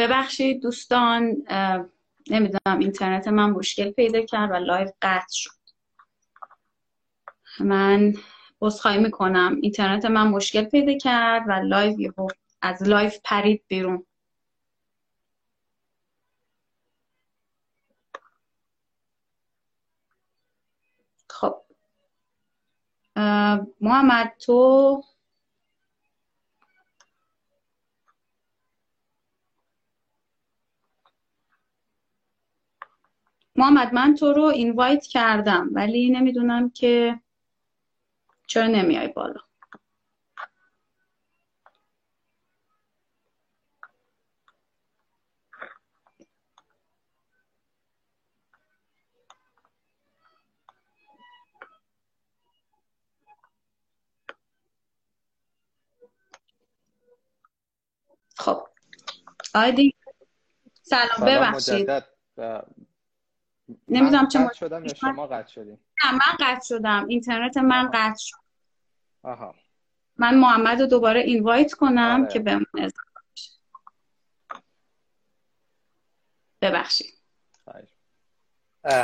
ببخشید دوستان نمی‌دونم اینترنت من مشکل پیدا کرد و live قطع شد. من عذرخواهی می‌کنم. اینترنت من مشکل پیدا کرد و لایو از لایو پرید بیرون. خب. محمد تو محمد من تو رو اینوایت کردم ولی نمی‌دونم که چرا نمیای بالا. خب. آیدی؟ سلام ببخشید. نمی‌دونم چه قطع شدم یا شما قطع شدیم نه من قطع شدم. اینترنت من قطع شد. آها. من محمد رو دوباره اینوایت کنم آره. که به من اضافه بشه. ببخشید.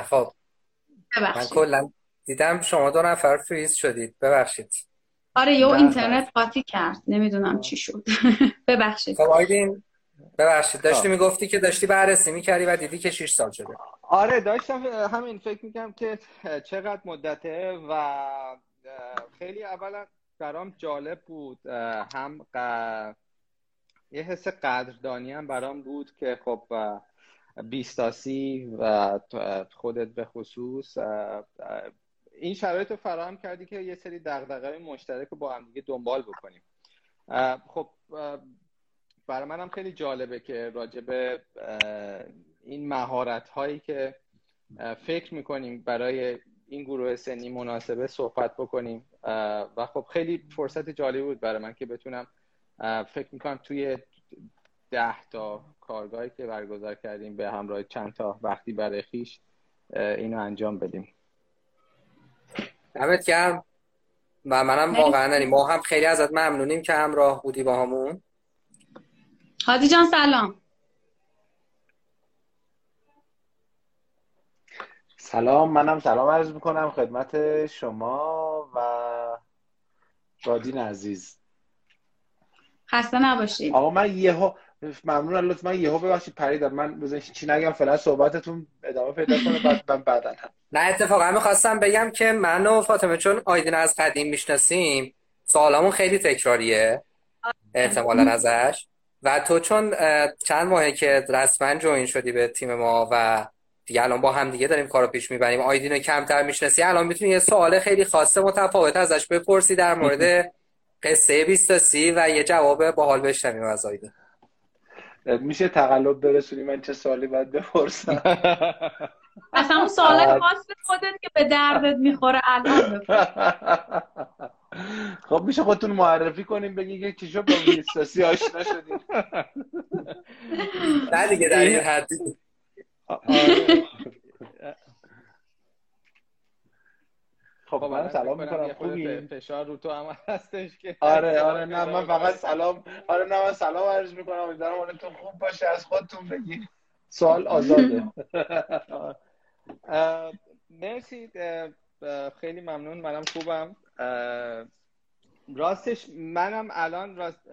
خب. من ببخشید. کلا دیدم شما دو نفر فریز شدید. ببخشید. آره یه نه، اینترنت قاطی کرد. نمی‌دونم چی شد. ببخشید. خب آیدین. ببخشید داشتی خب. می‌گفتی که داشتی بررسی می‌کردی و دیدی که 6 سال شده آره داشتم همین فکر می‌کنم که چقدر مدته و خیلی اولا برام جالب بود هم ق- یه حس قدردانی هم برام بود که خب بیستاسی و خودت به خصوص این شرایط رو فراهم کردی که یه سری دغدغه‌های مشترک رو با هم دیگه دنبال بکنیم خب برای منم خیلی جالبه که راجع به این مهارت هایی که فکر می‌کنیم برای این گروه سنی مناسبه صحبت بکنیم. و خب خیلی فرصت جالبی بود برای من که بتونم فکر می‌کنم توی ده تا کارگاهی که برگزار کردیم به همراه چند تا وقتی برای خیش اینو انجام بدیم. دمت گرم. و منم واقعا یعنی ما هم خیلی ازت ممنونیم که همراه بودی با همون. هادی جان سلام. سلام منم سلام عرض می‌کنم خدمت شما و رادین عزیز. خسته نباشید. آقا من یهو ممنون لطف من یهو ببخشید پریدم. من بزن چی نگم فعلا صحبتتون ادامه پیدا کنه بعد من بعدا نه اتفاقا می‌خواستم بگم که من و فاطمه چون آیدین از قدیم می‌شناسیم سوالامون خیلی تکراریه احتمالا ازش. و تو چون چند ماهه که رسما جوین شدی به تیم ما و دیگه الان با هم دیگه داریم کارو پیش می‌بریم آیدین رو کمتر می‌شناسی الان می‌تونی یه سوال خیلی خاصه متفاوت ازش بپرسی در مورد قصه بیستاسی و یه جواب باحال بشنویم از آیدین میشه تقلب برسونی؟ من چه سوالی باید بپرسم؟ اصلا اون سوال خاص خودت که به دردت می‌خوره الان بپرس. خب میشه خودتون معرفی کنیم بگی که چی شد با بیستاسی آشنا شدیم. نه دیگه در این حد. خب من سلام می‌کنم. خوبی؟ فشار رو تو هم هستش که. آره آره نه من فقط سلام آره نه من سلام عرض می‌کنم. امیدوارم حالتون خوب باشه از خودتون بگی سوال آزاده. مرسی خیلی ممنون منم خوبم. راستش منم الان راست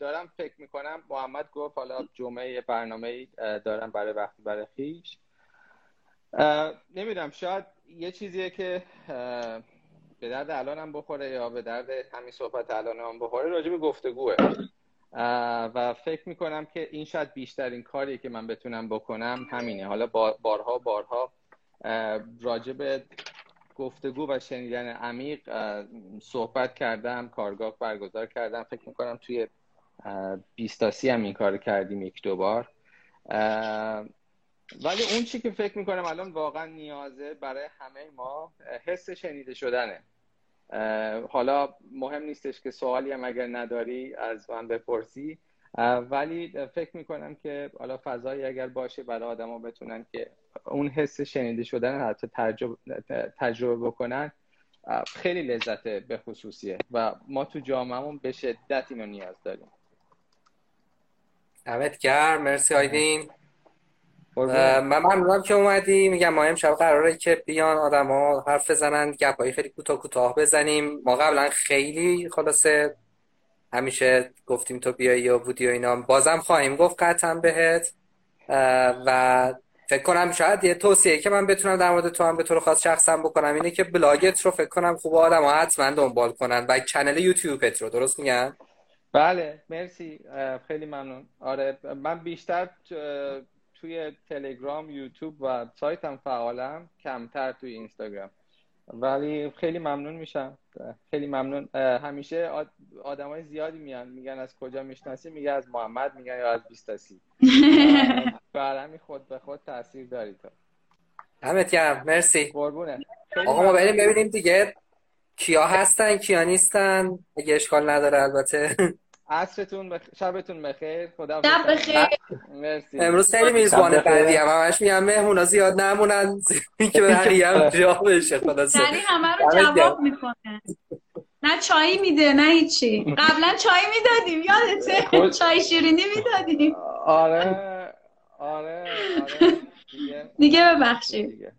دارم فکر می‌کنم محمد گفت حالا جمعه برنامه دارم برای وقتی برای خیش. نمی‌دونم شاید یه چیزیه که به درد الانم بخوره یا به درد همین صحبت الانم بخوره راجع به گفتگوه. و فکر می‌کنم که این شاید بیشترین کاری که من بتونم بکنم همینه. حالا بارها بارها راجع به گفتگو و شنیدن عمیق صحبت کردم کارگاه برگزار کردم. فکر می‌کنم توی بیستاسی هم این کار کردیم یک دو بار. ولی اون چی که فکر می‌کنم الان واقعا نیازه برای همه ما حس شنیده شدنه. حالا مهم نیستش که سوالی هم اگر نداری از من بپرسی. ولی فکر می‌کنم که حالا فضایی اگر باشه برای آدما بتونن که اون حس شنیده شدن حتی تجربه, تجربه بکنن خیلی لذت به خصوصیه. و ما تو جامعهمون به شدت اینو نیاز داریم. دمت گرم. مرسی آیدین. من ممنونم که اومدی میگم ما امشب قراره که بیان آدما حرف بزنن گپایی خیلی کوتاه کوتاه بزنیم. ما قبلا خیلی خلاصه همیشه گفتیم تو بیایی و بودی و اینا. بازم خواهیم گفت قطعا بهت. و فکر کنم شاید یه توصیه که من بتونم در مورد تو هم به طور خاص شخصا بکنم اینه که بلاگت رو فکر کنم خوب آدم ها حتما دنبال کنن و چنل یوتیوبت رو درست میگم؟ بله مرسی خیلی ممنون. آره من بیشتر توی تلگرام یوتیوب و سایتم فعالم کمتر توی اینستاگرام. ولی خیلی ممنون میشم. خیلی ممنون. همیشه آدمای زیادی میان میگن از کجا می‌شناسی میگه از محمد میگن یا از بیستاسی برای خود به خود تاثیر داری تو. همت گرم مرسی. قربونه آقا ما بریم ببینیم دیگه کیا هستن کیا نیستن. اگه اشکال نداره البته. عصرتون بخ... شبتون بخیر. خدا شب بخیر. مرسی. امروز خیلی میزبان بعدی هم همش میگم مهمونا زیاد نمونن. که بقیه هم جا بشه خلاصه یعنی همه رو جواب می‌کنه. نه چای میده نه هیچی. قبلا چای می‌دادیم یادته؟ چای شیرینی می‌دادیم. آره. آره آره. دیگه دیگه ببخشید.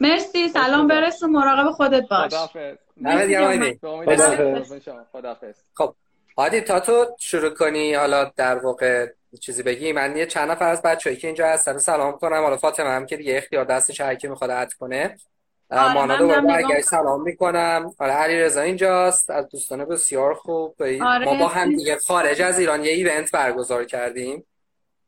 مرسی سلام برسون مراقب خودت باش. خداحافظ. خب عادی تا تو شروع کنی حالا در واقع چیزی بگی. من یه چند نفر از بچه‌ای که اینجا هستن سلام کنم. حالا فاطمه هم که دیگه اختیار دستش هر کی می‌خواد اد کنه. آره، مانا من دوباره دارم نگاه برگشت سلام می‌کنم. حالا علی رضا اینجاست. از دوستان بسیار خوب. آره. ما با هم دیگه خارج از ایران یه ایونت برگزار کردیم.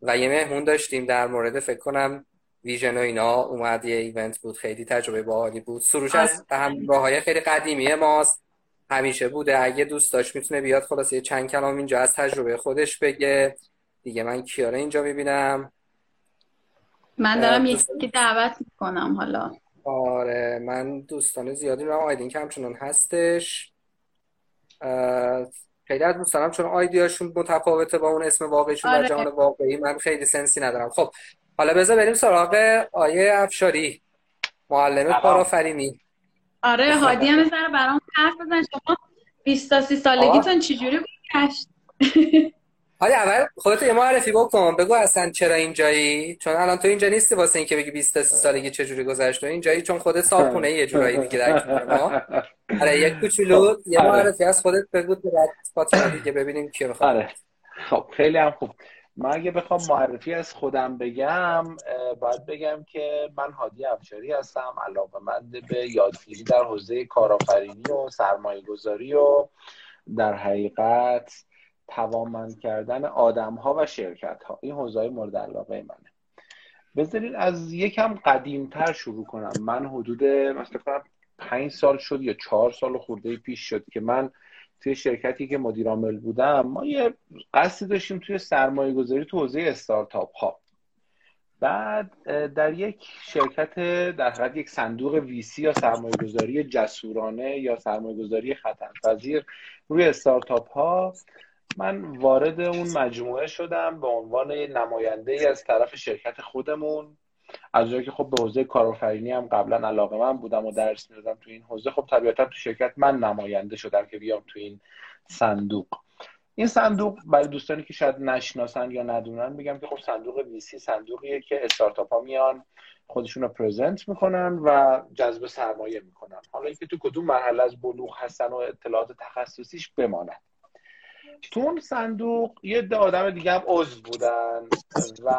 و یه مهمون داشتیم در مورد فکر کنم ویژن و اینا. اومد یه ایونت بود خیلی تجربه باحالی بود. سروش از همراههای خیلی قدیمی ماست. همیشه بوده. اگه دوست داشت می‌تونه بیاد خلاص یه چند کلام اینجا از تجربه خودش بگه. دیگه من کیاره اینجا می‌بینم. من دارم یکی دعوت می‌کنم حالا. آره من دوستان زیادی میرم آیدین که همچنان هستش. خیلی از دوستانم چون آیدیاشون متفاوته با اون اسم واقعیشون در آره. جهان واقعی من خیلی سنسی ندارم. خب حالا بذار بریم سراغ آیه افشاری. معلم کارآفرینی آره هادی هم برام حرف بزن. شما 20 تا 30 سالگیتون چجوری گذشت حالا اول خودت یه معرفی بکن. بگو اصلا چرا اینجایی؟ چون الان تو اینجا نیستی واسه اینکه بگی 20 تا 30 سالگی چجوری گذشت تو اینجایی چون خودت صاحب یه جورایی دیگه در ما. آره یک کوچولو یه آره. معرفی از خودت بگو بعد دیگه ببینیم کی می‌خواد. آره. خب خیلی هم خوب. من اگه بخوام معرفی از خودم بگم باید بگم که من هادی افشاری هستم علاقه‌مند به یادگیری در حوزه کارآفرینی و سرمایه گذاری و در حقیقت توانمند کردن آدم ها و شرکت ها این حوزه های مورد علاقه منه. بذارید از یکم قدیمتر شروع کنم. من حدود مثلا کنم پنج سال شد یا چهار سال خورده پیش شد که من توی شرکتی که مدیر عامل بودم ما یه قصدی داشتیم توی سرمایه گذاری تو حوزه استارتاپ ها. بعد در یک شرکت در حقیقت یک صندوق ویسی یا سرمایه گذاری جسورانه یا سرمایه گذاری خطرپذیر روی استارتاپ ها من وارد اون مجموعه شدم به عنوان نماینده ای از طرف شرکت خودمون. از جایی که خب به حوزه کارآفرینی هم قبلا علاقه من بودم و درس می‌دادم تو این حوزه. خب طبیعتا تو شرکت من نماینده شدم که بیام تو این صندوق. این صندوق برای دوستانی که شاید نشناسن یا ندونن بگم که خب صندوق ویسی صندوقیه که استارتاپ ها میان خودشون رو پرزنت می‌کنن و جذب سرمایه می‌کنن. حالا اینکه تو کدوم مرحله از بلوغ هستن و اطلاعات تخصصیش بماند. تو اون صندوق یه عده آدم دیگه هم عضو بودن و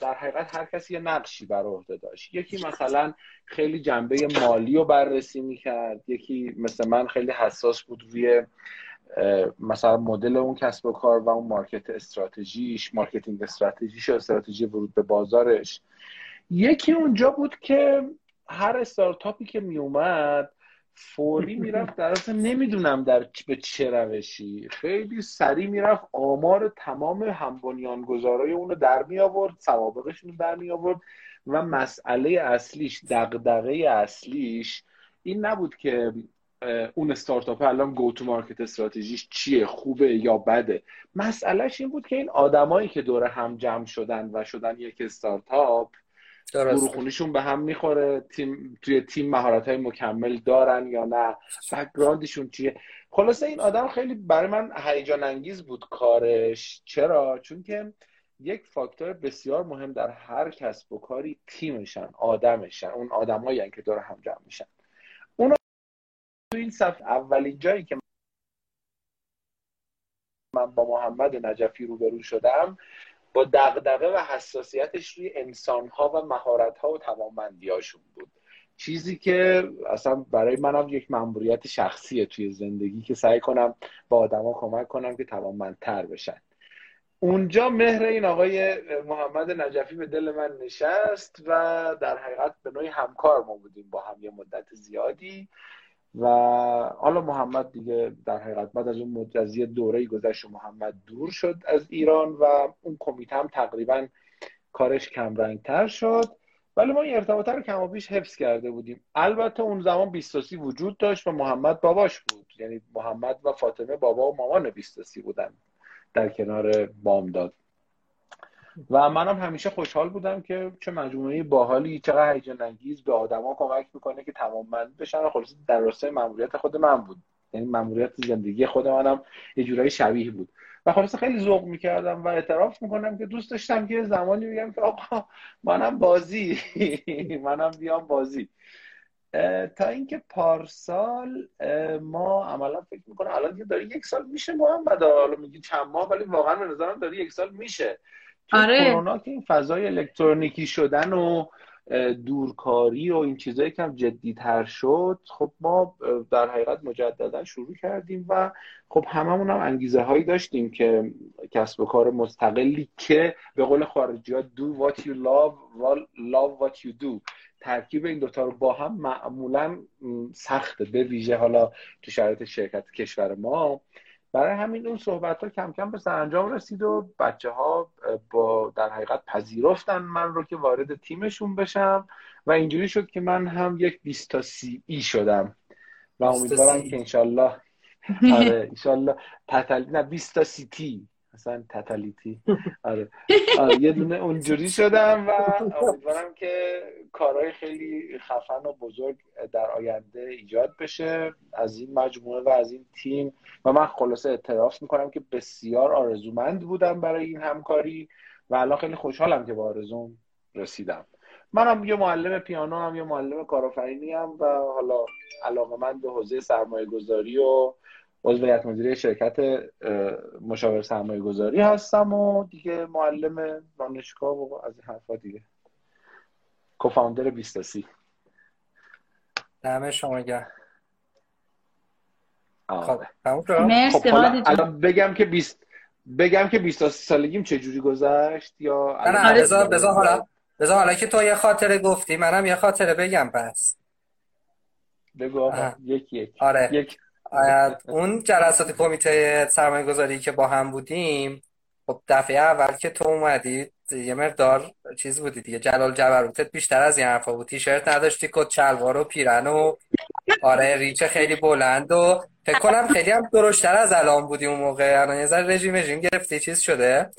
در حقیقت هر کسی یه نقشی بر عهده داشت. یکی مثلا خیلی جنبه مالی رو بررسی می‌کرد یکی مثل من خیلی حساس بود روی مثلا مدل اون کسب و کار و اون market استراتژیش marketing استراتژیش و استراتژی ورود به بازارش. یکی اونجا بود که هر استارتاپی که میومد فوری می‌رفت در اصل نمی‌دونم در به چه روشی. خیلی سریع می‌رفت آمار تمام هم بنیانگذارای اونو در می آورد سوابقشون رو در می آورد و مسئله اصلیش دغدغه اصلیش این نبود که اون استارتاپ الان گو تو مارکت استراتژیش چیه خوبه یا بده. مسئلهش این بود که این آدمایی که دور هم جمع شدن و شدن یک استارتاپ گروه به هم می‌خوره. تیم توی تیم مهارت های مکمل دارن یا نه؟ background شون چیه؟ خلاصه این آدم خیلی برای من هیجان انگیز بود کارش. چرا؟ چون که یک فاکتور بسیار مهم در هر کسب و کاری تیمشن آدمشن. اون آدمایی که دور هم جمع میشن. اون تو این صفحه اولین جایی که من با محمد نجفی روبرو شدم با دغدغه و حساسیتش روی انسانها و مهارتها و توانمندیاشون بود. چیزی که اصلا برای منم یک مأموریت شخصیه توی زندگی که سعی کنم با آدما کمک کنم که توانمندتر بشن. اونجا مهر این آقای محمد نجفی به دل من نشست و در حقیقت به نوعی همکار ما بودیم با هم یه مدت زیادی. و حالا محمد دیگه در حقیقت بعد از اون مدت یه دوره گذشت محمد دور شد از ایران و اون کمیته هم تقریبا کارش کمرنگ تر شد. ولی ما این ارتباطه رو کم بیش حفظ کرده بودیم. البته اون زمان بیستاسی وجود داشت و محمد باباش بود. یعنی محمد و فاطمه بابا و مامان بیستاسی بودن در کنار بامداد. و منم همیشه خوشحال بودم که چه مجموعه باحالی چقدر هیجان انگیز به آدما کمک می‌کنه که توانمند بشن. و خلاص در راستای ماموریت خود من بود. یعنی ماموریت زندگی خود منم یه جورایی شبیه بود. و خلاص خیلی ذوق می‌کردم و اعتراف می‌کنم که دوست داشتم که زمانی بگم که آقا منم بازی. منم بیام بازی. تا اینکه پارسال ما عملا فکر می‌کنم الان داره یک سال میشه محمد حالا میگی چند ماه ولی واقعا به نظرم داره یک سال میشه. آره. کرونا که این فضای الکترونیکی شدن و دورکاری و این چیزایی که هم جدیتر شد خب ما در حقیقت مجددا شروع کردیم و خب هممون هم انگیزه هایی داشتیم که کسب و کار مستقلی که به قول خارجی ها do what you love love what you do ترکیب این دوتا رو با هم معمولا سخته به ویژه حالا تو شرایط شرکت کشور ما برای همین اون صحبت ها کم کم به سرانجام رسید و بچه ها با در حقیقت پذیرفتن من رو که وارد تیمشون بشم و اینجوری شد که من هم یک 20 تا سی ای شدم. و امیدوارم که انشالله آره انشالله. تتل نه 20 تا سی تی. اصلا تتالیتی آره. آره. یه دونه اونجوری شدم و امیدوارم که کارهای خیلی خفن و بزرگ در آینده ایجاد بشه از این مجموعه و از این تیم و من خلاصه اعتراف می‌کنم که بسیار آرزومند بودم برای این همکاری و الان خیلی خوشحالم که با آرزوم رسیدم منم یه معلم پیانو هم یه معلم کارآفرینی هم و حالا علاقه من به حوزه سرمایه گذاری و عضو هیئت مدیره شرکت مشاور سرمایه گذاری هستم و دیگه معلم دانشگاه و از این حرفا دیگه. کوفاندر بیستاسی دمه شما گرم. خب خب الان بگم که بیست بگم که 20 سالگیم چه جوری گذشت یا نه نه بذار بذار حالا بذار حالا که تو یه خاطره گفتی منم یه خاطره بگم پس بگو یک یک. آره. یک. اون جلسات کمیته سرمایه گذاری که با هم بودیم خب دفعه اول که تو اومدی یه مقدار چیز بودی دیگه جلال جبروتت بیشتر از این حرفا بود. تیشرت نداشتی کت شلوار و پیرن و آره ریش خیلی بلند و فکر کنم خیلی هم درشتر از الان بودی اون موقع. الان یه ذره رژیم رژیم گرفتی چیز شده.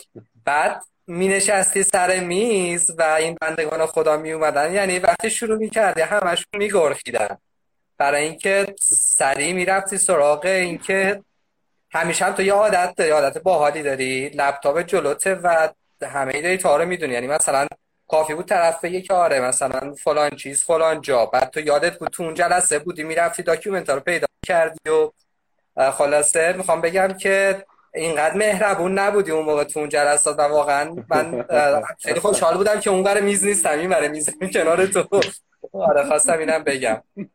بعد می نشستی سر میز و این بندگان خدا می اومدن یعنی وقتی شروع می کردی همشون می گرخیدن برای اینکه سریع می‌رفتی سراغ اینکه همیشه هم تو یه عادت داری عادت باحالی داری لپتاپ جلوته و همه داری تا رو می‌دونی. یعنی مثلا کافی بود طرف بگه که آره مثلا فلان چیز فلان جا. بعد تو یادت بود تو اون جلسه بودی می‌رفتی document رو پیدا کردی و خلاصه می‌خوام بگم که اینقدر مهربون نبودی اون موقع تو اون جلسات و واقعا من خیلی خوشحال بودم که اون میز نیستم این بره میز کنار تو. آره خواستم اینم بگم.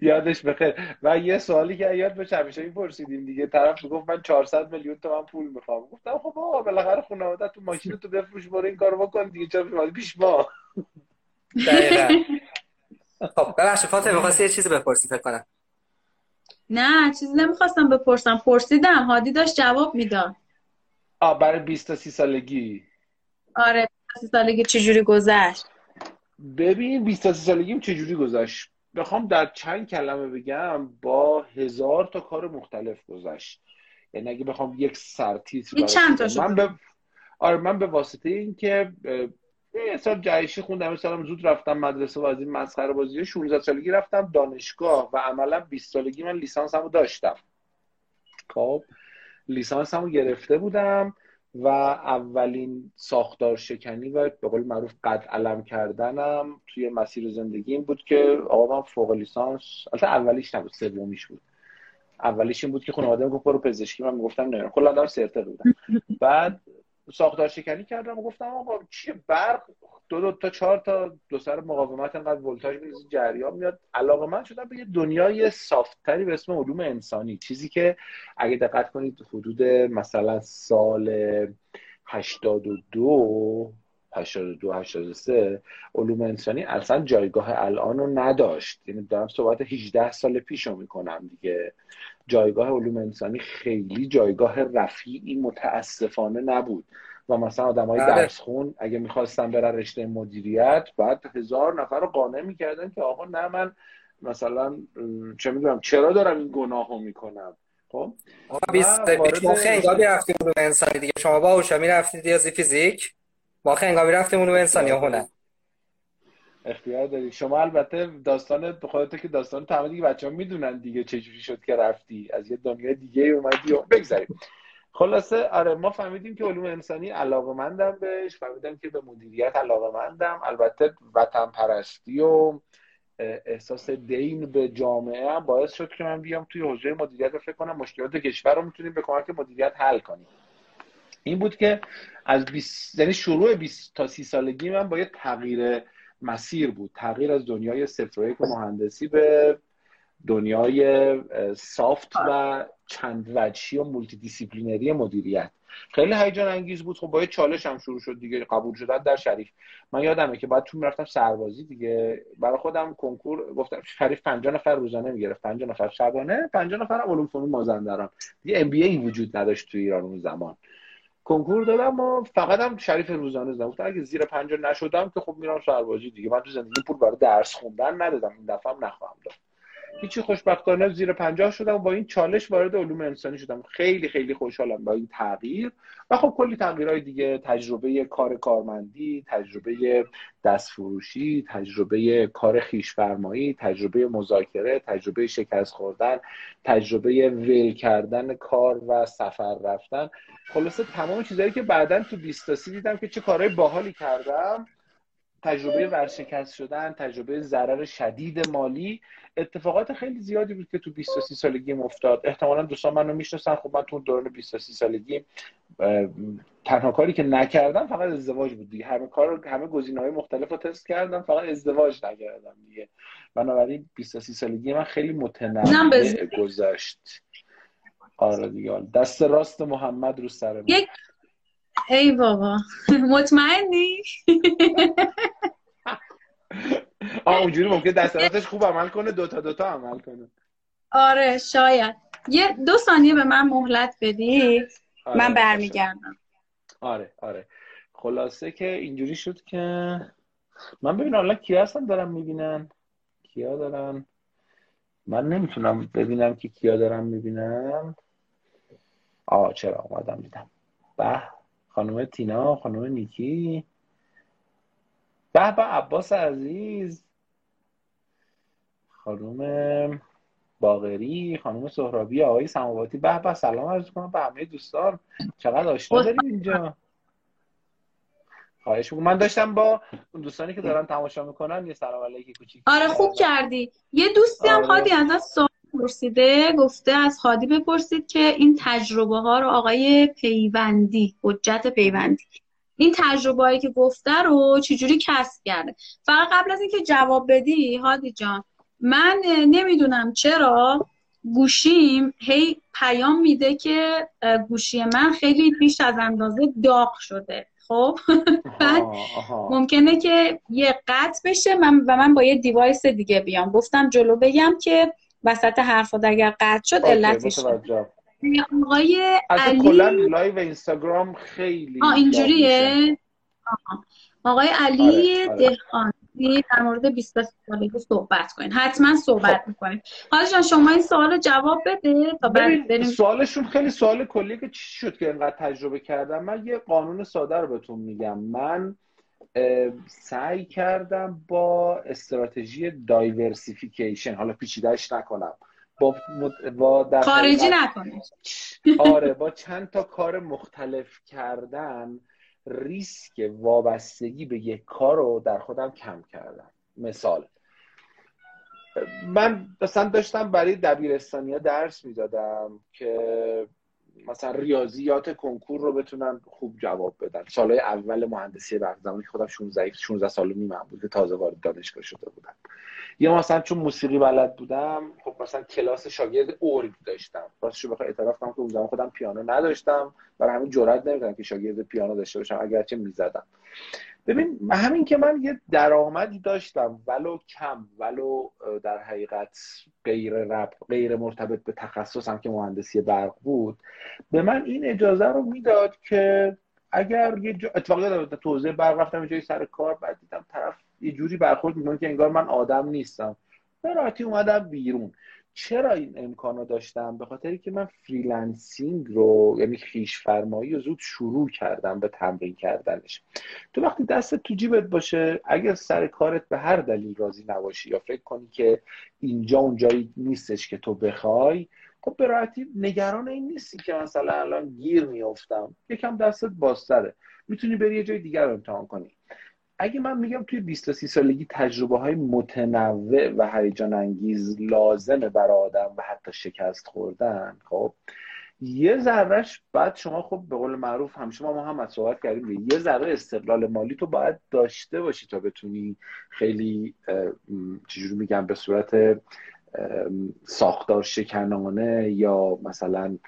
یادش بخیر. و یه سوالی که یاد بشه همیشه این پرسیدیم دیگه. طرف گفت من 400 میلیون تومن پول می‌خوام. گفتم خب آقا بالاخره خانواده تو ماشین تو بفروش برو این کارو بکن دیگه. چرا پیش ما دقیقاً. خب ببخشید فاطمه می‌خواستی یه چیزی بپرسی فکر کنم؟ نه چیزی نمی‌خواستم بپرسم. پرسیدم هادی داشت جواب می‌داد. آ برای 20 تا 30 سالگی. آره 20 سالگی چجوری گذشت؟ ببین 20 سالگیم چجوری گذشت. بخوام در چند کلمه بگم با هزار تا کار مختلف گذشت. یعنی اگه بخوام یک سرتیتر چند تا من به آره من به واسطه اینکه یه سال جهشی خوندم سالم زود رفتم مدرسه و از این مسخره بازی 16 سالگی رفتم دانشگاه و عملا 20 سالگی من لیسانسمو داشتم. خب لیسانسمو گرفته بودم. و اولین ساختار شکنی و به قول معروف قد علم کردنم توی مسیر زندگی این بود که آقا من فوق لیسانس البته اولیش نبود سومیش بود. اولیش این بود که خانواده گفت برو پزشکی. من می‌گفتم نه کلا آدم سرته بودم. بعد ساختار شکنی کردم و گفتم آقا چیه برق؟ دو دو تا چهار تا دو سر مقاومت انقدر ولتاژ میز جریان میاد. علاقه من شدم به یه دنیای سافتتری به اسم علوم انسانی. چیزی که اگه دقت کنید حدود مثلا سال 82 82 83 علوم انسانی اصلا جایگاه الان رو نداشت. یعنی دارم صحبت 18 سال پیش رو می‌کنم دیگه. جایگاه علوم انسانی خیلی جایگاه رفیعی متاسفانه نبود. و مثلا آدم های بله. درس خون اگه می‌خواستن برن رشته مدیریت بعد هزار نفر رو قانع می‌کردن که آقا نه من مثلا چه می‌دونم چرا دارم این گناه رو می‌کنم؟ خب؟ آقا رفتیم علوم انسانی دیگه. شما با هوشا می‌رفتید ریاضی فیزیک؟ ما خیلی رفتیم علوم انسانی ها هنر. اختیار داری. شما البته داستان خودت که داستان تمام دیگه بچه ها می‌دونن دیگه چجوری شد که رفتی. از یه دنیای دیگه اومدی و بگذاریم خلاصه آره ما فهمیدیم که علوم انسانی علاقه مندم بهش. فهمیدم که به مدیریت علاقه مندم البته وطن پرستی و احساس دین به جامعه هم باعث شد که من بیام توی حوزه مدیریت. رو فکر کنم مشکلات کشور رو می‌تونیم به کمک مدیریت حل کنیم. این بود که از 20 یعنی شروع 20 تا 30 سالگی من با یه تغییر مسیر بود. تغییر از دنیای صفر و مهندسی به دنیای soft و چند وجهی و multidisciplinary مدیریت. خیلی هیجان انگیز بود. خب با یه چالش هم شروع شد دیگه قبول شدن در شریف. من یادمه که باید می‌رفتم سربازی دیگه. برای خودم کنکور گفتم شریف 50 نفر روزانه می‌گرفت. 50 نفر شبانه 50 نفر علوم فنون مازندران. دیگه MBA وجود نداشت تو ایران اون زمان. کنکور دادم و فقط هم شریف روزانه زدم. گفتم اگه زیر 50 نشدم که خب میرم سربازی دیگه. من تو زندگی پول برای درس خوندن ندادم. این دفعه هم نخواهم داد. هیچی خوشبختانه زیر پنجاه شدم و با این چالش وارد علوم انسانی شدم. خیلی خیلی خوشحالم با این تغییر. و خب کلی تغییرهای دیگه تجربه کار کارمندی تجربه دستفروشی تجربه کار خیشفرمایی تجربه مذاکره تجربه شکست خوردن تجربه ول کردن کار و سفر رفتن. خلاصه تمام چیزهایی که بعدا تو بیستاسی دیدم که چه کارهای باحالی کردم. تجربه ورشکست شدن تجربه ضرر شدید مالی اتفاقات خیلی زیادی بود که تو 23 سالگی افتاد. احتمالا دوستان منو می‌شناسن خب من تو دوران 23 سالگی تنها کاری که نکردم فقط ازدواج بود دیگه. همه کار همه گزینه‌های مختلف رو تست کردم فقط ازدواج نکردم دیگه. بنابراین 23 سالگی من خیلی متنوع گذشت. آره دیگه دست راست محمد رو سر یک ای بابا. مطمئنی؟ آه اونجوری ممکن دست خوب عمل کنه دوتا دوتا عمل کنه. آره شاید. یه دو ثانیه به من مهلت بدی. آره من برمیگردم. آره آره. خلاصه که اینجوری شد که من ببینم الان کیا هستن دارم می‌بینن؟ کیا دارن؟ من نمی‌تونم ببینم که کیا دارم می‌بینم آه چرا؟ اومدم دیدم. به خانم تینا خانم نیکی. به به عباس عزیز. خانم باغری خانم سهرابی آقای سماواتی. به به سلام عرض کنم به همه دوستان. چقدر آشنا داریم اینجا؟ خواهش من داشتم با دوستانی که دارن تماشا می‌کنن یه سلام علیکی کوچیک. آره خوب کردی. یه دوستی هم آره. از سوال پرسیده گفته از خادی بپرسید که این تجربه ها رو آقای پیوندی حجت پیوندی این تجربه هایی که گفته رو چجوری کسب کرده؟ فقط قبل از اینکه جواب بدی هادی جان من نمی‌دونم چرا گوشیم هی پیام میده که گوشی من خیلی بیش از اندازه داغ شده. خب؟ بعد ممکنه که یه قطع بشه من و من با یه دیوایس دیگه بیام. گفتم جلو بگم که وسط حرفات اگر قطع شد علتش آقای علی. کلا live اینستاگرام خیلی آه اینجوریه؟ آقای علی آره، آره. دهقانی در مورد 20 سالگی صحبت کنین. حتما صحبت خب. می‌کنین. حالا جان شما این سوال جواب بده تا بعد بریم. سوالشون خیلی سوال کلی که چی شد که اینقدر تجربه کردم؟ من یه قانون ساده رو بهتون میگم. من سعی کردم با استراتژی diversification حالا پیچیدهش نکنم. با, با در خارجی نکنه. آره با چند تا کار مختلف کردن ریسک وابستگی به یک کار رو در خودم کم کردم. مثال من مثلا داشتم برای دبیرستانی درس می‌دادم که مثلا ریاضیات کنکور رو بتونن خوب جواب بدن. سالهای اول مهندسی برق زمانی خودم 16 16 سال و بود که تازه وارد دانشگاه شده بودم. یا مثلا چون موسیقی بلد بودم خب مثلا کلاس شاگرد ارگ داشتم. راستش بخوام اعتراف کنم که اون زمان خودم پیانو نداشتم. برای همین جرئت نمی‌کردم که شاگرد پیانو داشته باشم. اگرچه می‌زدم. ببین همین که من یه درآمدی داشتم ولو کم ولو در حقیقت غیر رب غیر مرتبط به تخصصم که مهندسی برق بود به من این اجازه رو می‌داد که اگر یه جا اتفاقی توضیح برق رفتم جایی سر کار بعد دیدم طرف یه جوری برخورد می‌کنه که انگار من آدم نیستم. به راحتی اومدم بیرون. چرا این امکانو داشتم؟ به خاطری که من freelancing رو یعنی خویش فرمایی رو زود شروع کردم به تمرین کردنش. تو وقتی دستت تو جیبت باشه اگر سر کارت به هر دلیل راضی نباشی یا فکر کنی که اینجا اونجایی نیستش که تو بخوای خب به راحتی نگران این نیستی که مثلا الان گیر میافتم. یکم دستت بازتره. می‌تونی بری یه جای دیگر رو امتحان کنی. اگه من میگم توی 20 تا 30 سالگی تجربه های متنوع و هیجان انگیز لازمه برای آدم و حتی شکست خوردن خب یه ذرهش بعد شما خب به قول معروف همیشه ما, ما هم صحبت کردیم یه ذره استقلال مالی تو باید داشته باشی تا بتونی خیلی چجوری میگم به صورت ساختار شکنانه یا مثلا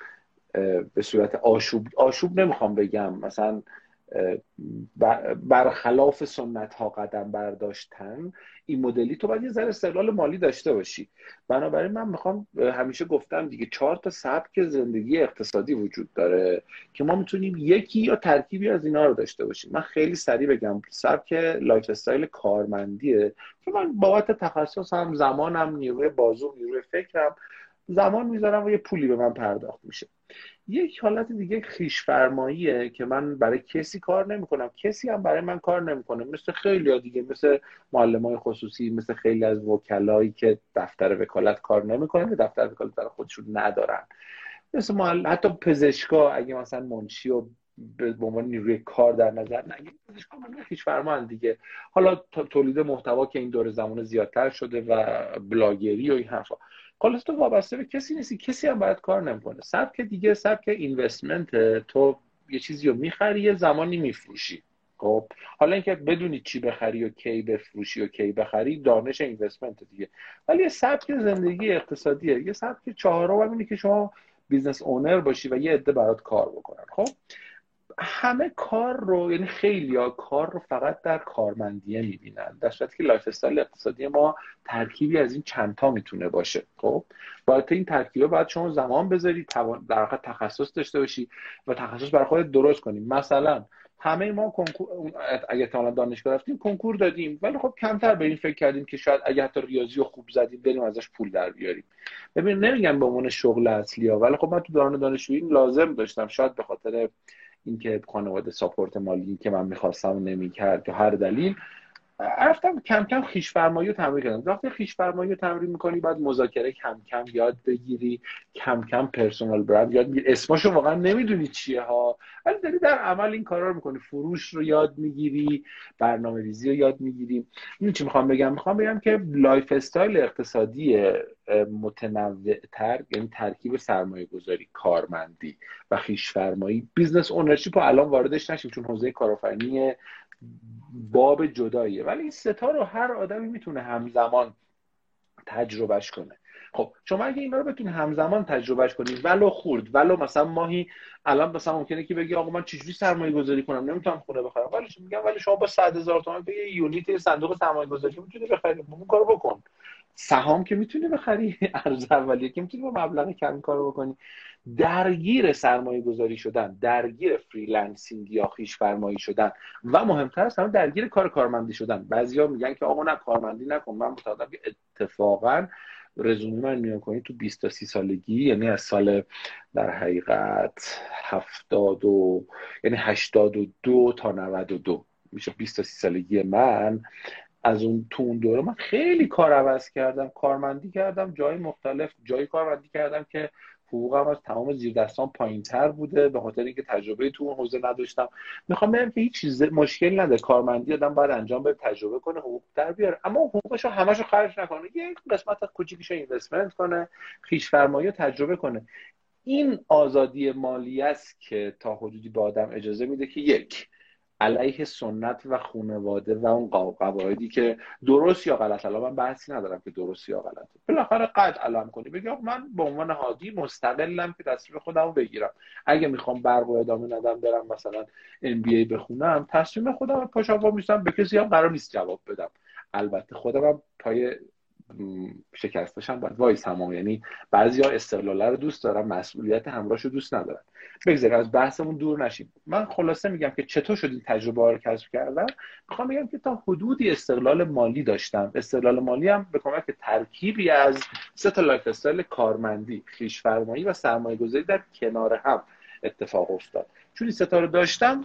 به صورت آشوب آشوب نمی‌خوام بگم مثلا برخلاف سنت ها قدم برداشتن این مدلی تو باید یه ذره استقلال مالی داشته باشی. بنابراین من می‌خوام همیشه گفتم دیگه چهار تا سبک زندگی اقتصادی وجود داره که ما می‌تونیم یکی یا ترکیبی از اینا رو داشته باشیم. من خیلی سریع بگم سبک lifestyle کارمندیه که من بابت تخصصم زمانم نیروی بازو نیروی فکرم زمان می‌ذارم و یه پولی به من پرداخت میشه. یک حالت دیگه خیش فرماییه که من برای کسی کار نمی‌کنم. کسی هم برای من کار نمی‌کنه. مثل خیلی دیگه مثل معلم های خصوصی مثل خیلی از وکلایی که دفتر وکالت کار نمی‌کنن دفتر وکالت برای خودشون ندارن. مثل معلم حتی پزشکا اگه مثلا منشی و به عنوان نیروی کار در نظر نگیریم پزشکا خیش فرمان دیگه. حالا تولید محتوا که این دور زمان زیادتر شده و بلاگری و این حرفا. خلاص تو وابسته به کسی نیستی کسی هم باید کار نمی‌کنه. سبک دیگه سبک investment تو یه چیزی رو می‌خری یه زمانی میفروشی. خب حالا اینکه بدونی چی بخری و کی بفروشی و کی بخری دانش investment دیگه. ولی یه سبک زندگی اقتصادیه. یه سبک چهارم اینه که شما business owner باشی و یه عده برات کار بکنن. خب همه کار رو یعنی خیلی ها کار رو فقط در کارمندیه می‌بینن. در صورتی که lifestyle اقتصادی ما ترکیبی از این چندتا می‌تونه باشه خب؟ باید این ترکیبه باید شما زمان بذاری در واقع تخصص داشته باشی و تخصص برای خودت درست کنی. مثلا همه ما کنکور اگه تا دانشگاه رفتیم کنکور دادیم ولی خب کمتر به این فکر کردیم که شاید اگه حتی ریاضی رو خوب زدیم بریم ازش پول در بیاریم. ببین نمیگم به عنوان شغل اصلی ها ولی خب من تو دوران دانشجویی لازم داشتم شاید به خاطر اینکه خانواده ساپورت مالی که من می‌خواستم نمی‌کرد یا هر دلیل رفتم کم کم خویش فرمایی رو تمرین کردم. وقتی خویش فرمایی رو تمرین می‌کنی بعد مذاکره کم کم یاد بگیری کم کم personal brand یاد می‌گیری. اسمشو واقعا نمی‌دونی چیه ها. ولی داری در عمل این کارا رو می‌کنی. فروش رو یاد می‌گیری برنامه ریزی رو یاد می‌گیری. این چی می‌خوام بگم؟ می‌خوام بگم که lifestyle اقتصادی متنوع تر یعنی ترکیب سرمایه گذاری کارمندی و خویش فرمایی business ownership رو الان واردش نشیم چون حوزه کارآفرینی باب جداییه. ولی این ستا رو هر آدمی می‌تونه همزمان تجربهش کنه. خب شما اگه اینا رو بتونی همزمان تجربهش کنی ولو خرد ولو مثلا ماهی الان مثلا ممکنه که بگی آقا من چجوری سرمایه گذاری کنم؟ نمی‌تونم خونه بخرم. ولی میگم؟ ولی شما با 100 هزار تومان به یه unit صندوق سرمایه گذاری می‌تونی بخری. اون کارو بکن. سهام که می‌تونی بخری. عرضه اولیه که می‌تونی با مبلغ کمی کارو بکنی. درگیر سرمایه گذاری شدن درگیر freelancing یا خویش فرمایی شدن و مهمتر از همه درگیر کار کارمندی شدن. بعضیا میگن که آقا نه کارمندی نکن. من متعادم که اتفاقا رزومه من نیا کنی تو 20 تا 30 سالگی یعنی از سال در حقیقت 70 و یعنی 82 تا 92 میشه 20 تا 30 سالگی من. از اون تو اون دوره من خیلی کار عوض کردم کارمندی کردم جای مختلف جایی کارمندی کردم که حقوقم از تمام زیر دستان پایین تر بوده به خاطر اینکه تجربه تو اون حوزه نداشتم. می‌خوام بگم که هیچ چیز مشکل نداره. کارمندی آدم باید انجام بده تجربه کنه حقوق در بیاره. اما حقوقش رو همش خرج نکنه. یک قسمت از کوچیکش اینوستمنت کنه خیش فرمایی تجربه کنه. این آزادی مالی است که تا حدودی به آدم اجازه میده که یک علیه سنت و خانواده و اون قواعدی که درست یا غلط الان من بحثی ندارم که درست یا غلط بالاخره قد علم کنی. بگی من به عنوان هادی مستقلم که تصمیم خودم بگیرم. اگه می‌خوام برق و ادامه ندم برم مثلا MBA بخونم تصمیم خودم پاش وا میستم به کسی هم قرار نیست جواب بدم. البته خودم هم پای شکستش هم باید وایس هم یعنی بعضی ها استقلاله رو دوست دارن مسئولیت همراهش رو دوست ندارن. بگذاریم از بحثمون دور نشیم. من خلاصه میگم که چطور شد این تجربه رو کسب کردم می‌خوام بگم که تا حدودی استقلال مالی داشتم. استقلال مالی هم به کمک ترکیبی از سه تا life کارمندی خویش فرمایی و سرمایه گذاری در کنار هم اتفاق افتاد. چون این ستا رو داشتم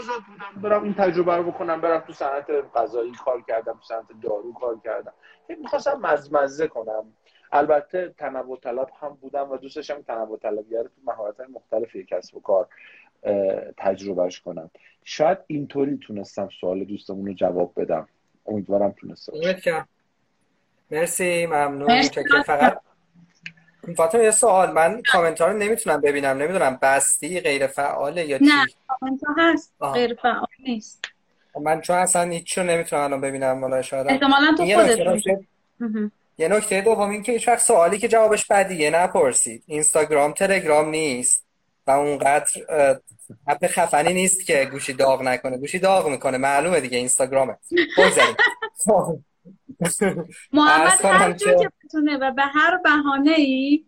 آزاد بودم برم این تجربه رو بکنم برم تو صنعت غذایی کار کردم تو صنعت دارو کار کردم. می‌خواستم مزمزه کنم. البته تنوع طلب هم بودم و دوست داشتم تنوع طلبیه رو تو مهارت مختلف یک کسب و کار تجربهش کنم. شاید اینطوری تونستم سوال دوستمون رو جواب بدم. امیدوارم تونستم مرسی ممنون. که فقط. فاطمه یه سوال. من کامنت رو نمی‌تونم ببینم. نمی‌دونم بستی غیر فعاله یا چی؟ نه کامنت هست. غیر فعال نیست. من چون اصلا هیچ رو نمی‌تونم الان ببینم ولی شاید. احتمالاً تو خودت یه نکته دوم این که هیچ وقت سوالی که جوابش بدیه نپرسید. اینستاگرام تلگرام نیست. و اونقدر اپ خفنی نیست که گوشی داغ نکنه. گوشی داغ می‌کنه. معلومه دیگه اینستاگرامه. بگذاریم. محمد هر که بتونه و به هر بهانه ای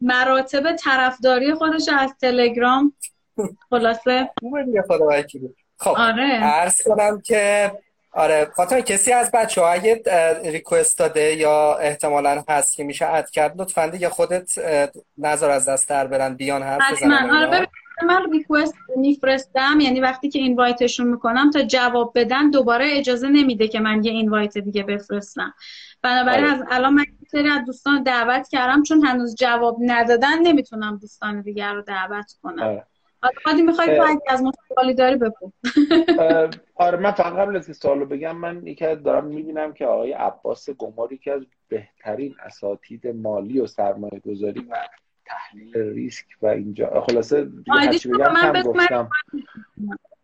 مراتب طرفداری خودش از تلگرام خلاصه خدا خب آره. عرض کنم که آره فاطمه کسی از بچه ها اگه ریکوست داده یا احتمالا هست که میشه اد کرد لطفا دیگه خودت نظر از دست در برن بیان حرف بزنن. آره من ریکوست میفرستم. یعنی وقتی که اینوایتشون می‌کنم تا جواب بدن دوباره اجازه نمیده که من یه اینوایت دیگه بفرستم. بنابراین آره. از الان من سری از دوستان دعوت کردم چون هنوز جواب ندادن نمی‌تونم دوستان دیگر رو دعوت کنم. آره. می‌خوای تو از ما سوالی داری بپرس. آره من فقط قبل از سوالو بگم من یکی دارم می‌بینم که آقای عباس گماری که از بهترین اساتید مالی و سرمایه گذاری و تحلیل ریسک و اینجا. خلاصه هرچی بگم کم گفتم.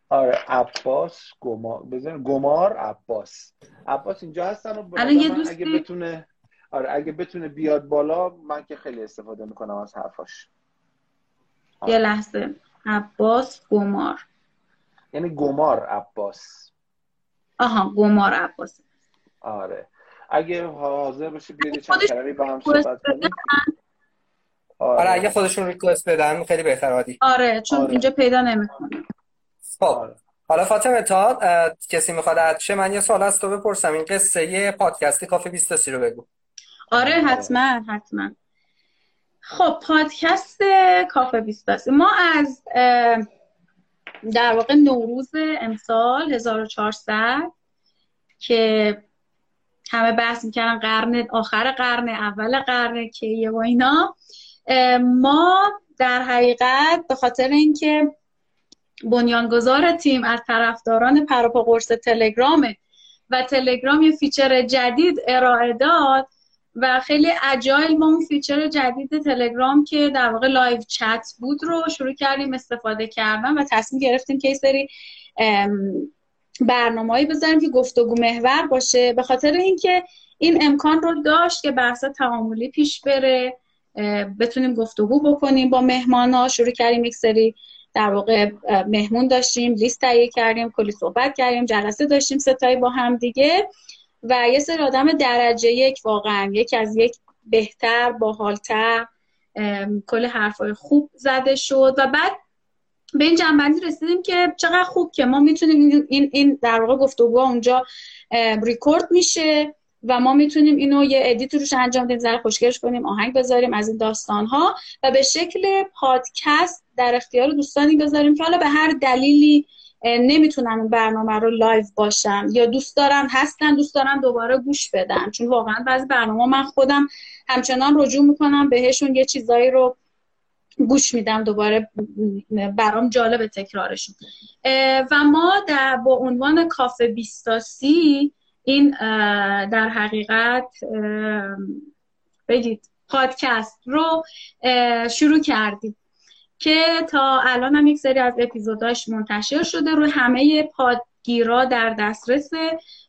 آره عباس گمار بزن گمار عباس. عباس اینجا هستن و اگه بتونه آره اگه بتونه بیاد بالا من که خیلی استفاده می‌کنم از حرفاش. یه لحظه. عباس گمار. یعنی گمار عباس. آها گمار عباس. آره. اگه حاضر باشی بیاری چند کلمه با هم صحبت کنیم. آره. آره اگه خودشون ریکوست بدن خیلی بهتر عادی. آره چون آره. اینجا پیدا نمی‌کنه. خب. آره. حالا فاطمه تا کسی می‌خواد ادشه من یه سوال از تو بپرسم. این قصه یه پادکست کافی 23 رو بگو. آره حتما حتما. خب پادکست کافه 23 ما از در واقع نوروز امسال 1400 که همه بحث می‌کردن قرن آخر قرن اول قرن کیه و اینا. ما در حقیقت به خاطر اینکه بنیانگذار تیم از طرفداران پروپا قرص تلگرامه و تلگرام یه feature جدید ارائه داد و خیلی agile ما اون feature جدید تلگرام که در واقع live chat بود رو شروع کردیم استفاده کردن و تصمیم گرفتیم که سری برنامه‌ای بذاریم که گفتگو محور باشه. به خاطر اینکه این امکان رو داشت که بحث تعاملی پیش بره. بتونیم گفتگو بکنیم با مهمان ها شروع کردیم یک سری در واقع مهمون داشتیم لیست تهیه کردیم کلی صحبت کردیم جلسه داشتیم ستایی با هم دیگه و یه سری آدم درجه یک واقعا. یک از یک بهتر باحالتر کل حرفای خوب زده شد و بعد به این جمع‌بندی رسیدیم که چقدر خوب که ما می‌تونیم این, این در واقع گفتگو اونجا ریکورد میشه. و ما می‌تونیم اینو یه edit روش انجام بدیم ذره خوشگلش کنیم آهنگ بذاریم از این داستان ها و به شکل پادکست در اختیار دوستانی بذاریم که حالا به هر دلیلی نمی‌تونم این برنامه رو live باشم یا دوست دارم هستن دوست دارم دوباره گوش بدم چون واقعا بعضی برنامه من خودم همچنان رجوع می‌کنم بهشون یه چیزایی رو گوش میدم دوباره برام جالب تکرارشون. و ما در با عنوان کافه بیستاسی این در حقیقت بگید پادکست رو شروع کردیم که تا الان هم یک سری از اپیزوداش منتشر شده رو همه پادگیرا در دسترس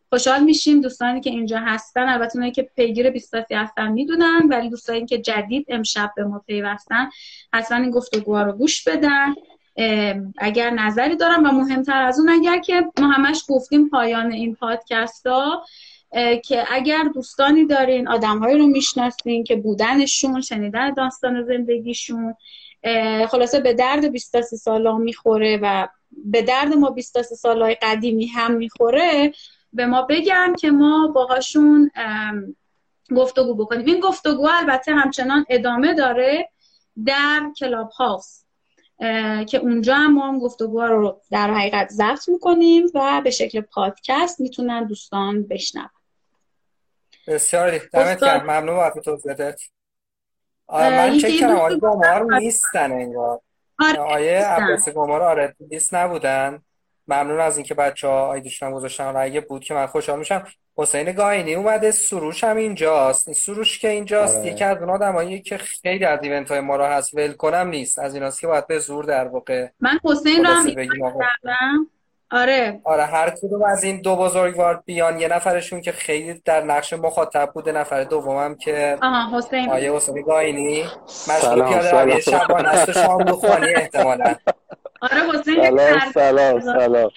خوشحال میشیم. دوستانی که اینجا هستن البته اونایی که پیگیر بیستاسی هستن می‌دونن ولی دوستانی که جدید امشب به ما پیوستن حتما این گفتگوها رو گوش بدن. اگر نظری دارم و مهمتر از اون اگر که ما همش گفتیم پایان این پادکست ها که اگر دوستانی دارین آدمهایی رو می‌شناسین که بودنشون شنیدن داستان زندگیشون خلاصه به درد 23 سالا می‌خوره و به درد ما 23 سالای قدیمی هم می‌خوره به ما بگم که ما باهاشون گفتگو بکنیم. این گفتگو البته همچنان ادامه داره در کلاب هاوس. که اونجا هم ما هم گفتگوها رو در حقیقت ضبط می‌کنیم و به شکل پادکست می‌تونن دوستان بشنون. بسیار دمت گرم ممنون بابت توضیحات من چک کردم آیه گمار نیستن انگار. آره آیه عباس گمار آره لیست نبودن. ممنون از اینکه بچه ها آیدیشون هم گذاشتن اگه بود که من خوشحال میشم. حسین گاینی اومده سروش هم اینجاست. این سروش که اینجاست آره. یکی از اون آدمایی که خیلی از ایونت های ما رو هست. ول کنم نیست. از ایناست که باید به زور در واقع من حسین رو هم آره. آره هر کدوم از این دو بزرگوار بیان. یه نفرشون که خیلی در نقش مخاطب بوده نفر دومم که آها حسین. آیه حسین گاینی. مشغول سلام، پیاده. روی شبانه است و شاملوخانی احتمالاً. آره حسین سلام سلام سلام.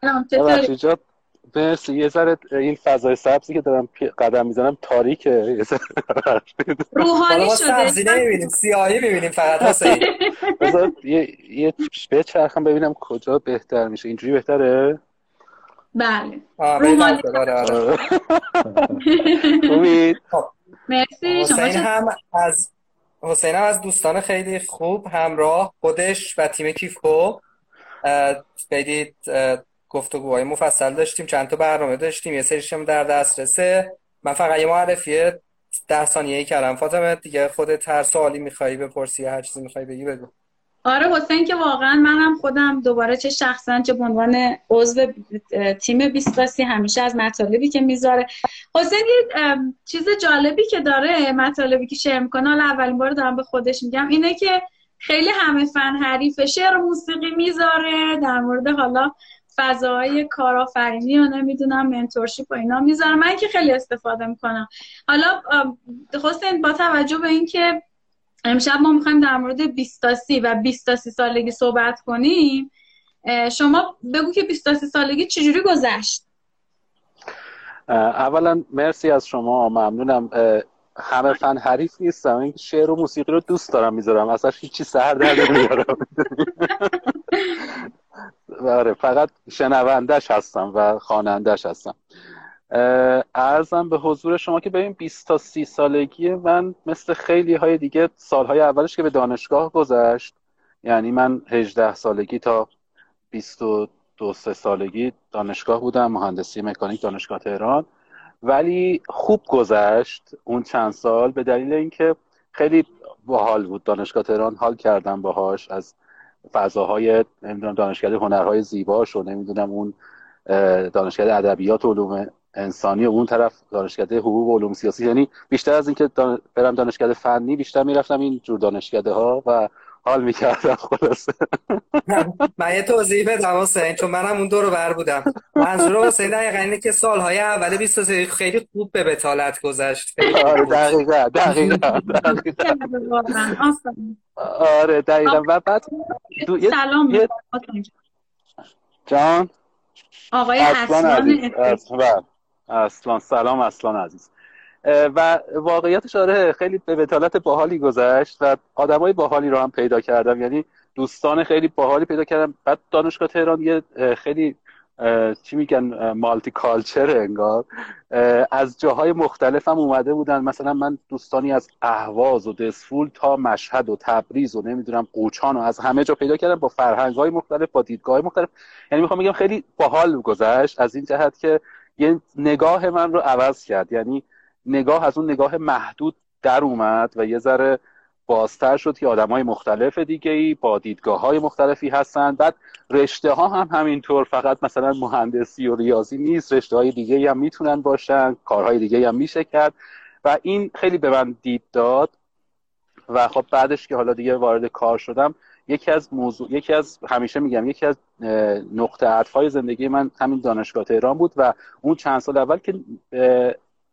سلام چطوری؟ مرسی یه ذره این فضای سبزی که دارم قدم می‌زنم تاریکه. یه ذره حالا روحانی ما سبزی شده نمی‌بینیم سیاهی می‌بینیم فقط حسین بذار یه یه بچرخم ببینم کجا بهتر میشه. اینجوری بهتره؟ بله. روحانی. آره آره. آره. خوبی مرسی شما حسین؟ هم از حسین هم از دوستان خیلی خوب همراه خودش و تیم کیفکو اه، گفتگوهای مفصل داشتیم چند تا برنامه داشتیم یه سریش هم در دسترسه. من فقط یه معرفی ده ثانیه‌ای کردم. فاطمه دیگه خودت هر سوالی میخوایی بپرسی هر چیزی میخوایی بگی بگو. آره حسین که واقعا منم خودم دوباره چه شخصا چه به عنوان عضو تیم بیستاسی همیشه از مطالبی که می‌ذاره. حسین یه چیز جالبی که داره مطالبی که شیر می‌کنه حالا اولین بار دارم به خودش میگم اینه که خیلی همه فن حریف شعر و موسیقی می‌ذاره در مورد حالا فضاهای کارآفرینی و نمی‌دونم منتورشیپ و اینا می‌ذاره من که خیلی استفاده می‌کنم. حالا حسین با توجه به اینکه امشب ما می‌خوایم در مورد بیستاسی و بیستاسی سالگی صحبت کنیم شما بگو که بیستاسی سالگی چجوری گذشت؟ اولا مرسی از شما ممنونم. همه فن حریف نیستم. این شعر و موسیقی رو دوست دارم می‌ذارم. اصلا هیچی سر در نمیارم آره فقط شنوندش هستم و خوانندش هستم. ارزم به حضور شما که ببین 20 تا 30 سالگی من مثل خیلی های دیگه سالهای اولش که به دانشگاه گذشت یعنی من 18 سالگی تا 22 سه سالگی دانشگاه بودم مهندسی مکانیک دانشگاه تهران. ولی خوب گذشت اون چند سال به دلیل اینکه خیلی باحال بود دانشگاه تهران حال کردم باهاش از فضاهای نمی‌دونم دانشکده هنرهای زیباش و نمی‌دونم اون دانشکده ادبیات علوم انسانی و اون طرف دانشکده حقوق و علوم سیاسی یعنی بیشتر از اینکه. برم دانشکده فنی بیشتر می‌رفتم این جور دانشکده ها و حال می‌کردم خلاصه من یه توضیح بدم حسین چون منم اون دور بر بودم منظور حسین دقیقا اینه که سالهای اول 23 خیلی خوب به بتالت گذشت آره. دقیقا دقیقا. آره دقیقا و بعد. سلام جان. آقای اصلان اصلان عزیز افتی. اصلان اصلان سلام اصلان عزیز و واقعیتش آره خیلی به بتالت باحالی گذشت و آدمای باحالی رو هم پیدا کردم. یعنی دوستان خیلی باحالی پیدا کردم. بعد دانشگاه تهران یه خیلی چی میگن مالتی کالچر انگار از جاهای مختلف هم اومده بودن. مثلا من دوستانی از اهواز و دسفول تا مشهد و تبریز و نمی‌دونم قوچان و از همه جا پیدا کردم با فرهنگ های مختلف با دیدگاه مختلف. یعنی می‌خوام بگم خیلی باحال گذشت. از این جهت که یه نگاه من رو عوض کرد. یعنی نگاه از اون نگاه محدود در اومد و یه ذره بازتر شد که آدم های مختلف دیگه ای با دیدگاه های مختلفی هستن. بعد رشته ها هم همینطور فقط مثلا مهندسی و ریاضی نیست رشته های دیگه هم می‌تونن باشن کارهای دیگه هم میشه کرد. و این خیلی به من دید داد و خب بعدش که حالا دیگه وارد کار شدم یکی از موضوع یکی از همیشه میگم یکی از نقطه عطفای زندگی من همین دانشگاه تهران بود و اون چند سال اول که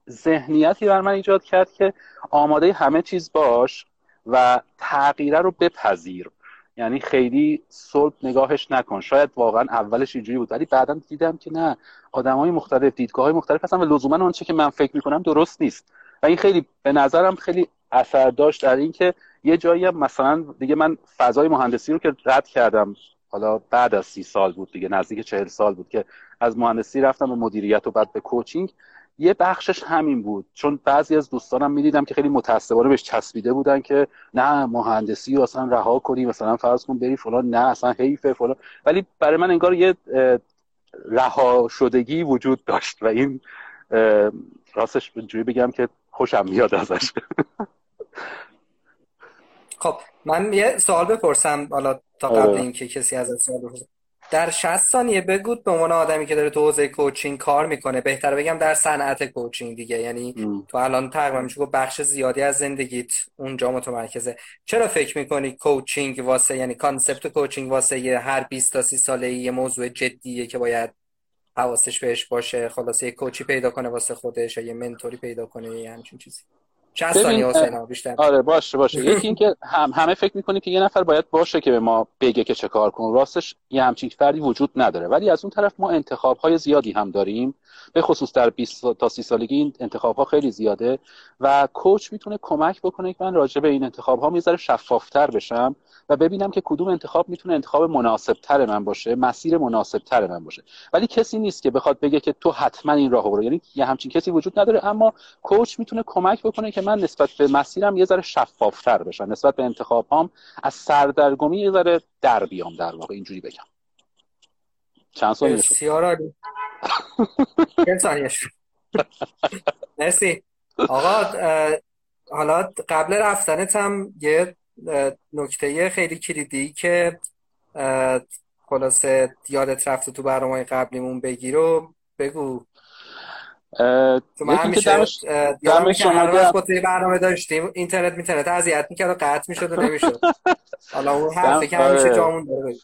ذهنیتی بر من ایجاد کرد که آماده همه چیز باش و تغییره رو بپذیر. یعنی خیلی صلب نگاهش نکن. شاید واقعا اولش اینجوری بود ولی بعدا دیدم که نه آدم های مختلف دیدگاه های مختلف هستن و لزوما آنچه که من فکر می‌کنم درست نیست. و این خیلی به نظرم خیلی اثر داشت در اینکه یه جایی هم مثلا دیگه من فضای مهندسی رو که رد کردم حالا بعد از سی سال بود دیگه نزدیک چهل سال بود که از مهندسی رفتم به مدیریت و بعد به کوچینگ یه بخشش همین بود. چون بعضی از دوستانم می‌دیدم که خیلی متاسفانه بهش چسبیده بودن که نه مهندسی رو اصلا رها کنی مثلا فرض کن بری فلان نه اصلا حیفه فلان. ولی برای من انگار یه رها شدگی وجود داشت و این راستش اینجوری بگم که خوشم میاد ازش. خب من یه سوال بپرسم حالا تا قبل آره. اینکه کسی از سوال بپرسه. در 60 ثانیه بگو به عنوان آدمی که داره تو حوزه coaching کار می‌کنه بهتر بگم در صنعت coaching دیگه. یعنی تو الان تقریبا میشه بخش زیادی از زندگیت اونجا متمرکزه. چرا فکر می‌کنی coaching واسه یعنی concept coaching واسه یه هر 20 تا 30 ساله یه موضوع جدیه که باید حواسش بهش باشه خلاصه یه coach ی پیدا کنه واسه خودش یا یه mentor ی پیدا کنه یا همچین چیزی؟ 60 ثانیه حسین بیشتر. آره باشه باشه. یکی اینکه هم همه فکر می‌کنیم که یه نفر باید باشه که به ما بگه که چه کار کن راستش یه همچین فردی وجود نداره. ولی از اون طرف ما انتخاب های زیادی هم داریم. به خصوص در 20 تا 30 سالگی این انتخاب ها خیلی زیاده و کوچ می‌تونه کمک بکنه که من راجع به این انتخاب ها می‌ذاره شفافتر بشم و ببینم که کدوم انتخاب می‌تونه انتخاب مناسب تر من باشه مسیر مناسب تر من باشه. ولی کسی نیست که بخواد بگه که تو حتما این راهو برو. یعنی یه همچین کسی وجود نداره اما کوچ می‌تونه کمک بکنه که من نسبت به مسیرم یه ذره شفافتر بشم. نسبت به انتخاب هام از سردرگمی یه ذره در بیام در واقع اینجوری بگم. چند سال بسیار عالی. مرسی. آقا حالا قبل رفتنت هم یه نکته خیلی کلیدی که خلاصه یادت رفته تو برنامه قبلیمون بگی رو بگو. تو من همیشه دمش, دمش شما هر با توی برنامه داشتیم اینترنت میترنت اذیت می‌کرد و قطع می‌شد و نمی‌شد. حالا اون حرفه که همیشه آره. جامون داره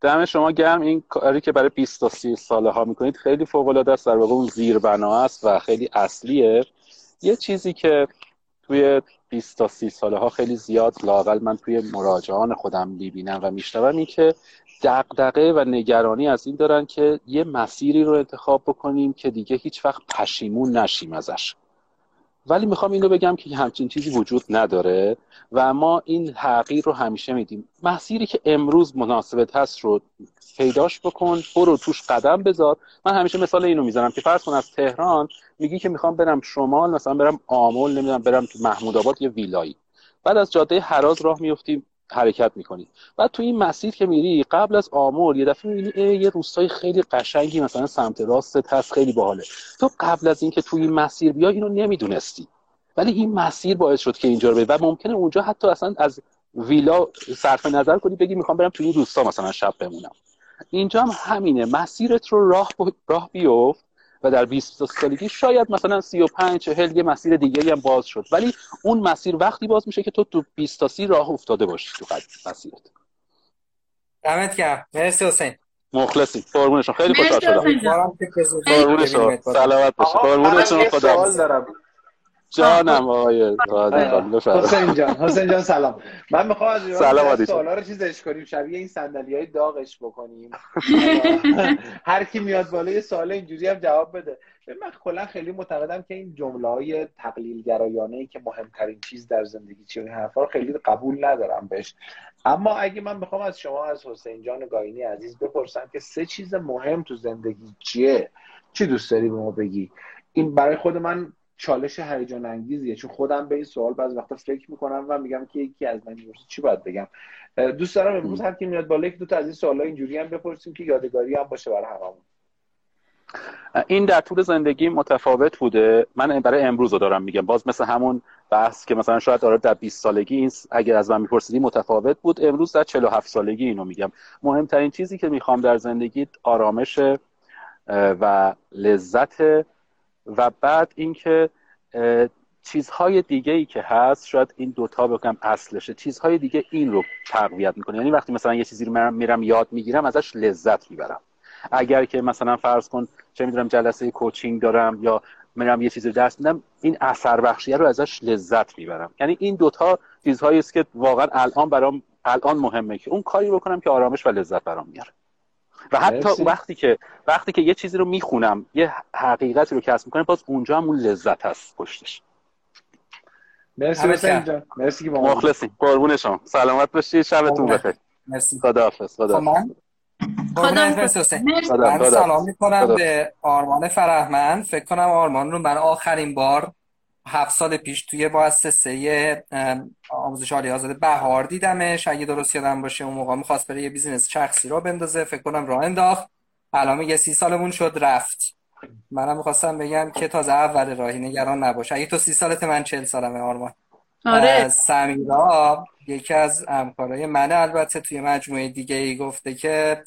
دم شما گرم. این کاری که برای 20 تا 30 ساله ها می‌کنید خیلی فوق العاده است. در واقع اون زیربنا است و خیلی اصلیه. یه چیزی که توی 20 تا 30 ساله ها خیلی زیاد لاقل من توی مراجعان خودم می‌بینم و میشنوم این که دقدقه و نگرانی از این دارن که یه مسیری رو انتخاب بکنیم که دیگه هیچ وقت پشیمون نشیم ازش. ولی می‌خوام اینو بگم که همچین چیزی وجود نداره و ما این تغییر رو همیشه میدیم. مسیری که امروز مناسبت هست رو پیداش بکن برو توش قدم بذار. من همیشه مثال اینو می‌زنم که فرض کن از تهران میگی که می‌خوام برم شمال مثلا برم آمل نمی‌دونم برم تو محمود آباد یه ویلایی. بعد از جاده حراز راه میفتیم حرکت می‌کنی. بعد تو این مسیر که میری قبل از آمل یه دفعه می‌بینی یه روستای خیلی قشنگی مثلا سمت راست هست خیلی باحاله. تو قبل از اینکه تو این مسیر بیا اینو نمی‌دونستی. ولی این مسیر باعث شد که اینجا رو و ممکنه اونجا حتی اصلا از ویلا صرف نظر کنی بگی می‌خوام برم تو این روستا مثلا شب بمونم. اینجا هم همینه. مسیرت رو راه, راه بیفت. و در 20 سالگی شاید مثلا 35 40 یه مسیر دیگه هم باز شد. ولی اون مسیر وقتی باز میشه که تو تو 20 تا 30 راه افتاده باشی تو مسیرت. دمت گرم. مرسی حسین. مخلصی. قربون شما. خیلی خوشحال شدم. قربون شما. سلامت باشید قربون شما. خدا دارم. جانم آقای حسین جان حسین جان سلام. من می‌خوام از سلام سوالا رو چیزش کنیم شبیه این صندلی های داغش بکنیم. هر کی میاد بالا یه سوال اینجوری هم جواب بده. من کلا خیلی معتقدم که این جمله های تقلیل گرایانه ای که مهمترین چیز در زندگی چیه این حرفا رو خیلی قبول ندارم بهش. اما اگه من بخوام از شما از حسین جان گاینی عزیز بپرسم که سه چیز مهم تو زندگی چیه؟ چی دوست داری به ما بگی؟ این برای خود من چالش هیجان انگیزیه چون خودم به این سوال بعض وقتا فکر می‌کنم و میگم که یکی از من چی باید بگم. دوست دارم امروز هر کی میاد بالا یک دو تا از این سوالا اینجوری هم بپرسیم که یادگاری هم باشه برای هممون. این در طول زندگی متفاوت بوده. من برای امروز رو دارم میگم. باز مثل همون بحث که مثلا شاید آره در 20 سالگی این اگر از من میپرسیدی متفاوت بود. امروز در 47 سالگی اینو میگم. مهمترین چیزی که می‌خوام در زندگی آرامش و لذت و بعد اینکه چیزهای دیگه ای که هست شاید این دوتا بکنم اصلشه. چیزهای دیگه این رو تقویت می‌کنه. یعنی وقتی مثلا یه چیزی رو میرم یاد می‌گیرم ازش لذت می‌برم. اگر که مثلا فرض کن چه می‌دونم جلسه کوچینگ دارم یا میرم یه چیزی درس میدم این اثر بخشیه رو ازش لذت می‌برم. یعنی این دوتا چیزهایی است که واقعا الان برام الان مهمه که اون کاری بکنم که آرامش و لذت برام میاره و حتی وقتی که وقتی که یه چیزی رو می‌خونم یه حقیقتی رو کسب می‌کنم باز اونجا هم اون لذت هست پشتش. مرسی حسین مرسی که مخلصیم قربون شما. سلامت باشید شبتون بخیر. مرسی خداحافظ خدا من سلام می‌کنم به آرمان فرهمن فکر کنم آرمان رو من آخرین بار هفت سال پیش توی مؤسسه آموزش عالی آزاد بهار دیدمش. اگه درست یادم باشه اون موقع می‌خواست بره یه بیزینس شخصی رو بندازه. فکر کنم راه انداخت. الان یه سی سالمون شد رفت. منم می‌خواستم بگم که تازه اول راهی نگران نباشه اگه تو سی سالت من چل سالمه آرمان. آره. سمیرا یکی از همکارای من البته توی مجموعه دیگه ای گفته که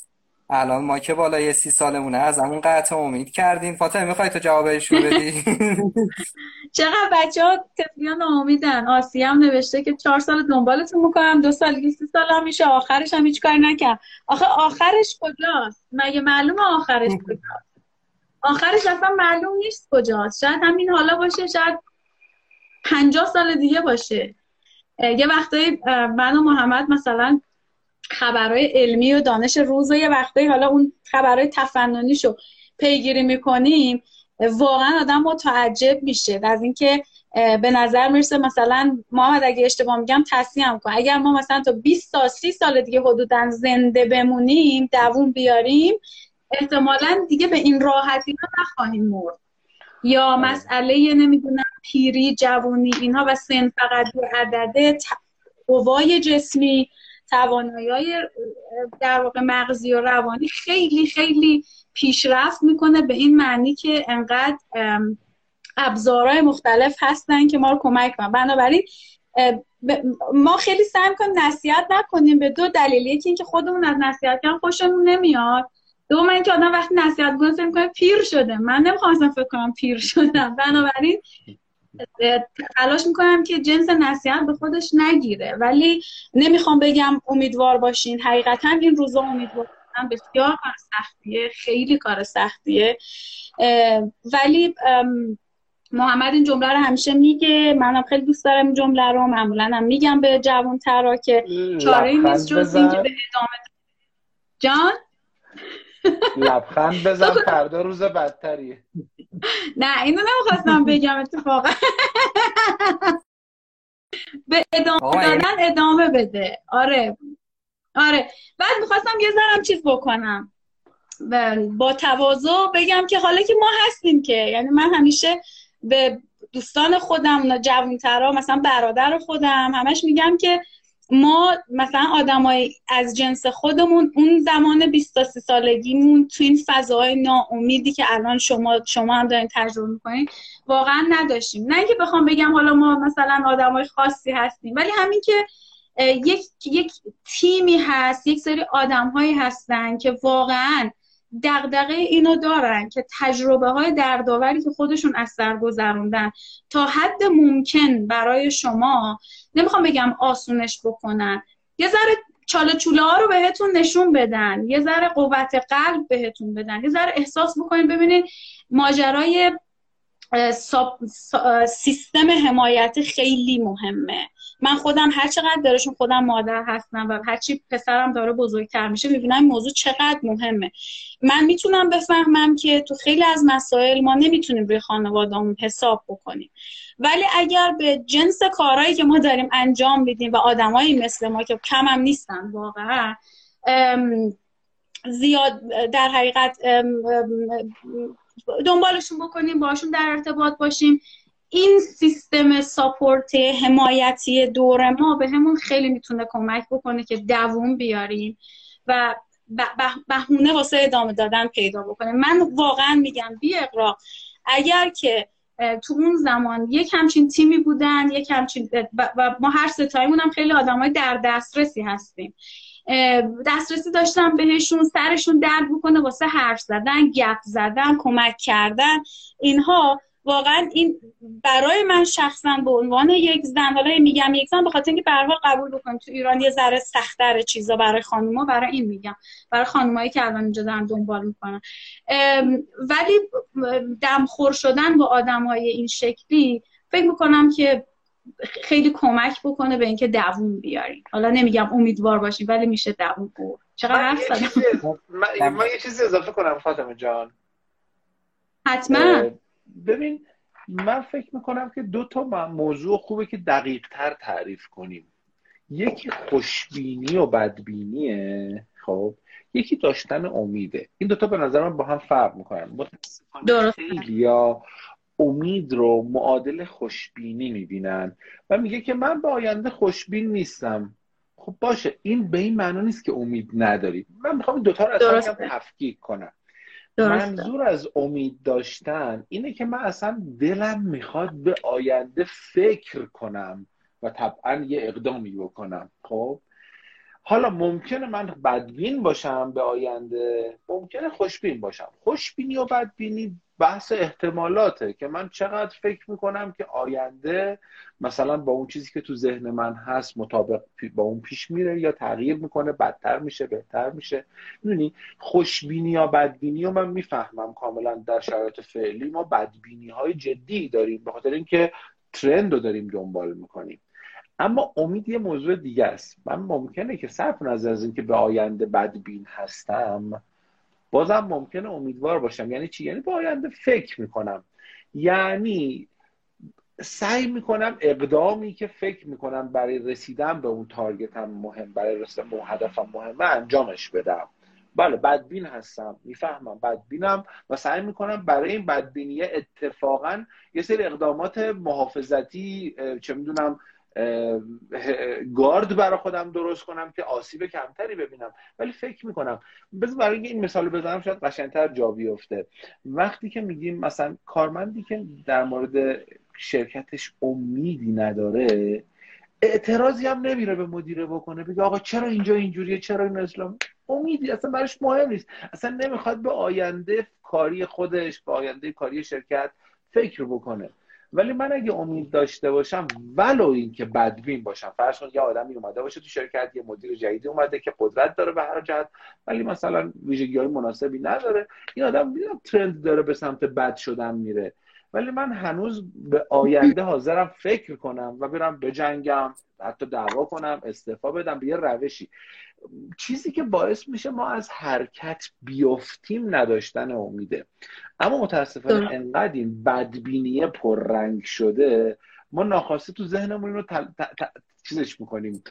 الان ما که بالای سی سالمونه از همون قطع امید کردیم. فاطمه می‌خوای تو جوابش رو بدی؟ چقدر بچه ها تفلیان امیدن. آسی هم نوشته که چهار سال دنبالتون می‌کنم دو سال سی سال هم میشه. آخرش هم هیچ کاری نکرد. آخه آخرش کجاست؟ مگه معلومه آخرش کجاست؟ آخرش اصلا معلوم نیست کجاست. شاید همین حالا باشه شاید پنجاه سال دیگه باشه. یه وقتایی من و محمد مثلا خبرهای علمی و دانش روز و یه وقتایی حالا اون خبرهای تفننیشو پیگیری می‌کنیم واقعا آدم متعجب میشه. از اینکه به نظر می‌رسه مثلا محمد اگه اشتباه میگم تصحیح کن. اگر ما مثلا تا 20 تا 30 سال دیگه حدودا زنده بمونیم دووم بیاریم احتمالا دیگه به این راحتی نخواهیم مرد. یا. مسئله نمی‌دونم پیری جوونی اینها و سن فقط عدده قوای جسمی توانایی در واقع مغزی و روانی خیلی خیلی پیشرفت می‌کنه به این معنی که انقدر ابزارهای مختلف هستن که ما رو کمک کنن بنابراین ما خیلی سعی کنیم نصیحت نکنیم به دو دلیل. یکی اینکه خودمون از نصیحت کردن خوشمون نمیاد. دو من که آدم وقتی نصیحت می‌کنه پیر شده. من نمی‌خوام فکر کنم پیر شدم. بنابراین تلاش می‌کنم که جنس نصیحت به خودش نگیره. ولی نمی‌خوام بگم امیدوار باشین. حقیقتا این روزا امیدوار بسیار کار سختیه. خیلی کار سختیه. ولی محمد این جمله رو همیشه میگه. منم خیلی دوست دارم این جمله رو. معمولا هم میگم به جوان ترا که چاره نیست جز اینکه به ادامه جان؟ لبخند بزن فردا روز بدتریه. نه اینو نمی‌خواستم بگم اتفاقا. به ادامه دادن ادامه بده. آره. آره. بعد می‌خواستم یه ذرم چیز بکنم. با تواضع بگم که حالا که ما هستیم که یعنی من همیشه به دوستان خودم جوانترا مثلا برادر خودم همش میگم که ما مثلا آدمای از جنس خودمون اون زمان 20 تا 30 سالگیمون تو این فضای ناامیدی که الان شما شما هم دارین تجربه می‌کنین واقعا نداشتیم. نه اینکه بخوام بگم حالا ما مثلا آدمای خاصی هستیم ولی همین که یک یک تیمی هست یک سری آدمهایی هستن که واقعا دغدغه اینو دارن که تجربه های دردآوری که خودشون از سر گذروندن. تا حد ممکن برای شما نمی‌خوام بگم آسونش بکنن. یه ذره چاله چوله ها رو بهتون نشون بدن. یه ذره قوت قلب بهتون بدن. یه ذره احساس بکنین. ببینید ماجرای سیستم حمایت خیلی مهمه. من خودم هر چقدر دارشون خودم مادر هستم و هرچی پسرم داره بزرگتر میشه می‌بینم این موضوع چقدر مهمه. من می‌تونم بفهمم که تو خیلی از مسائل ما نمی‌تونیم روی خانوادهمون حساب بکنیم. ولی اگر به جنس کارهایی که ما داریم انجام میدیم و آدمایی مثل ما که کم هم نیستن واقعا زیاد در حقیقت دنبالشون بکنیم باشون در ارتباط باشیم. این سیستم ساپورت حمایتی دور ما به همون خیلی می‌تونه کمک بکنه که دووم بیاریم و بهونه واسه ادامه دادن پیدا بکنه. من واقعا میگم بی اقراق اگر که تو اون زمان یک همچین تیمی بودن یک همچین و ما هر ستایمون هم خیلی آدمای در دسترسی هستیم. دسترسی داشتم بهشون سرشون درد بکنه واسه حرف زدن گپ زدن کمک کردن. اینها واقعا این برای من شخصا به عنوان یک زن حالا میگم یک زن به خاطر اینکه به قبول بکنم تو ایران یه ذره سختره چیزا برای خانوما برای این میگم برای خانمایی که الان اینجا دارن دنبال می‌کنن. ولی دمخور شدن با آدمای این شکلی فکر می‌کنم که خیلی کمک بکنه به اینکه دووم بیاریم حالا نمیگم امیدوار باشیم ولی میشه دووم بود. چقدر حرف من یه چیزی اضافه کنم فاطمه جان. حتما. ببین من فکر می‌کنم که دو تا موضوع خوبه که دقیق تر تعریف کنیم. یکی خوشبینی و بدبینیه خب؟ یکی داشتن امیده. این دوتا به نظر من با هم فرق می‌کنن. متاسفانه خیلی یا امید رو معادل خوشبینی می‌بینن و میگه که من به آینده خوشبین نیستم. خب باشه این به این معنا نیست که امید نداری. من می‌خوام این دوتا رو اصلا تفکیک کنم. منظور از امید داشتن اینه که من اصلا دلم می‌خواد به آینده فکر کنم و طبعا یه اقدامی بکنم. خب؟ حالا ممکنه من بدبین باشم به آینده ممکنه خوشبین باشم. خوشبینی و بدبینی بحث احتمالاته که من چقدر فکر می‌کنم که آینده مثلا با اون چیزی که تو ذهن من هست مطابق با اون پیش میره یا تغییر می‌کنه بدتر میشه بهتر میشه. می‌دونی؟ خوشبینی یا بدبینی و من می‌فهمم کاملا در شرایط فعلی. ما بدبینی های جدی داریم به خاطر اینکه ترند رو داریم دنبال می‌کنیم. اما امید یه موضوع دیگه است. من ممکنه که صرف نظر از اینکه به آینده بدبین هستم بازم ممکنه امیدوار باشم. یعنی چی؟ یعنی به آینده فکر می‌کنم. یعنی سعی می‌کنم اقدامی که فکر می‌کنم برای رسیدن به اون تارگتم مهم برای رسیدن به هدفم مهمه انجامش بدم. بله بدبین هستم. می‌فهمم بدبینم و سعی می‌کنم برای این بدبینیه اتفاقا یه سری اقدامات محافظتی چه می‌دونم گارد برای خودم درست کنم که آسیب کمتری ببینم. ولی فکر می‌کنم بذار برای این مثال بزنم شاید قشنگتر جا بیفته. وقتی که میگیم مثلا کارمندی که در مورد شرکتش امیدی نداره اعتراضی هم نمیره به مدیره بکنه بگه آقا چرا اینجا اینجوریه چرا این اسلام؟ امیدی اصلا براش مهم نیست. اصلا نمی‌خواد به آینده کاری خودش به آینده کاری شرکت فکر بکنه. ولی من اگه امید داشته باشم ولو اینکه بدبین باشم. فرض کن یه آدمی اومده باشه تو شرکت یه مدیر جدیدی اومده که قدرت داره به هر جهت ولی مثلا ویژگی های مناسبی نداره. این آدم ترند داره به سمت بد شدن میره. ولی من هنوز به آینده حاضرم فکر کنم و برم بجنگم حتی دعوا کنم استعفا بدم به یه روشی. چیزی که باعث میشه ما از حرکت بیفتیم نداشتن امیده. اما متاسفانه انقدر این بدبینیه پررنگ شده ما ناخواسته تو ذهنمون رو تل... چیزش می‌کنیم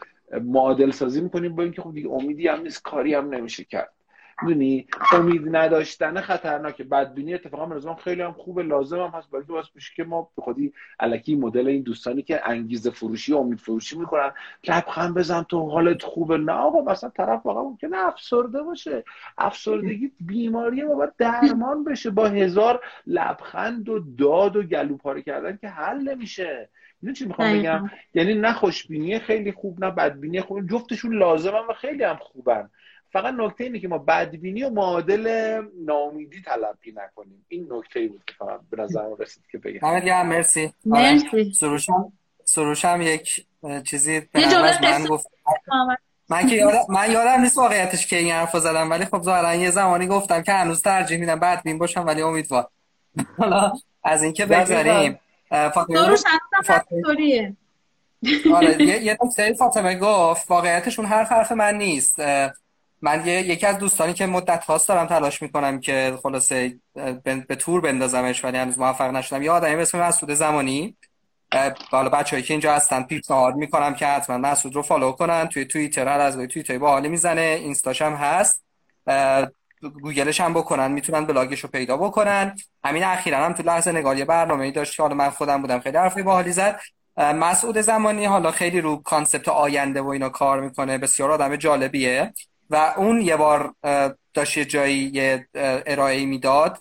معادل سازی می‌کنیم با اینکه خب دیگه امیدی هم نیست کاری هم نمیشه کرد. می‌دونی؟ امید نداشتن خطرناکه بدبینی اتفاقا به خیلی هم خوبه لازم هم هست. بلکه واسه که ما به خودی الکی مدل این دوستانی که انگیزه فروشی و امید فروشی می‌کنن لبخند بزن تو حالت خوبه. نه آقا مثلا طرف واقعا ممکنه افسرده باشه. افسردگی بیماریه و باید درمان بشه با هزار لبخند و داد و گلوپاره کردن که حل نمیشه. می‌دونی چی می‌خوام بگم؟ یعنی نه خوشبینی خیلی خوب نه بدبینی خوب. جفتشون لازمن و خیلی هم خوبن. فقط نکته اینه که ما بدبینی و معادل ناامیدی تلقی نکنیم. این نکته بود که به نظر رسید که بگم. مرسی. مرسی. سروشم سروشم یک چیزی به من گفت. من که یادم من یادم نیست واقعیتش که این حرفو زدم ولی خب ظاهرا یه زمانی گفتم که هنوز ترجیح میدم بدبین باشم ولی امیدوار. حالا از اینکه بگذاریم فاطمه فاطمه آره یه یه فاطمه گفت واقعیتش اون حرف حرف من نیست. من یه یکی از دوستانی که مدت هاست دارم تلاش می‌کنم که خلاصه به تور بندازمش ولی هنوز موفق نشدم. یه آدمی اسم مسعود زمانی. بالا بچه‌ای که اینجا هستن پیشنهاد می‌کنم که حتما مسعود رو follow کنن. توی توییتر هر از توییت باحالی می‌زنه اینستاش هم هست. گوگلش هم بکنن می‌تونن بلاگش رو پیدا بکنن. همین اخیرا هم تو لحظه نگاری برنامه ای داشت که حالا من خودم بودم خیلی حرفی باحالی زد. مسعود زمانی حالا خیلی رو concept آینده و اینا کار می‌کنه. بسیار آدم جالبیه. و اون یه بار داشت یه جایی ارائه می‌داد.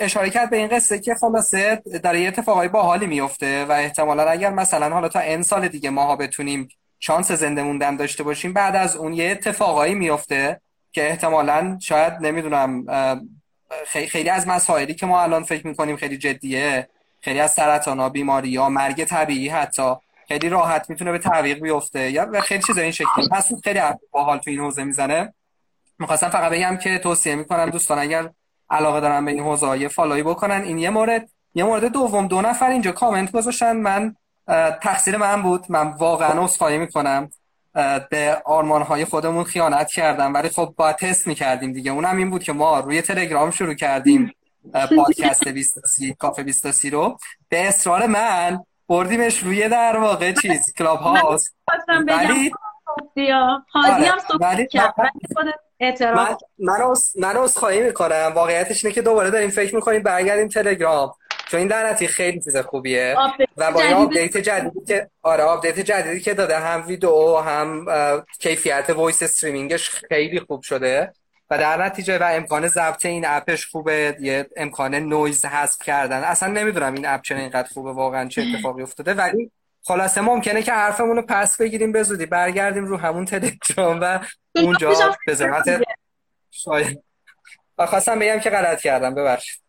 اشاره کرد به این قصه که خلاصه در یه اتفاقای باحالی میفته و احتمالا اگر مثلا حالا تا این سال دیگه ماها بتونیم شانس زنده موندن داشته باشیم بعد از اون یه اتفاقایی میفته که احتمالا شاید نمی‌دونم خیلی از مسائلی که ما الان فکر می‌کنیم خیلی جدیه خیلی از سرطان ها بیماری ها مرگ طبیعی حتی خیلی راحت می‌تونه به تعویق بیفته. یا خیلی چیز این شکلی پس خیلی باحال تو این حوزه می‌زنه. می‌خواستم فقط بگم که توصیه می‌کنم دوستان اگر علاقه دارن به این حوزه یه فالوی بکنن این یه مورد یه مورد دوم دو نفر اینجا کامنت گذاشتن. من تقصیر من بود. من واقعا عذرخواهی می‌کنم. به آرمان های خودمون خیانت کردم. ولی خب با تست می‌کردیم دیگه. اونم این بود که ما روی تلگرام شروع کردیم پادکست 23 کافه 23 رو. به اصرار من بردیمش روی در واقع چیز کلاب هاوس ولی هم صحبت کرد من من من خواهی می‌کنم. واقعیتش اینه که دوباره داریم فکر می‌کنیم برگردیم تلگرام. چون این درنتی خیلی چیز خوبیه. و با این آپدیت جدیدی که آره آپدیت جدیدی که داده هم ویدیو هم کیفیت voice streaming ش خیلی خوب شده. و در نتیجه و امکان ضبط این app ش خوبه. یه امکان نویز حذف کردن. اصلا نمی‌دونم این app چرا اینقدر خوبه واقعا چه اتفاقی افتاده. ولی خلاصه ممکنه که حرفمون رو پس بگیریم به زودی. برگردیم رو همون تلگرام و اونجا به زحمت شاید. خواستم بگم که غلط کردم ببخشید.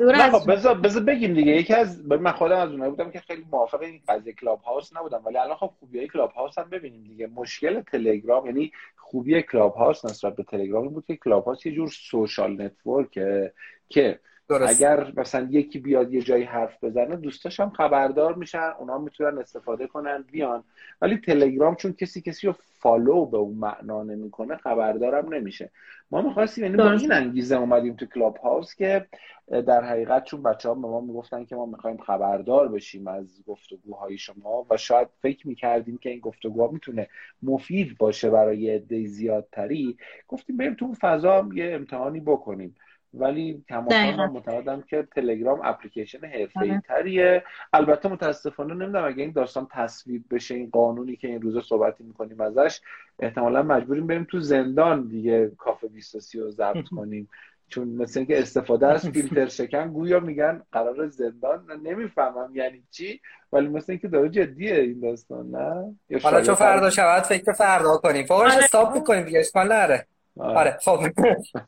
نه خب بذار بذار بگیم دیگه. یکی از من خودم از اونایی بودم که خیلی موافق این قضیه کلاب هاوس نبودم. ولی الان خب خوبیای کلاب هاوس هم ببینیم دیگه. مشکل تلگرام یعنی خوبی کلاب هاوس نسبت به تلگرام بود که کلاب هاوس یه جور social network ه که درست. اگر مثلا یکی بیاد یه جایی حرف بزنه دوستاش هم خبردار میشن اونا می‌تونن استفاده کنن بیان. ولی تلگرام چون کسی کسی رو follow به اون معنا نمی‌کنه خبردارم نمیشه. ما می‌خواستیم یعنی با این انگیزه اومدیم تو کلاب هاوس که در حقیقت چون بچه ها به ما می‌گفتن که ما می‌خوایم خبردار بشیم از گفتگوهای شما و شاید فکر می‌کردیم که این گفتگوها می‌تونه مفید باشه برای عده زیادتری گفتیم بریم تو فضا یه امتحانی بکنیم. ولی تماما من معتقدم که تلگرام اپلیکیشن حرفه‌ای آره. تریه. البته متاسفانه نمی‌دونم اگه این داستان تصویب بشه این قانونی که این روزا صحبتی می‌کنیم ازش احتمالا مجبوریم بریم تو زندان دیگه کافه 23 رو ضبط کنیم. چون مثل اینکه استفاده از فیلتر شکن گویا میگن قرار زندان نمی‌فهمم یعنی چی ولی مثل اینکه داره جدیه این داستان نه؟ حالا چون فردا شود فکر فردا کنیم. فوقش آره. stop بکنیم دیگه اشکال نره آره, آره. خب.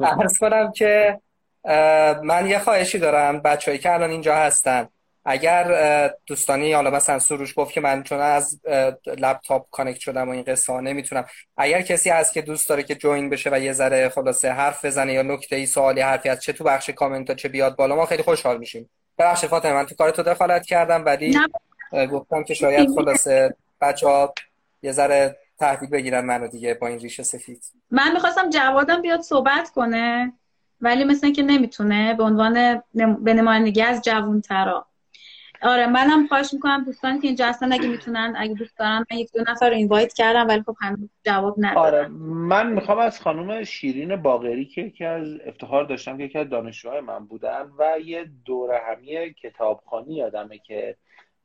عرض کنم که من یه خواهشی دارم. بچههایی که الان اینجا هستن اگر دوستانی حالا مثلا سروش گفت که من چون از لپتاپ connect شدم و این قصه ها نمی‌تونم. اگر کسی هست که دوست داره که join بشه و یه ذره خلاصه حرف بزنه یا نکته ای سوالی حرفی از چه تو بخش کامنت ها چه بیاد بالا ما خیلی خوشحال میشیم. ببخشید فاطمه من تو کار تو دخالت کردم ولی گفتم که شاید خلاصه بچه ها یه ذره تحویل بگیرن منو دیگه با این ریشه سفید. من می‌خواستم جوادم بیاد صحبت کنه. ولی مثل که نمی‌تونه به عنوان به نمایندگی از جوانترا. آره منم خواهش می‌کنم دوستانی که اینجا هستن اگه می‌تونن اگه دوست دارن من یک دو نفر رو اینوایت کردم ولی خب هنوز جواب ندادن. آره من می‌خوام از خانم شیرین باغری که یکی از افتخار داشتم که یکی از دانشجوهای من بودن و یه دوره همی کتابخانی یادمه که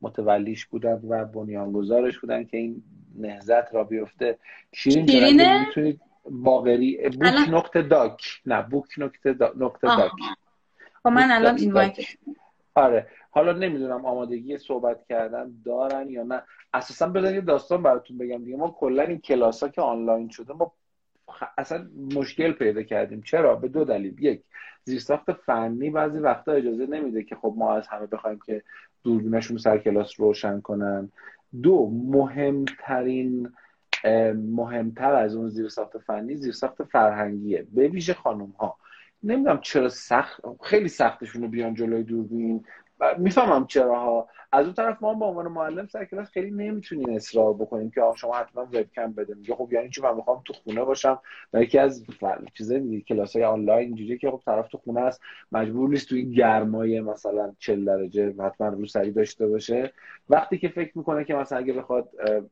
متولیش بودن و بنیانگذارش بودن که این نهزت را بیفته. شیرین می‌تونید باقری. بوک نقطه داک. نه بوک نقطه دا... نقطه داک. خب من الان این آره. حالا نمی‌دونم آمادگی صحبت کردن دارن یا نه. اساسا بذارید یه داستان براتون بگم دیگه. ما کلا این کلاس ها که آنلاین شده ما اصلا مشکل پیدا کردیم. چرا؟ به دو دلیل. یک زیرساخت فنی بعضی وقتا اجازه نمیده که خب ما از همه بخوایم که دوربینشون سر کلاس روشن کنن. دو مهمترین مهمتر از اون زیرساخت فنی زیرساخت فرهنگیه. به ویژه خانم ها نمی‌دونم چرا سخت خیلی سختشون بیان جلوی دوربین. می‌فهمم چرا ها از اون طرف ما به عنوان معلم سر کلاس خیلی نمی‌تونیم اصرار بکنیم که شما حتما وبکم بده میگه خب یعنی چی؟ من می‌خوام تو خونه باشم. و یکی از چیزای دیگه کلاس های آنلاین اینجوریه که خب طرف تو خونه است. مجبور نیست توی گرمای مثلا 40 درجه حتما روسری داشته باشه. وقتی که فکر می‌کنه که مثلا اگه بخواد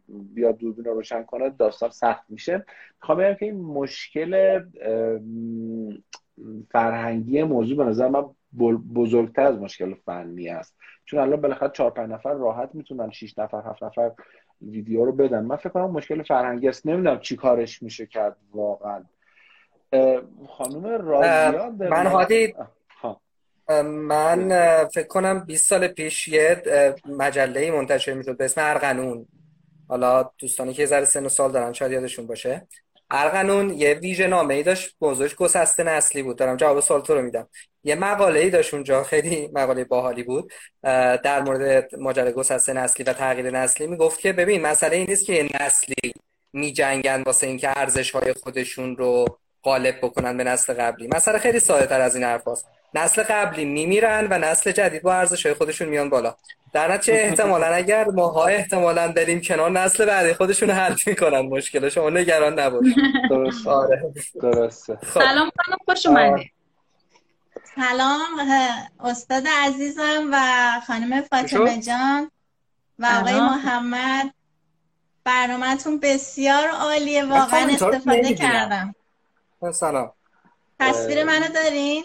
بیاد دوربین رو روشن کنه داستان سخت میشه. می‌خوام بگم که این مشکل فرهنگی موضوع به نظر من بزرگتر از مشکل فنی است. چون الان بالاخره چهار پنج نفر راحت می‌تونن 6 نفر هفت نفر ویدیو رو بدن. من فکر کنم مشکل فرهنگی است. نمی‌دونم چی کارش میشه کرد واقعا. خانم رازیا من هادی من فکر کنم 20 سال پیش یه مجله منتشر می‌شد به اسم ارقنون حالا دوستانی که ذره سن و سال دارن شاید یادشون باشه. ارقنون یه ویژه نامه ای داشت موضوعش گسسته نسلی بود. دارم جواب سوال تو رو میدم. یه مقاله ای داشت اونجا خیلی مقاله باحالی بود در مورد ماجرای گسسته نسلی و تغییر نسلی. می‌گفت که ببین مسئله این نیست که یه نسلی میجنگن واسه اینکه ارزش های خودشون رو غالب بکنن به نسل قبلی. مسئله خیلی ساده تر از این حرفاست. نسل قبلی میمیرن و نسل جدید با ارزش های خودشون میان بالا. در نتیجه احتمالا اگر ماها احتمالا بریم کنار نسل بعدی خودشون حل می‌کنن. مشکل شما نگران نباش. درست آره. درسته. خب. سلام خانم خوش اومدید سلام استاد عزیزم و خانم فاطمه جان و آقای محمد. برنامهتون بسیار عالیه واقعا استفاده کردم. سلام. تصویر منو دارین؟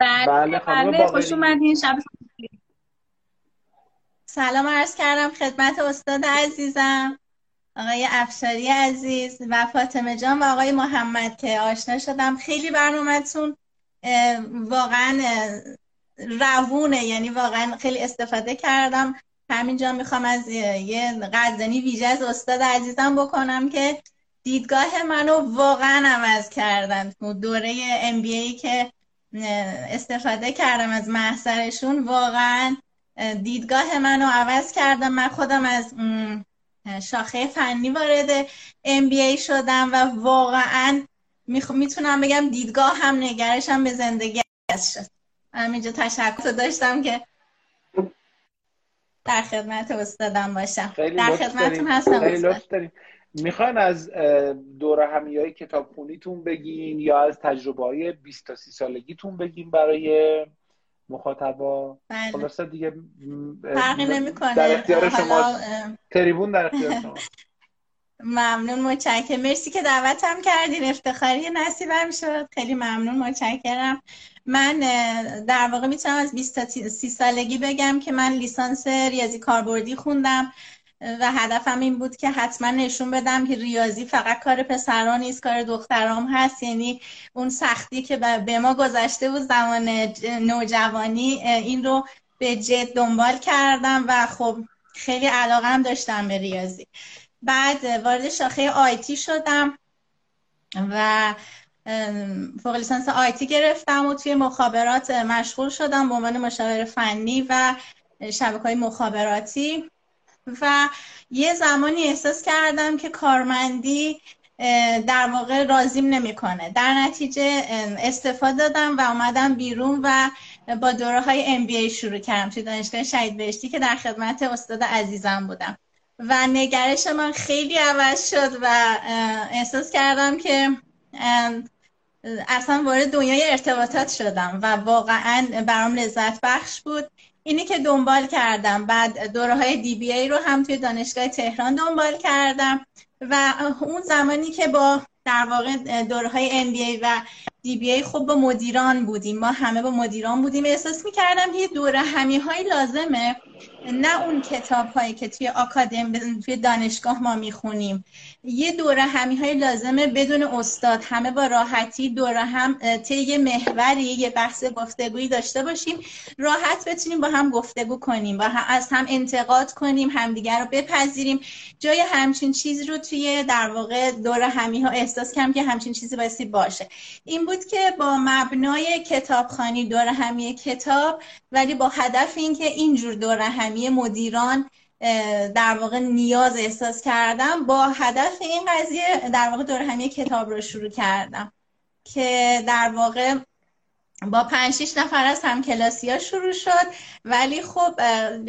بله, بله, بله. خوش اومدین شب سلام عرض کردم خدمت استاد عزیزم آقای افشاری عزیز و فاطمه جان و آقای محمد که آشنا شدم. خیلی برنامهتون واقعا روونه یعنی واقعا خیلی استفاده کردم. همینجا می‌خوام از یه قدردانی ویژه از استاد عزیزم بکنم که دیدگاه منو واقعا عوض کردن دوره ام بی ای که استفاده کردم از محضرشون. واقعا دیدگاه منو عوض کردم من خودم از شاخه فنی وارد MBA شدم و واقعا می‌تونم بگم دیدگاه هم نگرشم به زندگی شد. همینجا تشکر داشتم که در خدمت استادم باشم. در خدمتتون هستم خیلی می‌خواین از دوره همیای کتاب خونیتون بگین یا از تجربه های 20 تا 30 سالگیتون بگین برای مخاطبا؟ بله. خلاصه دیگه فرقی نمی‌کنه. در اختیار شما تریبون در اختیار شما. ممنون متشکرم. مرسی که دعوتم کردین. افتخاری نصیبم شد. خیلی ممنون متشکرم. من در واقع می‌تونم از 20 تا 30 سالگی بگم که من لیسانس ریاضی کاربردی خوندم. و هدفم این بود که حتما نشون بدم که ریاضی فقط کار پسران نیست کار دخترام هست. یعنی اون سختی که به ما گذشته بود زمان نوجوانی این رو به جد دنبال کردم و خب خیلی علاقم داشتم به ریاضی. بعد وارد شاخه آیتی شدم و فوق لیسانس آیتی گرفتم و توی مخابرات مشغول شدم به عنوان مشاور فنی و شبکه های مخابراتی. و یه زمانی احساس کردم که کارمندی در واقع رازیم نمی‌کنه. در نتیجه استفاده دادم و اومدم بیرون و با دوره های MBA شروع کردم توی دانشگاه شهید بهشتی که در خدمت استاد عزیزم بودم. و نگرش من خیلی عوض شد و احساس کردم که اصلا وارد دنیای ارتباطات شدم و واقعا برام لذت بخش بود. اینی که دنبال کردم. بعد دوره های دی بی ای رو هم توی دانشگاه تهران دنبال کردم و اون زمانی که با در واقع دوره های ام بی ای و دی بی ای خب با مدیران بودیم. ما همه با مدیران بودیم. احساس می‌کردم یه دوره همی های لازمه. نه اون کتاب هایی که توی آکادم توی دانشگاه ما می‌خونیم. یه دوره همی های لازمه بدون استاد. همه با راحتی دوره هم طی محوری یه بحث گفتگویی داشته باشیم. راحت بتونیم با هم گفتگو کنیم و هم از هم انتقاد کنیم همدیگر رو بپذیریم. جای همچین چیز رو توی در واقع دوره همی ها احساس کم که همچین چیزی باسی باشه. این بود که با مبنای کتابخانی دوره همی کتاب ولی با هدف اینکه اینجور دوره همی مدیران در واقع نیاز احساس کردم. با هدف این قضیه در واقع دور همی کتاب رو شروع کردم که در واقع با پنج شیش نفر از هم کلاسی ها شروع شد. ولی خب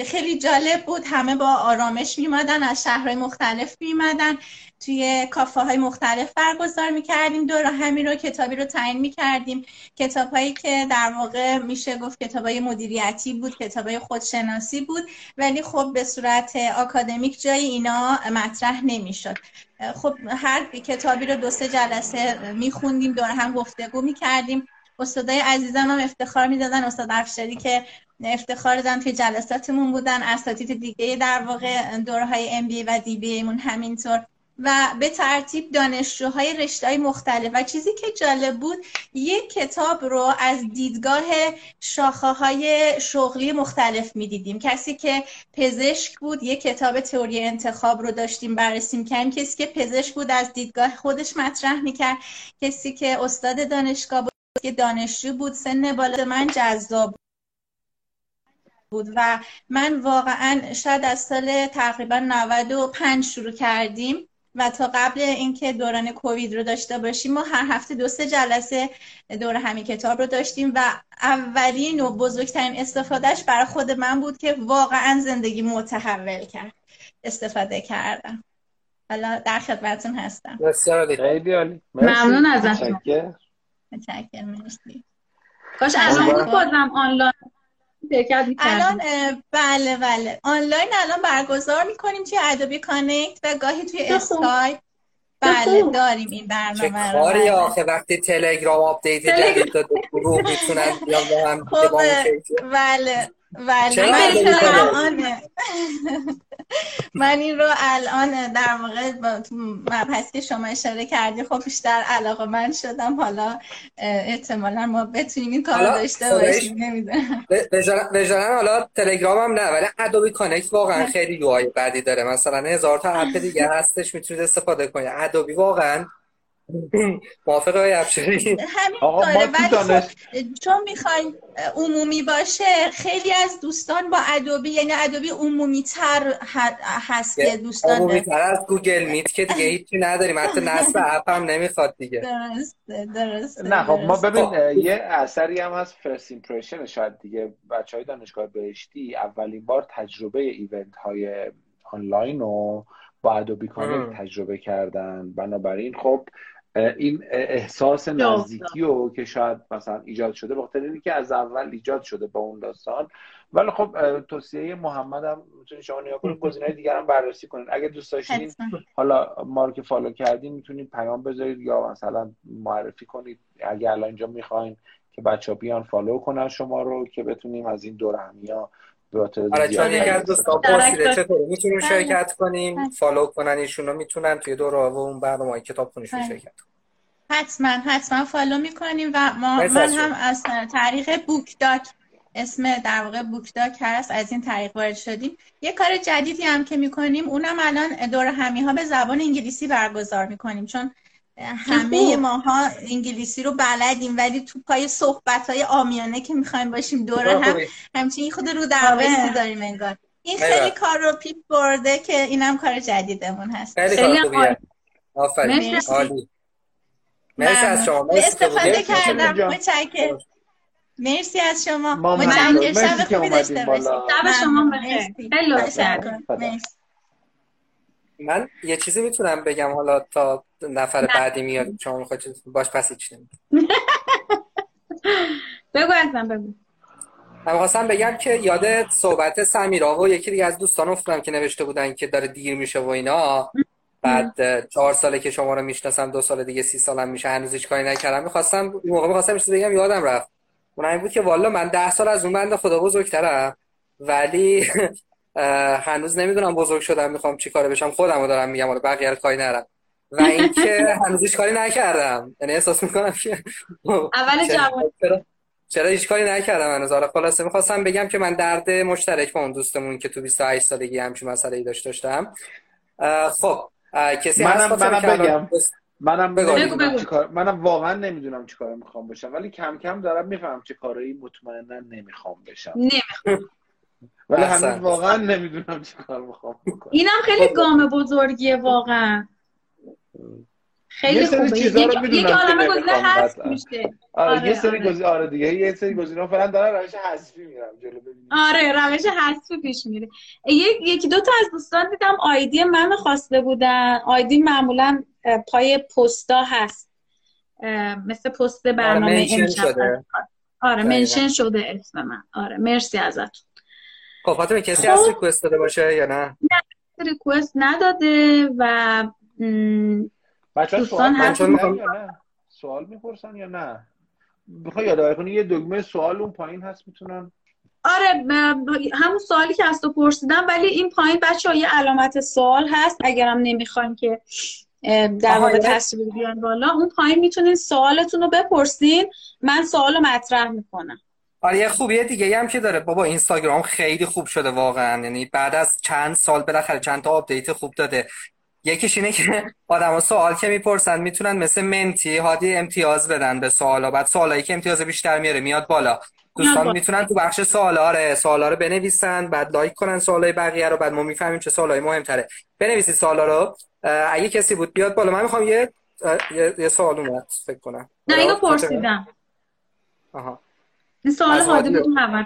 خیلی جالب بود. همه با آرامش میمادن از شهرهای مختلف میمدن توی کافه های مختلف برگزار می‌کردیم. دور همین رو کتابی رو تعیین می‌کردیم. کتاب هایی که در واقع میشه گفت کتاب های مدیریتی بود کتاب های خودشناسی بود. ولی خب به صورت آکادمیک جای اینا مطرح نمی‌شد. خب هر کتابی رو دو سه جلسه میخوندیم دور هم گفتگو می‌کردیم. استادای عزیزم هم افتخار می‌دادن. استاد افشاری که افتخار دادن توی جلساتمون بودن. اساتید دیگه در واقع دورهای ام بی و دی بی مون همینطور و به ترتیب دانشجوهای رشته مختلف. و چیزی که جالب بود یک کتاب رو از دیدگاه شاخه های شغلی مختلف می‌دیدیم. کسی که پزشک بود یک کتاب تئوری انتخاب رو داشتیم بررسی می‌کردیم کسی که پزشک بود از دیدگاه خودش مطرح می‌کرد. کسی که استاد دانشگاه بود که دانشجو بود سن بالا من جذاب بود. و من واقعا شاید از سال تقریبا 95 شروع کردیم. و تا قبل اینکه دوران کووید رو داشته باشیم ما هر هفته دو سه جلسه دور همین کتاب رو داشتیم و اولین و بزرگترین استفادهش برای خود من بود که واقعا زندگی متحول کرد استفاده کردم. حالا در خدمتتون هستم. ممنون ازتون متشکرم. مرسی. کاش الان بازم آنلاین الان بله بله. آنلاین الان برگزار می‌کنیم توی Adobe Connect و گاهی توی اسکایپ. بله داریم این برنامه رو. کاری آخه؟ وقتی تلگرام update جدید داده گروه می‌تونن یا با هم خب بله. بله من من این رو الان در واقع مبحث که شما اشاره کردی خب بیشتر علاقه من شدم. حالا احتمالا ما بتونیم این کار داشته باشیم نمی‌دونم. وجدانا حالا تلگرام هم نه ولی Adobe Connect واقعا خیلی UI بدی داره. مثلا هزار تا اپ دیگه هستش می‌تونید استفاده کنید. Adobe واقعا موافقم آقای افشاری آقا ما خب چون می‌خوایم عمومی باشه خیلی از دوستان با Adobe یعنی Adobe عمومی تر هست که دوستان. عمومی تر از Google Meet که دیگه هیچی نداریم. حتی نصب app هم نمی‌خواد دیگه. درسته درسته نه خب ما ببین یه اثری هم هست first impression شاید دیگه بچه های دانشگاه بهشتی اولین بار تجربه event های آنلاین رو با Adobe Connect تجربه کردن. بنابراین خب این احساس نزدیکی رو که شاید مثلا ایجاد شده بخاطر اینکه که از اول ایجاد شده با اون داستان. ولی خب توصیه محمد هم می‌تونید شما نگاه کنید گزینه‌های دیگر هم بررسی کنید. اگه دوست داشتین حالا ما رو که follow کردین می‌تونید پیام بذارید یا مثلا معرفی کنید. اگه الان اینجا می‌خواین که بچه بیان follow کنن شما رو که بتونیم از این دور همیا آره چون یکی از دوستان پرسیده چطور می‌تونیم بله. شرکت کنیم؟ بله. follow کنن ایشون رو می‌تونن؟ توی دور و اون برنامه کتاب خونیشون بله. شرکت حتما حتما follow می‌کنیم و ما من هم از طریق بوک داک اسم در واقع بوک داک هست از این طریق وارد شدیم. یه کار جدیدی هم که می‌کنیم اونم الان دور همی ها به زبان انگلیسی برگزار می‌کنیم چون همه ماها انگلیسی رو بلدیم ولی تو پای صحبت های آمیانه که می‌خوایم باشیم دور هم همچنین خود رو دروسی داریم انگار. این خیلی کار رو پیپ برده که اینم کار جدیدمون هست. خیلی آفرین. عالی. مرسی از شما. استفاده کردم. متشکرم. مرسی از شما. متشکرم. شب خوبی داشته باشید. شب شما بخیر. خیلی من یه چیزی می‌تونم بگم حالا تا نفر بعدی میاد شما می‌خواید باش پس هیچ بگو ازم بگو. من خواستم بگم که یاد صحبت سمیرا و یکی دیگه از دوستان افتادم که نوشته بودن که داره دیر میشه و اینا. بعد چهار ساله که شما رو می‌شناسم دو سال دیگه سی سالم میشه هنوز هیچ کاری نکردم. می‌خواستم این موقع می‌خواستم چیزی بگم یادم رفت. اون بود که والا من ده سال از اون بنده خدا بزرگترم. ولی هنوز نمی‌دونم بزرگ شدم می‌خوام چی کاره بشم. خودم رو دارم میگم حالا بقیه کاری نرم و اینکه هنوز کاری نکردم. یعنی احساس می‌کنم که اول جوان. چرا هیچ کاری نکردم هنوز. حالا خلاصه می‌خواستم بگم که من درد مشترک با اون دوستمون که تو 28 سالگی همچین مسئله ای داشت داشتم. خب کسی منم منم بگم. منم بگم چیکار منم واقعا نمی‌دونم چیکار می‌خوام بشم. ولی کم کم دارم می‌فهمم چه کارایی مطمئنا نمی‌خوام بشم. نمی‌خوام. ولی هنوز واقعا نمی‌دونم چی کار می‌خوام اینم خیلی گام بزرگیه واقعا. خیلی یه سری خوبه. چیزا رو یک می‌دونم یک که عالمه گزینه هست. میشه. آره, آره، یه سری آره. گزینه آره دیگه. یه سری گزینه فعلا دارن روش حذفی میرم جلو ببینیم. آره روش حذفی پیش میره. یک یکی دو تا از دوستان دیدم آیدی من خواسته بودن. آیدی معمولا پای پستا هست. مثل پست برنامه منشن امشب شده. آره. منشن شده اسم من. آره مرسی ازتون. خب فاطمه کسی خب. هست ریکوست داده باشه یا نه؟ ریکوست نداده و م، بچه ها دوستان سوال. می‌پرسن یا نه؟ سوال می‌پرسن یا نه؟ بخوای یادآوری کنی یه دکمه سوال اون پایین هست می‌تونن؟ آره ب- همون سوالی که از تو پرسیدم ولی این پایین بچه یه علامت سوال هست اگرم نمی‌خواین که در واقع یه- تصویر بیان بالا اون پایین می‌تونین سوالتون رو بپرسین من سوال رو مطرح می‌کنم. آره یه خوبیه دیگه هم که داره. بابا اینستاگرام خیلی خوب شده واقعا. یعنی بعد از چند سال بالاخره چند تا update خوب داده. یکیش اینه که آدما سوال که می‌پرسن می‌تونن مثل منتی هادی امتیاز بدن به سوالا. بعد سوالایی که امتیاز بیشتر میاره میاد بالا. دوستان. می‌تونن تو بخش سوالا آره سوالا رو بنویسن بعد like کنن سوالای بقیه رو بعد ما می‌فهمیم چه سوالای مهمتره. بنویسید سوالا رو. اگه کسی بود بیاد بالا. من می‌خوام یه یه, یه سوال اومد فکر کنم. نه اینو فاطمه؟ پرسیدم. آها. این سوال هادی. بود اول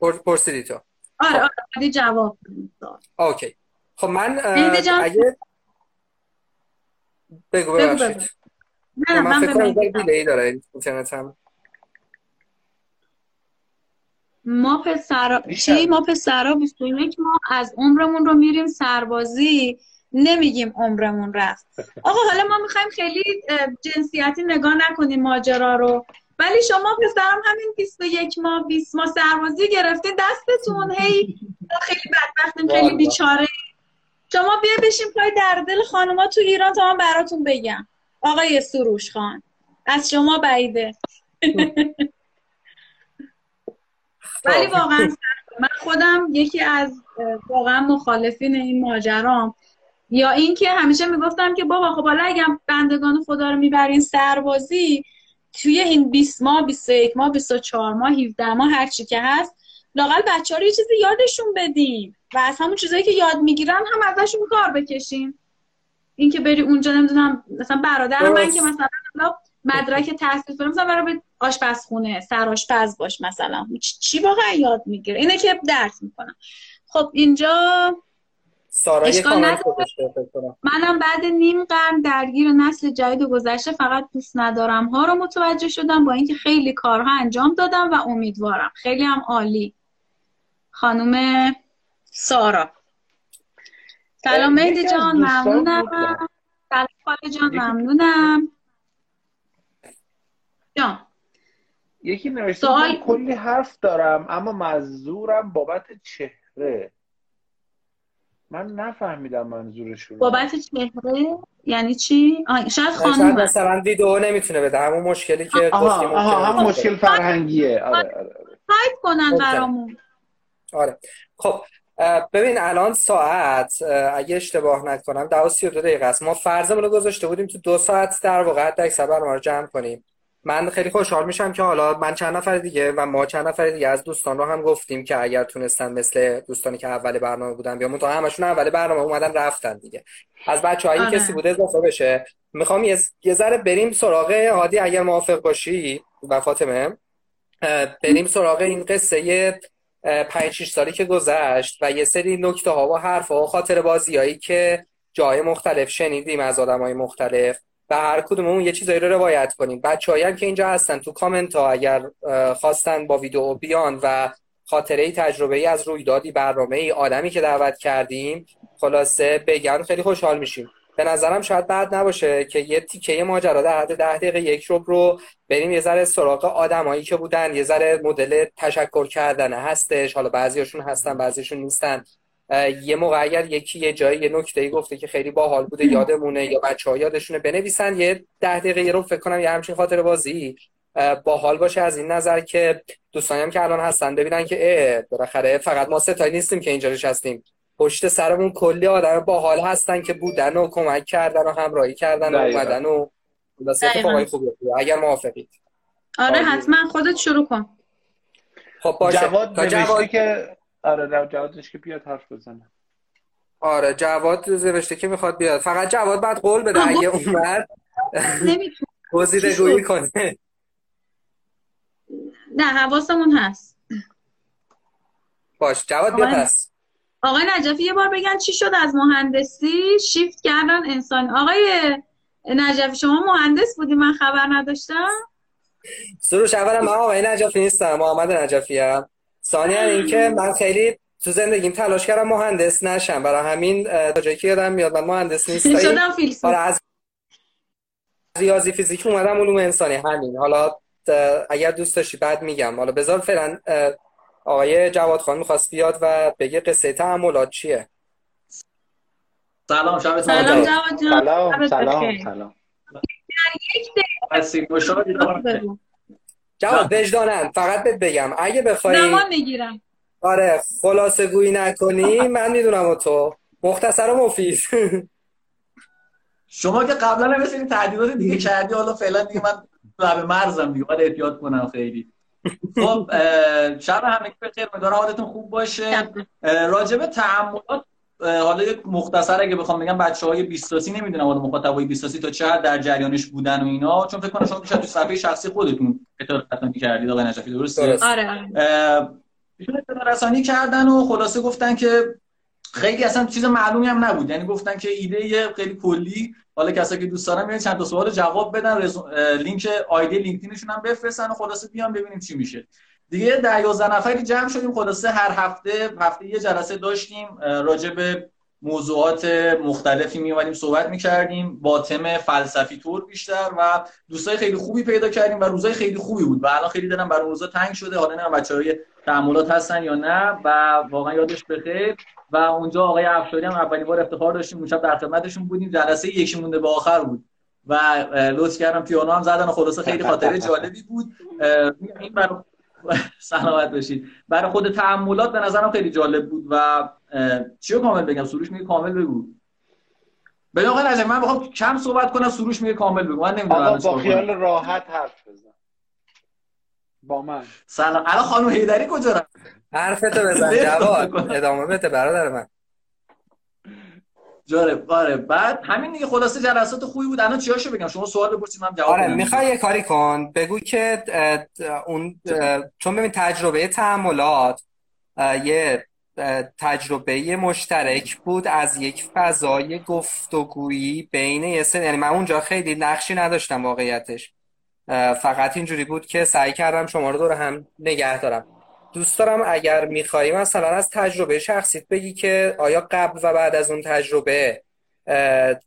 پر- پرسیدی تو. آره آره هادی جواب. اوکی. خب من. اگه بگو ببخشید. بگو. نه من من فکر کنم دیلی داره اینترنتم ما پسرا. چی؟ ما پسرا 21 ماه از عمرمون رو میریم سربازی. نمیگیم عمرمون رفت. آقا حالا ما می‌خوایم خیلی جنسیتی نگاه نکنیم ماجرا رو. ولی شما پسرم همین 21 ماه 20 ماه سربازی گرفتین دستتون هی خیلی بدبختیم خیلی. بیچاره شما بیا بشین پای در دل خانوما تو ایران تا من براتون بگم آقای سروش خان از شما بعیده ولی خب. واقعا. من خودم یکی از واقعا مخالفین این ماجرام یا اینکه همیشه می‌گفتم که بابا خب حالا اگه بندگان خدا رو می‌برین سربازی توی این 20 ماه 21 ماه 24 ماه 17 ماه هر چی که هست لاقل بچه رو یه چیزی یادشون بدین و از همون چیزایی که یاد می‌گیرن هم ازشون کار بکشین اینکه بری اونجا نمی‌دونم مثلا برادر من. که مثلا مدرک تحصیل کنه مثلا برای به آشپزخونه سرآشپز باش مثلا. چی واقعا یاد می‌گیره؟ اینه که درس می‌کنم خب اینجا سارا یه اشکال منم بعد نیم قرن درگیر نسل جدید گذشته فقط دوست ندارم. ها رو متوجه شدم با اینکه خیلی کارها انجام دادم و امیدوارم. خیلی هم عالی. خانم سارا. سلام مهدی جان ممنونم. سلام خاله جان ممنونم. جان. یکی نوشته سوال- کلی حرف دارم اما مزدورم بابت چهره. من نفهمیدم منظورشون بابت چهره یعنی چی؟ شاید هست. مثلا ویدیو نمی‌تونه بده همون مشکلی که آها آها ممکنه هم باشه. مشکل فرهنگیه آره آره, آره. کنن. برامون آره خب ببین الان ساعت اگه اشتباه نکنم ده و سی و دو دقیقه است ما فرضمون رو گذاشته بودیم تو دو ساعت در واقع حد اکثر برنامه رو جمع کنیم من خیلی خوشحال میشم که حالا من چند نفر دیگه و ما چند نفر دیگه از دوستان رو هم گفتیم که اگر تونستن مثل دوستانی که اول برنامه بودن بیان تا همشون اول برنامه اومدن رفتن دیگه. از بچه هایی آره. کسی بوده اضافه بشه. می‌خوام یه ذره بریم سراغ هادی اگر موافق باشی و فاطمه. بریم سراغ این قصه پنج شیش سالی که گذشت و یه سری نکته ها و حرف ها و خاطر بازیایی که جای مختلف شنیدیم از آدم های مختلف. و هر کدوممون یه چیزایی رو روایت کنیم. بچه‌هایی هم که اینجا هستن تو کامنت ها اگر خواستن با ویدیو بیان و خاطره تجربه ای از رویدادی برنامه ای آدمی که دعوت کردیم خلاصه بگن خیلی خوشحال میشیم. به نظرم شاید بد نباشه که یه تیکه ماجرا در حد ده دقیقه یک رب رو بریم یه ذره سراغ آدمایی که بودن یه ذره مدل تشکر کردن هستش. حالا بعضیاشون هستن بعضیاشون نیستن. یه موقع اگر یکی یه جایی یه نکته‌ای گفته که خیلی باحال بوده یادمونه یا بچه‌ها یادشونه بنویسن یه ده دقیقه یه رو فکر کنم یه همچین خاطر بازی باحال باشه از این نظر که دوستانی هم که الان هستن ببینن که اه بالاخره فقط ما ستایی نیستیم که اینجا نشستیم پشت سرمون کلی آدم باحال هستن که بودن و کمک کردن و همراهی کردن و. اومدن و خلاصه افتاده. اگر موافقید آره. حتما خودت شروع کن خب باشه جواد جواد که آره جواد نوشته که بیاد حرف بزنه. آره جواد نوشته که می‌خواد بیاد. فقط جواد بعد قول بده اگه اومد. نمی‌تونه گزیدگویی کنه. نه حواسمون هست. باش جواد بیا آقای- پس. آقای نجفی یه بار بگن چی شد از مهندسی؟ شیفت کردن انسان. آقای نجفی شما مهندس بودی من خبر نداشتم؟ سروش اولا من آقای نجفی نیستم محمد نجفی هم ثانیا اینکه من خیلی تو زندگیم تلاش کردم مهندس نشم. برای همین تا جایی که یادم میاد من مهندس نیستم. شدم فیلسوف. آره از ریاضی فیزیک اومدم علوم انسانی. همین. حالا اگر دوست داشتی بعد میگم. حالا بذار فعلا آقای جواد خان می‌خواست بیاد و بگه قصه تحملات چیه. سلام شبتون سلام جواد جان. سلام سلام. سلام. یک دقیقه جواد وجدانن فقط بهت بگم اگه بخوای زمان می‌گیرم. آره خلاصه گویی نکنی من می‌دونم و تو. مختصر و مفید. شما که قبلا هم مثل این تعدیلات دیگه کردی حالا فعلا دیگه من لب مرزم دیگه باید احتیاط کنم خیلی. خب شب همگی بخیر. امیدوارم حالتون خوب باشه. راجب تعاملات حالا یک مختصر اگه بخوام بگم بچه های بیستاسی نمی‌دونم حالا مخاطبای بیستاسی تا چه حد در جریانش بودن و اینا. چون فکر کنم شما بیشتر تو صفحه شخصی خودتون اطلاع رسانی کردید آقای نجفی درسته؟ درست. آره آره. اه، ایشون اطلاع رسانی کردن و خلاصه گفتن که خیلی اصلا چیز معلومی هم نبود. یعنی گفتن که ایده یه خیلی کلی حالا کسایی که دوست دارن بیان چند تا سوال جواب بدن رزو... لینک آیدی لینکدینشون هم بفرستن و خلاصه بیان ببینیم چی میشه. دیگه در 11 نفری جمع شدیم. خلاصه هر هفته هفته یه جلسه داشتیم راجع به موضوعات مختلفی میومدیم صحبت می‌کردیم. با تم فلسفی طور بیشتر و دوستای خیلی خوبی پیدا کردیم و روزای خیلی خوبی بود. و الان خیلی دلم برای روزا تنگ شده. حالا نه بچهای تعاملات هستن یا نه و واقعا یادش بخیر و اونجا آقای افشاری هم اولین بار افتخار داشتیم. اون شب در خدمتشون بودیم. جلسه یکی مونده به آخر بود. و لطف کردم پیانو هم زدن و خلاصه خیلی خاطره جالبی بود. این برای سلامت باشید برای خود تعاملات به نظرم خیلی جالب بود و چی رو کامل بگم؟ سروش میگه کامل بگو. به آقای نجم من بخوام کم صحبت کنم سروش میگه کامل بگو. من نمی‌دونم با. خیال راحت حرف بزن. با من. سلام. الان خانم هیدری کجا رفت؟ حرفتو بزن جواد. ادامه بده برادر من. جالب. آره. بعد همین دیگه خلاصه جلسات خوبی بود. الان چیاشو بگم؟ شما سوال بپرسید من جواب آره می‌خوای یه کاری کن. بگو که اون چون ببین تجربه تحملات اه، یه تجربه مشترک بود از یک فضای گفتگویی بین یه سری یعنی من اونجا خیلی نقشی نداشتم واقعیتش. فقط اینجوری بود که سعی کردم شما رو دور هم نگه دارم. دوست دارم اگر میخوایی مثلا از تجربه شخصیت بگی که آیا قبل و بعد از اون تجربه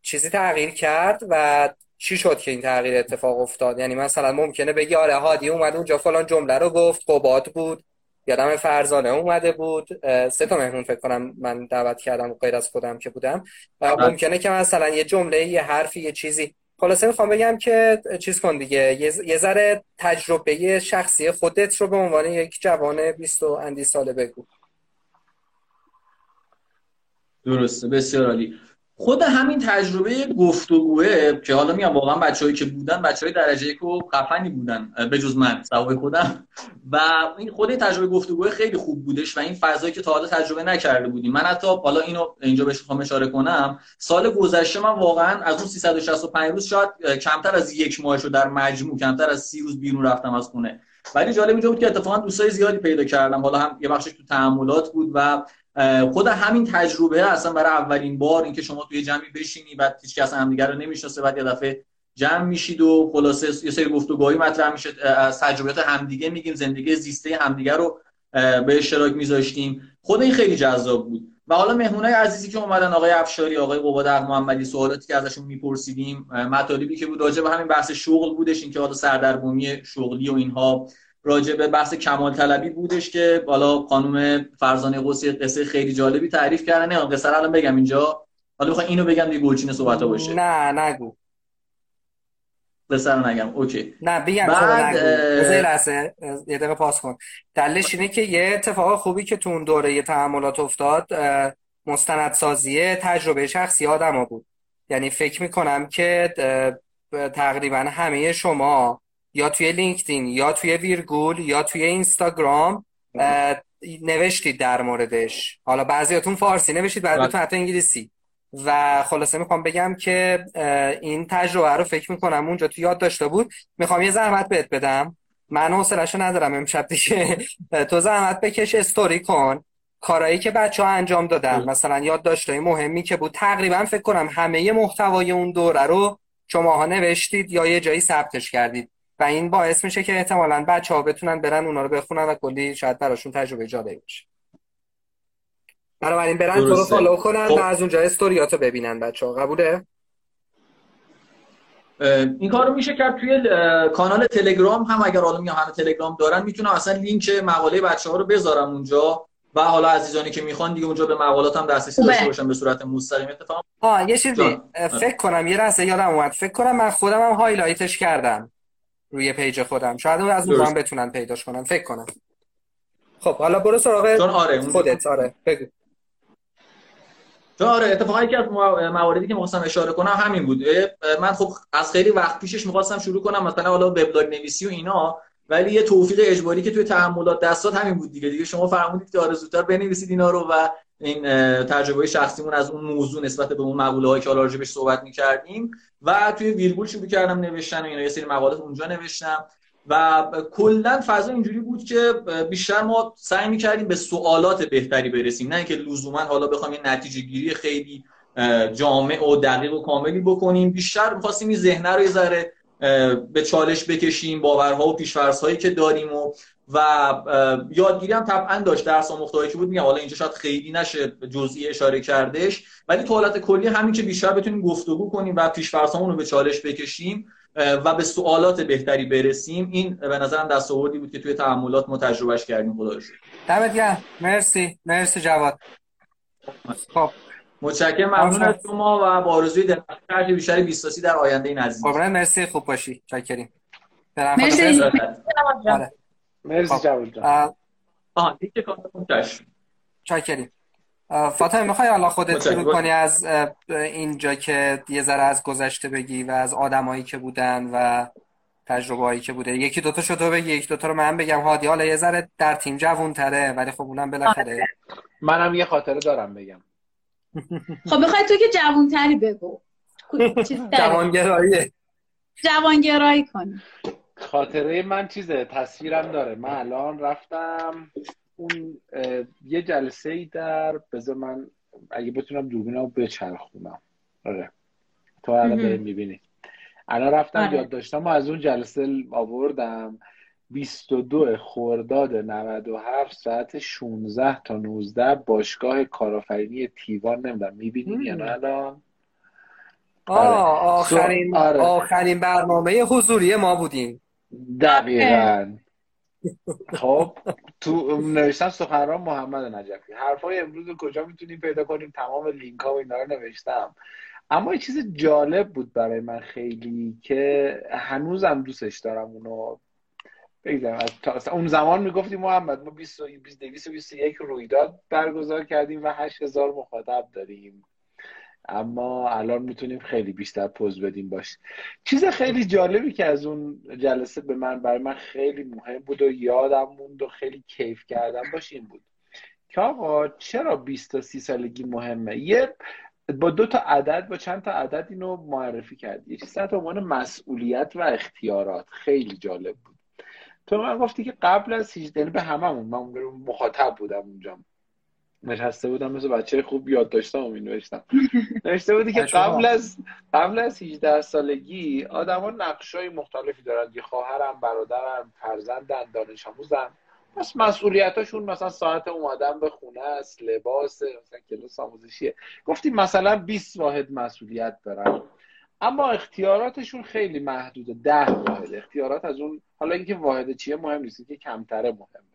چیزی تغییر کرد و چی شد که این تغییر اتفاق افتاد؟ یعنی مثلا ممکنه بگی آره هادی اومد اونجا فلان جمله رو گفت قباد بود یادم فرزانه اومده بود. سه تا مهمون فکر کنم من دعوت کردم غیر از خودم که بودم. اه، ممکنه که مثلا یه جمله یه حرفی یه چیزی خلاصه می‌خوام بگم که چیز کن دیگه. یه ذره تجربه شخصی خودت رو به عنوان یک جوان 20 و اندی ساله بگو. درسته بسیار عالی. خود همین تجربه گفتگوه که حالا میگم واقعا بچه‌هایی که بودن بچه‌های درجه یک و خفنی بودن به جز من صاحب خودم. و این خود تجربه گفتگوه خیلی خوب بودش و این فضایی که تا حالا تجربه نکرده بودیم. من حتی حالا اینو اینجا بهش می‌خوام اشاره کنم. سال گذشته من واقعا از اون 365 روز شاید کمتر از یک ماهشو در مجموع کمتر از سی روز بیرون رفتم از خونه. ولی جالب اینجا بود که اتفاقا دوستای زیادی پیدا کردم. حالا هم یه بخشش تو تعاملات بود و خود همین تجربه اصلا برای اولین بار اینکه شما توی جمعی بشینی بعد هیچ کس همدیگه رو نمی‌شناسه بعد یه دفعه جمع میشید و خلاصه یه سری گفتگوهایی مطرح میشه از تجربیات همدیگه میگیم زندگی زیسته همدیگه رو به اشتراک میذاشتیم. خود این خیلی جذاب بود. و حالا مهمونای عزیزی که اومدن آقای افشاری آقای قباد محمدی سوالاتی که ازشون میپرسیدیم مطالبی که بود راجع به همین بحث شغل بودش اینکه حالا سردرگمی شغلی و اینها. راجع به بحث کمال طلبی بودش که بالا خانم فرزانه قصه قصه خیلی جالبی تعریف کردن. نه قصه رو الان بگم اینجا. حالا بخوام اینو بگم دیگه گلچین صحبت باشه. نه نگو. قصه رو نگم. اوکی. نه بگم بعد، یه لحظه یه دقیقه پاس کن. دلیلش اینه که یه اتفاق خوبی که تو اون دوره تحملات افتاد اه، مستندسازی تجربه شخصی آدما بود. یعنی فکر می‌کنم که تقریبا همه شما یا توی لینکدین یا توی ویرگول یا توی اینستاگرام نوشتید در موردش. حالا بعضیاتون فارسی نوشتید بعضیاتون بله. حتی انگلیسی. و خلاصه می‌خوام بگم که این تجربه رو فکر می‌کنم اونجا تو یاد داشته بود. می‌خوام یه زحمت بهت بدم. من حوصله‌شو ندارم امشب دیگه. تو زحمت بکش استوری کن. کارایی که بچه ها انجام دادن. مثلا یادداشت‌های مهمی که بود. تقریبا فکر کنم همه محتوای اون دوره رو شماها نوشتید یا یه جایی ثبتش کردید. و این باعث میشه که احتمالاً بچه ها بتونن برن اونا رو بخونن و کلی شاید براشون تجربه جالبی بشه بنابراین برن تو رو. فالو کنن خب. و از اونجا استوریاتو ببینن بچه ها قبوله؟ این کارو میشه کرد توی کانال تلگرام هم اگر حالا میگم همه تلگرام دارن می‌تونم اصلا لینک مقاله بچه ها رو بذارم اونجا و حالا عزیزانی که می‌خوان دیگه اونجا به مقالات هم دسترسی. داشته باشن به صورت مستقیم اتفاقا آه یه چیزی. فکر کنم یه لحظه یادم اومد فکر کنم من خودم هم highlight ش کردم روی page خودم. شاید اون از درست. بتونن پیداش کنن. فکر کنم. خب حالا برو سراغ آره اون- خودت. آره بگو. چون آره اتفاقا یکی از موا- مواردی که می‌خواستم اشاره کنم همین بود. من خب از خیلی وقت پیشش می‌خواستم شروع کنم مثلا حالا وبلاگ نویسی و اینا ولی یه توفیق اجباری که توی تحملات دستات همین بود دیگه. دیگه شما فرمودید که آره زودتر بنویسید اینا رو و این تجربه شخصیمون از اون موضوع نسبت به اون مقوله هایی که حالا راجبش صحبت می‌کردیم. و توی ویرگول شروع کردم نوشتن و اینا یه سری مقالات اونجا نوشتم. و کلا فضا اینجوری بود که بیشتر ما سعی می‌کردیم به سوالات بهتری برسیم. نه اینکه لزوما حالا بخوایم یه نتیجه گیری خیلی جامع و دقیق و کاملی بکنیم. بیشتر می‌خواستیم این ذهنه رو یه ذره به چالش بکشیم باورها و پیش‌فرض‌هایی که داریم و و یادگیری هم طبعا داشت درس آموختهایی که بود میگم حالا اینجا شاید خیلی نشه به جزئی اشاره کردش. ولی تو حالت کلی همین که بیشتر بتونیم گفتگو کنیم و پیش‌فرض‌هامون رو به چالش بکشیم و به سوالات بهتری برسیم این به نظرم دستاوردی بود که توی تعاملات ما تجربهش کردیم. خدا رو شکر. دمت گرم. مرسی. مرسی جواد. خب. متشکرم. ممنون از شما و با آرزوی درخت بیشتر بیستاسی در آینده نزدیک. قربان مرسی. خوب باشی. چاکریم برم مرسی. مرسی خب. جواد جان. آها دیگه کارتون چشم چاکریم. فاطمه می‌خوای حالا خودت. شروع کنی از اینجا که یه ذره از گذشته بگی و از آدمایی که بودن و تجربه هایی که بوده. یکی دوتا شو تو بگی یکی دوتا رو من بگم. هادی حالا یه ذره در تیم جوون تره ولی خب اونم بالاخره. منم یه خاطره دارم بگم. خب بخوای تو که جوانتری بگو. چیز داری. جوانگراییه. جوانگرایی کنی. خاطره من چیزه؟ تصویرم داره. من الان رفتم اون یه جلسه ای در بذار من اگه بتونم دوربینمو بچرخونم. آره. تو الان. داری می‌بینی. الان رفتم آره. یادداشتم و از اون جلسه آوردم. 22 خرداد 97 ساعت 16 تا 19 باشگاه کارآفرینی تیوان نمی‌دونم می‌بینیم یا نه الان؟ آه آخرین آره. آخرین برنامه حضوری ما بودیم. دقیقا. خب تو نوشتم سخنران محمد نجفی. حرفای امروز رو کجا می‌تونیم پیدا کنیم؟ تمام لینک ها و اینا رو نوشتم. اما یه چیز جالب بود برای من خیلی که هنوزم دوستش دارم اونو. بگذارم از اون زمان می‌گفتیم محمد ما 20 و 221 رویداد برگزار کردیم و 8000 مخاطب داریم. اما الان می‌تونیم خیلی بیشتر پوز بدیم باش. چیز خیلی جالبی که از اون جلسه به من برای من خیلی مهم بود و یادم موند و خیلی کیف کردم باش این بود که آقا چرا 20 تا 30 سالگی مهمه؟ یه با دو تا عدد با چند تا عدد اینو معرفی کرد یه چیز به عنوان مسئولیت و اختیارات. خیلی جالب بود. تو من گفتی که قبل از 18 یعنی به هممون من مخاطب بودم اونجا. نشسته بودم مثل بچه خوب یاد داشتم و می نوشتم نوشته بودی که. قبل از قبل از 18 سالگی آدما نقشای مختلفی دارن. یه خواهرم برادرم فرزندن دانش آموزن. بس مسئولیتاشون مثلا ساعت اومدن به خونه است لباس مثلا کلاس آموزشیه. گفتیم مثلا 20 واحد مسئولیت دارن. اما اختیاراتشون خیلی محدوده. ده واحد. اختیارات از اون حالا اینکه واحد چیه مهم نیست که کمتره مهمه.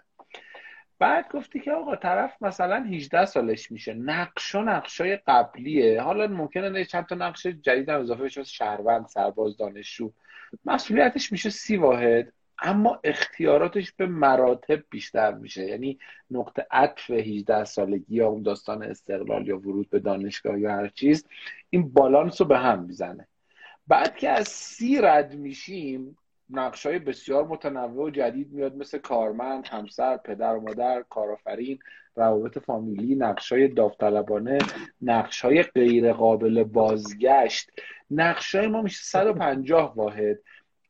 بعد گفتی که آقا طرف مثلا 18 سالش میشه نقش و نقشای قبلیه. حالا ممکنه نه چند تا نقش جدید هم اضافه بشه شهروند سرباز دانشجو. مسئولیتش میشه سی واحد اما اختیاراتش به مراتب بیشتر میشه. یعنی نقطه عطف 18 سالگی یا اون داستان استقلال یا ورود به دانشگاه یا هر چیز این بالانس رو به هم می‌زنه. بعد که از سی رد میشیم نقشای بسیار متنوع و جدید میاد مثل کارمند همسر پدر و مادر کارآفرین روابط فامیلی نقشای داوطلبانه نقشای غیر قابل بازگشت. نقشای ما میشه 150 واحد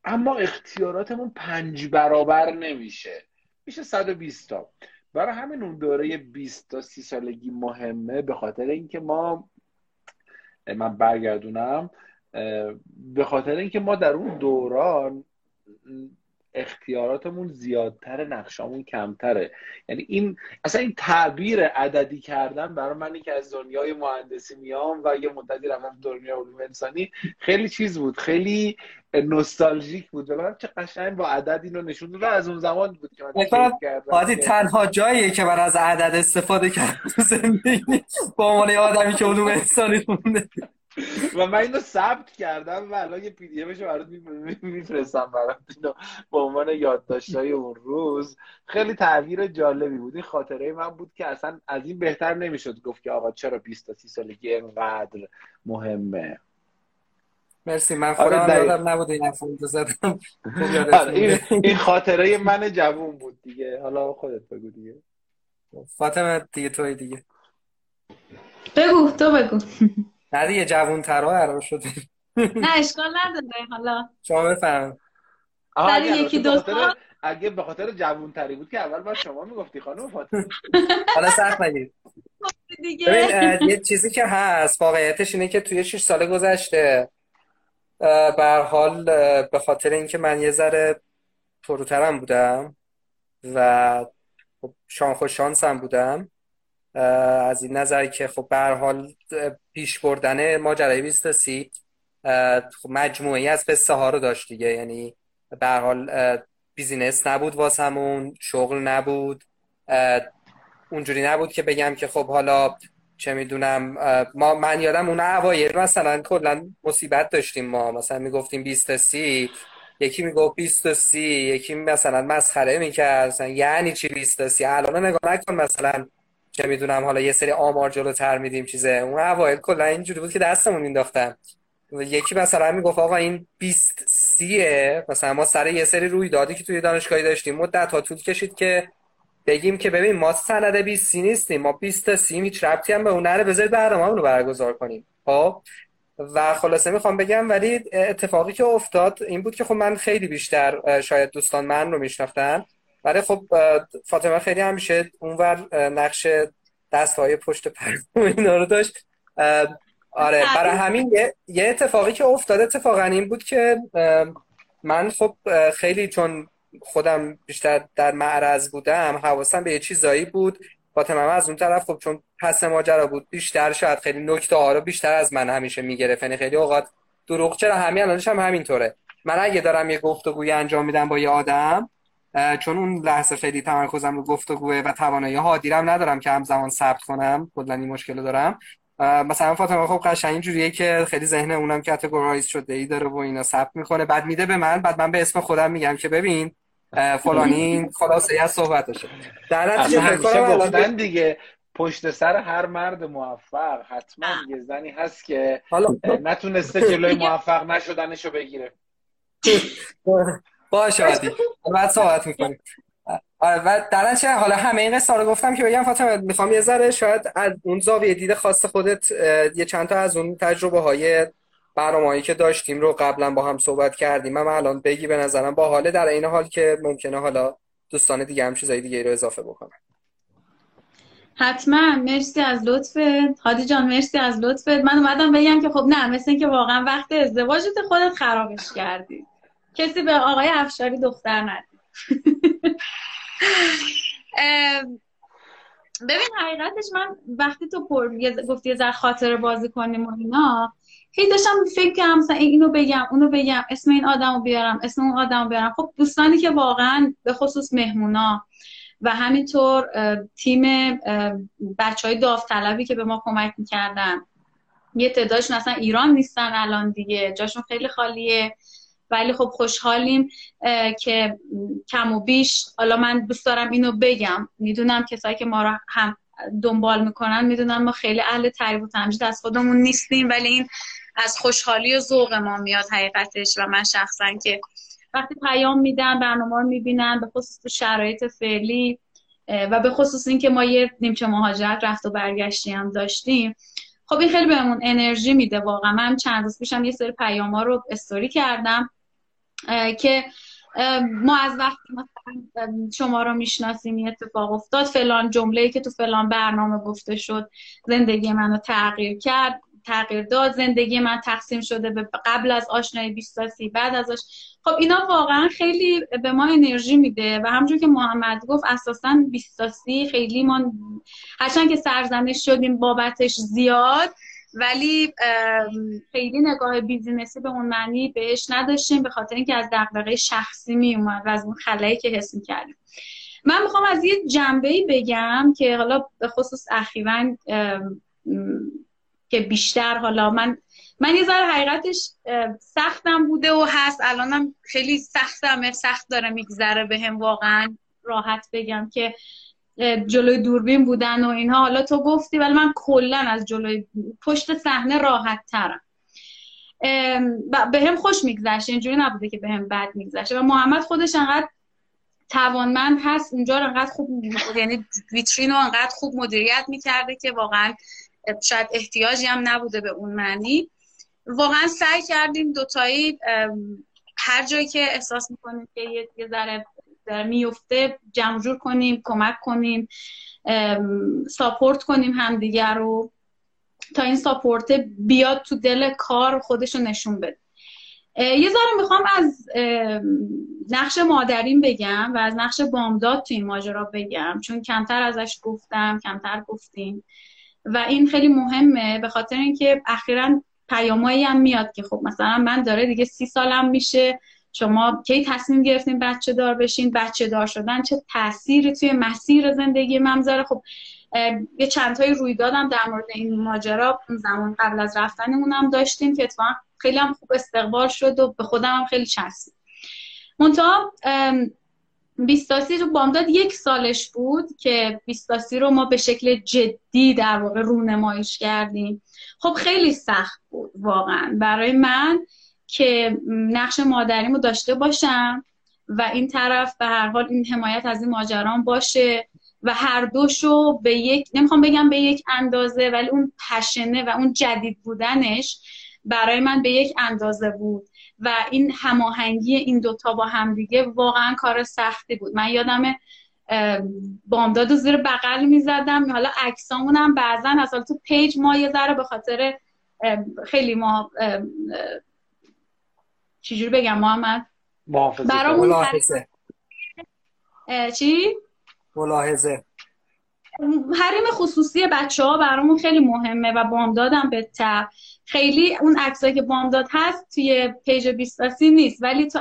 اما اختیاراتمون پنج برابر نمیشه. میشه 120 تا. برای همین اون دوره 20 تا 30 سالگی مهمه به خاطر اینکه ما من برگردونم به خاطر اینکه ما در اون دوران اختیاراتمون زیادتر نقشامون کمتره. یعنی این اصلا این تعبیر عددی کردن برای منی که از دنیای مهندسی میام و یه مدتی رفتم دنیای علوم انسانی. خیلی چیز بود خیلی نوستالژیک بود. ولی چه قشنگ با عدد اینو نشون داد. از اون زمان بود که من تنها جاییه که من از عدد استفاده کردم تو زندگی. با عنوان آدمی که علوم انسانی خونده و من اینو ثبت کردم و الان یه پی دی افشو برات میفرستم برات. اینو به عنوان یادداشتای اون روز. خیلی تغییر جالبی بود. این خاطره من بود که اصلا از این بهتر نمی‌شد گفت که آقا چرا 20 تا 30 سالگی اینقدر مهمه. مرسی. من خودم آره یادم نبود این حرفو زدم. آره، این, این خاطره من جوون بود دیگه. حالا خودت بگو دیگه. فاطمه دیگه توی دیگه. بگو تو بگو. نه دیگه جوون ترها قرار شده نه اشکال نداره حالا. شما بفهم سر یکی دو اگه به خاطر جوون تری بود که اول باید شما می‌گفتی خانم فاطمه. حالا سخت نگیر ببین یه چیزی که هست واقعیتش اینه که توی 6 سال گذشته به حال به خاطر اینکه من یه ذره فروترم بودم و خب شان شانسم بودم از این نظر که خب به حال پیش بردن ماجرای 20 سی خب مجموعی از قصه ها رو داشت دیگه. یعنی به حال بیزینس نبود واسمون شغل نبود. اونجوری نبود که بگم که خب حالا چه می‌دونم ما من یادم اون اوایل مثلا کلا مصیبت داشتیم ما. مثلا می‌گفتیم 20 سی یکی می‌گفت 20 سی یکی مثلا مسخره می‌کرد. یعنی چی 20 سی؟ الان نگاه نکن مثلا چه می‌دونم حالا یه سری آمار جلوتر میدیم چیزه. اون اوایل کلا اینجوری بود که دستمون مینداختن یکی مثلا می‌گفت آقا این 20 سیه. مثلا ما سر یه سری روی دادی که توی دانشگاهی داشتیم مدت ها طول کشید که بگیم که ببین ما سند 20 سی نیستیم. ما 20 تا سی هیچ ربطی هم به اون نره. بذارید برنامه رو برگزار کنیم. خب؟ و خلاصه می‌خوام بگم ولی اتفاقی که افتاد این بود که خب من خیلی بیشتر شاید دوستان من رو میشناختن. ولی خب فاطمه خیلی همیشه اونور نقش دستهای پشت پرده اینا رو داشت. آره برای همین یه اتفاقی که افتاد اتفاقا این بود که من خب خیلی چون خودم بیشتر در معرض بودم حواسم به یه چیزایی بود. فاطمه از اون طرف خب چون پس ماجرا بود بیشتر شاید خیلی نکته ها رو بیشتر از من همیشه می‌گرفت. یعنی خیلی اوقات دروغ چرا همین الانش هم همینطوره. من اگه دارم یه گفتگوی انجام میدم با یه آدم چون اون لحظه خیلی تمرکزم رو گفتگوه و توانایی حادیرم ندارم که همزمان ثبت کنم. کلا این مشکل دارم. مثلا فاطمه خب قشنگ اینجوریه که خیلی ذهن اونم کاتگورایز شده ای داره و اینا ثبت می‌کنه. بعد میده به من بعد من به اسم خودم میگم که ببین فلانی خلاصه از صحبتشه. در نتیجه دیگه پشت سر هر مرد موفق حتما یه زنی هست که نتونسته جلوی موفق نشدنشو بگیره. باشه عادی. بعد صحبت می‌کنیم. آره و در حالا همه این قصه رو گفتم که بگم فاطمه می‌خوام یه ذره شاید از اون زاویه دید خاص خودت یه چند تا از اون تجربه های برنامه‌ای که داشتیم رو قبلا با هم صحبت کردیم. من الان بگی به نظرم با حال در این حال که ممکنه حالا دوستان دیگه هم چیزای دیگه رو اضافه بکنن. حتما. مرسی از لطفت هادی جان مرسی از لطفت من اومدم بگم که خب نه مثل اینکه واقعا وقت ازدواجت خودت خرابش کردی. کسی به آقای افشاری دختر ندید. ببین حقیقتش من وقتی تو پر گفتی یه خاطر بازی کنیم و اینا هی داشتم فکر کنم مثلا اینو بگم اونو بگم اسم این آدمو بیارم اسم اون آدمو بیارم. خب دوستانی که واقعا به خصوص مهمونا و همینطور تیم بچه های داوطلبی که به ما کمک می‌کردن یه تعدادشون اصلا ایران نیستن الان دیگه جاشون خیلی خالیه. ولی خب خوشحالیم که کم و بیش. حالا من دوست دارم اینو بگم. می‌دونم کسایی که ما رو هم دنبال می‌کنن می‌دونم ما خیلی اهل تعریف و تمجید از خودمون نیستیم ولی این از خوشحالی و ذوق ما میاد حقیقتش. و من شخصا که وقتی پیام میدن برنامه رو می‌بینن به خصوص تو شرایط فعلی و به خصوص اینکه ما یه نیمچه مهاجرت رفت و برگشتی هم داشتیم. خب این خیلی بهمون انرژی میده واقعا. من چند روز پیشم یه سری پیام ها رو استوری کردم. که ما از وقتی مثلا شما رو می‌شناسیم این اتفاق افتاد فلان جمله که تو فلان برنامه گفته شد زندگی منو تغییر کرد تغییر داد زندگی من تقسیم شده به قبل از آشنایی بیستاسی بعد ازش خب اینا واقعا خیلی به ما انرژی میده و همونجور که محمد گفت اساسا بیستاسی خیلی ما هرچند که سرزنش شدیم بابتش زیاد ولی خیلی نگاه بیزینسی به اون معنی بهش نداشتیم به خاطر اینکه از دغدغه شخصی می اومد و از اون خلایی که حس کردیم من می‌خوام از یه جنبه بگم که حالا به خصوص اخیرا که بیشتر حالا من من یه ذره حقیقتش سختم بوده و هست. الانم خیلی سختم سخت داره میگذره به هم واقعا راحت بگم که جلوی دوربین بودن و اینها. حالا تو گفتی ولی من کلا از جلوی پشت صحنه راحت ترم به هم خوش میگذشته اینجوری نبوده که به هم بد میگذشته و محمد خودش انقدر توانمند هست اونجا رو انقدر خوب یعنی ویترین رو انقدر خوب مدیریت می‌کرده که واقعا شاید احتیاجی هم نبوده به اون معنی. واقعا سعی کردیم دوتایی هر جایی که احساس می‌کنیم که یه ذره میفته جمع کنیم کمک کنیم ساپورت کنیم همدیگر رو. تا این ساپورت بیاد تو دل کار خودش رو نشون بده. یه ذره می‌خوام از نقش مادرین بگم و از نقش بامداد تو این ماجرا بگم. چون کمتر ازش گفتم کمتر گفتیم. و این خیلی مهمه به خاطر اینکه اخیرا پیامایی هم میاد که خب مثلا من داره دیگه سی سالم میشه. شما کی تصمیم گرفتین بچه دار بشین بچه دار شدن چه تأثیری توی مسیر زندگی من می‌ذاره؟ خب یه چند تایی روی دادم در مورد این ماجرا زمان قبل از رفتنمون داشتیم که اتفاقا خیلی هم خوب استقبال شد و به خودم هم خیلی چسبید. منتها بیستاسی رو بامداد یک سالش بود که بیستاسی رو ما به شکل جدی در واقع رونمایش کردیم. خب خیلی سخت بود واقعا. برای من که نقش مادریمو داشته باشم و این طرف به هر حال این حمایت از این ماجران باشه و هر دوشو به یک نمی‌خوام بگم به یک اندازه ولی اون پشنه و اون جدید بودنش برای من به یک اندازه بود و این هماهنگی این دوتا با همدیگه واقعا کار سختی بود. من یادم بامداد زیر بغل می‌زدم. حالا عکسامونم بعضا از تو پیج ما یه ذره به خاطر خیلی ما چجوری بگم محمد؟ برامون ملاحظه. چی؟ ملاحظه. حریم خصوصی بچه ها برامون خیلی مهمه و بامدادم به تب. خیلی اون عکسایی که بامداد هست توی پیج بیستاسی نیست ولی تو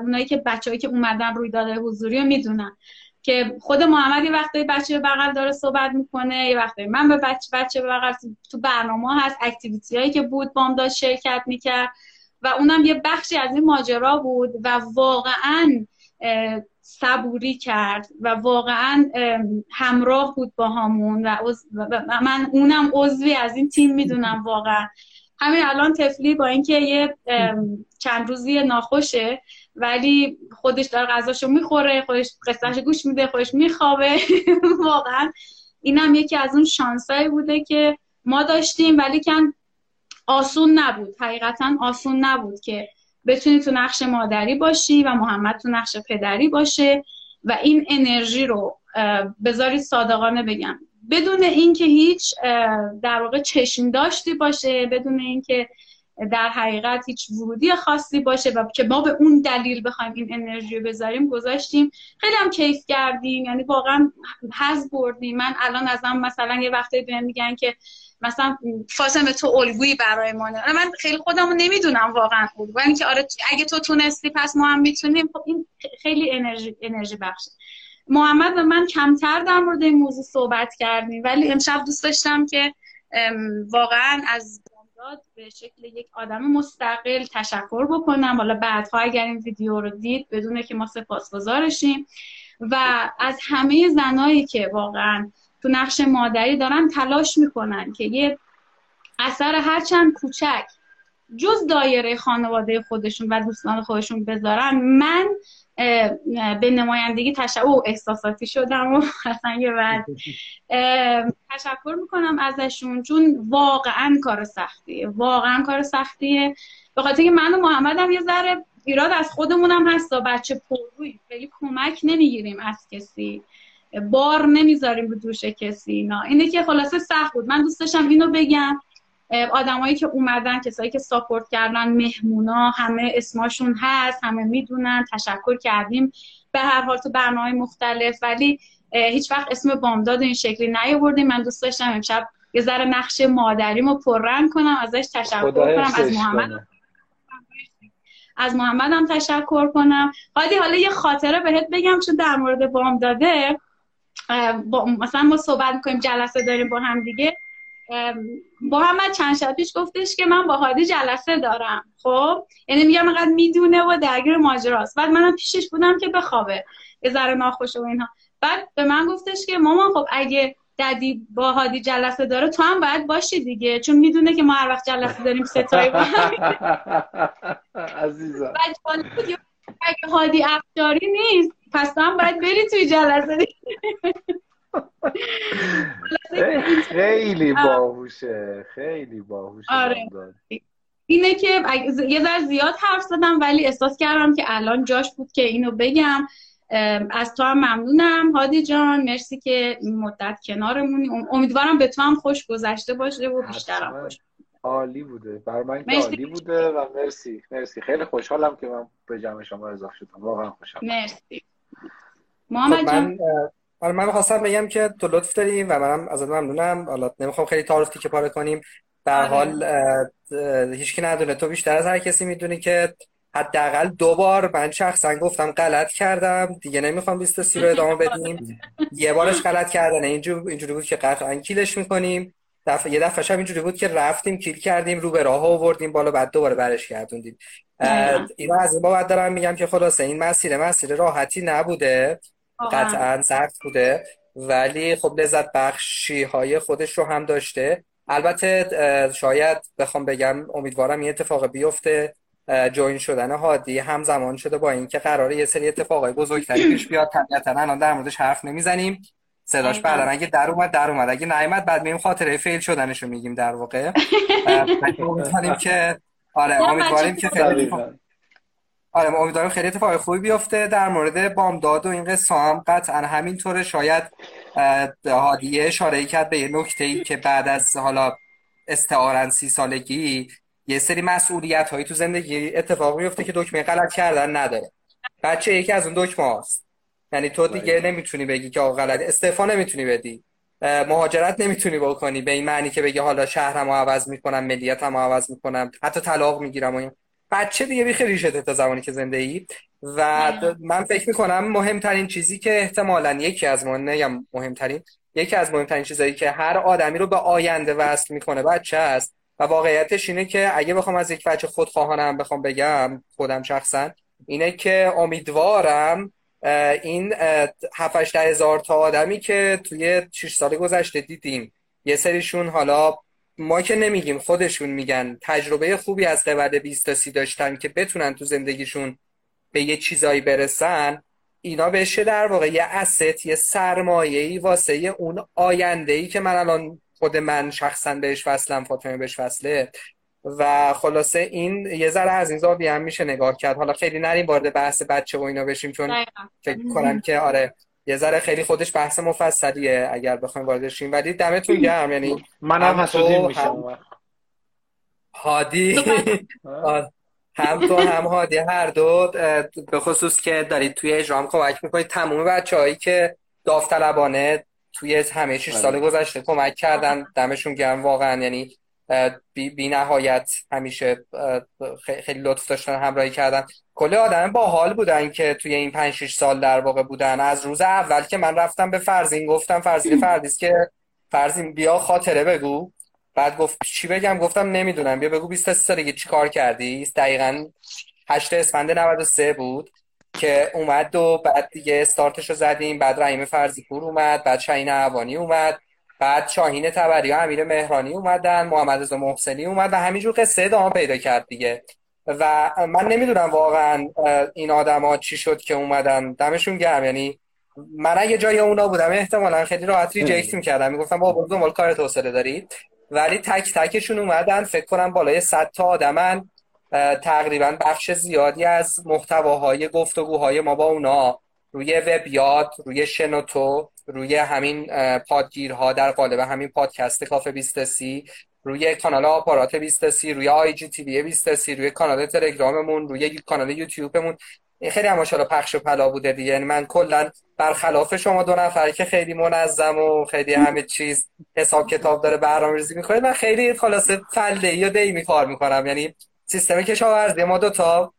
اونایی که بچه‌ای که اومدن روی داده حضوری رو می‌دونن که خود محمد یه وقتی بچه بغل داره صحبت می‌کنه یه وقتی من به بچه بچه بغل تو برنامه هست اکتیویتی هایی که بود بامداد شرکت می‌کرد. و اونم یه بخشی از این ماجرا بود و واقعا صبوری کرد و واقعا همراه بود با همون و, من اونم عضوی از این تیم می‌دونم واقعا. همین الان تفلی با اینکه یه چند روزی ناخوشه ولی خودش داره غذاشو می‌خوره خودش قصهش گوش میده خودش میخوابه. واقعا اینم یکی از اون شانسایی بوده که ما داشتیم ولی کن آسون نبود. حقیقتا آسون نبود که بتونی تو نقش مادری باشی و محمد تو نقش پدری باشه و این انرژی رو بذاری صادقانه بگم. بدون اینکه هیچ در واقع چشم داشتی باشه بدون اینکه در حقیقت هیچ ورودی خاصی باشه و که ما به اون دلیل بخوایم این انرژی رو بذاریم گذاشتیم. خیلی هم کیف کردیم. یعنی واقعا حز بردیم. من الان ازم مثلا یه وقتی بهم میگن که مثلا فاطمه تو الگویی برای ما من خیلی خودمو نمی‌دونم واقعا ولی که آره اگه تو تونستی پس ما هم می‌تونیم. خب این خیلی انرژی انرژی بخشه. محمد و من کمتر در مورد این موضوع صحبت کردیم ولی امشب دوست داشتم که واقعا از بامداد به شکل یک آدم مستقل تشکر بکنم. حالا بعدها اگر این ویدیو رو دید بدونه که ما سپاسگزارشیم. و از همه زنایی که واقعا تو نقش مادری دارن تلاش می‌کنن که یه اثر هرچند کوچک جز دایره خانواده خودشون و دوستان خودشون بذارن من به نمایندگی تشکر احساساتی شدم و اصلا یه بعد تشکر می‌کنم ازشون چون واقعا کار سختیه واقعا کار سختیه. به خاطر که من و محمد هم یه ذره ایراد از خودمونم هست بچه پروی خیلی کمک نمی‌گیریم از کسی. بار نمی‌ذاریم رو دوش کسی اینا. اینه که خلاصه سخت بود. من دوست داشتم اینو بگم. آدمایی که اومدن کسایی که ساپورت کردن مهمونا همه اسماشون هست همه می‌دونن تشکر کردیم. به هر حال تو برنامه مختلف ولی هیچ وقت اسم بامداد این شکلی نیاوردیم. من دوست داشتم امشب یه ذره نقش مادریمو پررنگ کنم ازش تشکر کنم. از محمد از محمد هم تشکر کنم. حالی حالا یه خاطره بهت بگم چون در مورد بامداده. با مثلا ما صحبت می‌کنیم جلسه داریم با هم دیگه. محمد چند شب پیش گفتش که من با هادی جلسه دارم خب؟ یعنی میگم انقدر می‌دونه و درگیر ماجراست. بعد منم پیشش بودم که بخوابه. یه ذره ناخوشه و اینها. بعد به من گفتش که مامان خب اگه ددی با هادی جلسه داره تو هم باید باشی دیگه. چون می‌دونه که ما هر وقت جلسه داریم ستایی با عزیزم. اگه هادی افشاری نیست پس هم باید بری توی جلسه. خیلی باهوشه خیلی باهوشه آره. اینه که یه ذره زیاد حرف زدم ولی احساس کردم که الان جاش بود که اینو بگم. از تو هم ممنونم. هادی جان مرسی که مدت کنارمونی. امیدوارم به تو هم خوش گذشته باشه و بیشترم خوش عالی بوده. بر من که عالی بوده و مرسی. مرسی. خیلی خوشحالم که من به جمع شما اضافه شدم. واقعا خوشحالم. مرسی. محمد خب جان حالا من خواستم بگم که تو لطف داریم و منم ازت ممنونم. حالا نمی‌خوام خیلی تعارف که پاره کنیم. در آره. حال هیچکی ندونه. تو بیشتر از هر کسی می‌دونی که حداقل دو بار من شخصا گفتم غلط کردم. دیگه نمی‌خوام 20 سی رو ادامه بدیم. یه بارش غلط کردن. اینجوری اینجوری بود که قطعا کیلش می‌کنیم. دفعه یه دفعه هم اینجوری بود که رفتیم کیل کردیم رو به راه آوردیم بالا بعد دوباره برش گردوندیم. اینا از این بابت دارم میگم که خلاصه این مسیر مسیر راحتی نبوده. قطعا سخت بوده. ولی خب لذت بخشی های خودش رو هم داشته. البته شاید بخوام بگم امیدوارم این اتفاق بیفته. جوین شدن هادی همزمان شده با اینکه قراره یه سری اتفاقای بزرگتری پیش بیاد. طبیعتا الان در موردش حرف نمی‌زنیم. صداش بعدا اگه در اومد در اومد. اگه نیومد بعد مییم خاطره فیل شدنش رو میگیم در واقع. امیدواریم که آره امیدواریم که خیلی آره امیدوارم خیلی اتفاق خوبی بیفته در مورد بامداد و این قصه. هم قطعا همینطوره. شاید هادیه اشاره کرد به یه نکته ای که بعد از حالا استعارن سی سالگی یه سری مسئولیت هایی تو زندگی اتفاق میفته که دکمه غلط کردن نداره. بچه یکی از اون دکمه هاست. یعنی تو دیگه نمی‌تونی بگی که آقا غلط استعفا نمی‌تونی بدی. مهاجرت نمی‌تونی بکنی. به این معنی که بگی حالا شهرمو عوض می‌کنم ملیتمو عوض می‌کنم حتی طلاق می‌گیرم و این. بچه دیگه بیخی ریشته تا زمانی که زنده ای و من فکر می‌کنم مهمترین چیزی که احتمالا یکی از مهم نگم مهمترین یکی از مهمترین چیزایی که هر آدمی رو به آینده وصل می‌کنه بچه است و واقعیتش اینه که اگه بخوام از یک بچه خودخواهانم بخوام بگم خودم شخصا اینه که امیدوارم این 7 هزار تا آدمی که توی 6 سال گذشته دیدیم. یه سریشون حالا ما که نمیگیم خودشون میگن. تجربه خوبی از قبل 20 تا 30 داشتن که بتونن تو زندگیشون به یه چیزایی برسن اینا بشه در واقع یه اسست یه سرمایه‌ای واسه اون آینده که من الان خود من شخصا بهش وصلم فاطمه بهش وصله. و خلاصه این یه ذره از این زاویه هم میشه نگاه کرد. حالا خیلی نریم وارد بحث بچه و اینا بشیم چون فکر کنم که آره یه ذره خیلی خودش بحث مفصلیه اگر بخوایم وارد شیم ولی دمتون گرم یعنی منم حسودی میشم. هادی. هم تو هم هادی هر دو به خصوص که دارید توی اجرام کمک می‌کنید. تموم بچه هایی که داوطلبانه توی همه 6 سال آره. گذشته کمک کردن. دمشون گرم واقعا یعنی بی, بی نهایت همیشه خیلی لطف داشتن همراهی کردن. کل آدم با حال بودن که توی این 5 6 سال در واقع بودن. از روز اول که من رفتم به فرزین گفتم فرزین فردیس که فرزین بیا خاطره بگو. بعد گفت چی بگم؟ گفتم نمی‌دونم. بیا بگو 23 سالگی چی کار کردی؟ دقیقا 8 اسفند 93 بود که اومد و بعد دیگه استارتش رو زدیم. بعد رحیم فرزی پور اومد بعد شاین عوانی اومد. بعد شاهین تبری و امیر مهرانی اومدن محمد رضا محسنی اومد و همینجور قصه ادامه پیدا کرد دیگه. و من نمی‌دونم واقعا این آدما چی شد که اومدن. دمشون گرم. یعنی من اگه جای اونا بودم احتمالا خیلی راحت reject می‌کردم. می‌گفتم بابا دنبال کار توسعه دارید ولی تک تکشون اومدن. فکر کنم بالای 100 تا آدمن. تقریبا بخش زیادی از محتواهای گفتگوهای ما با اونا. روی وب یاد روی شنوتو روی همین پادگیرها در قالب همین پادکست کافه 20 سی روی کانال آپارات 20 سی روی IGTV 20 سی روی کانال تلگراممون روی کانال یوتیوبمون. خیلی هم پخش و پلا بوده دیگه. یعنی من کلا برخلاف شما دو نفر که خیلی منظم و خیلی همه چیز حساب کتاب داره برنامه‌ریزی می‌کنه من خیلی خلاصه فله یا دی می کار می‌کنم. یعنی سیستم کشاورزی ما دو تا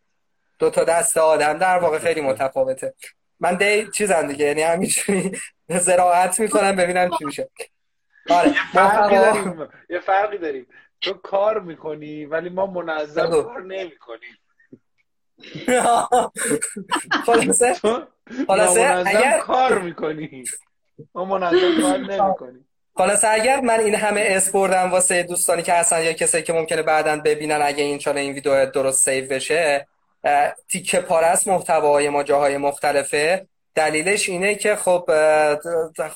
دو تا دست آدم در واقع خیلی متفاوته. من دی چیزم دیگه یعنی همینجوری زراعت می‌کنم ببینم چی میشه. آره یه فرقی داریم. یه فرقی داریم. تو کار می‌کنی ولی ما منظم کار نمی‌کنیم. خلاصه خلاصه اگر کار می‌کنی. ما منظم کار نمی‌کنیم. خلاصه اگر من این همه اسم بردم واسه دوستانی که هستن یا کسایی که ممکنه بعدا ببینن اگه ایشالا این ویدیو درست save بشه تیکه پاره از محتوای ما جاهای مختلفه. دلیلش اینه که خب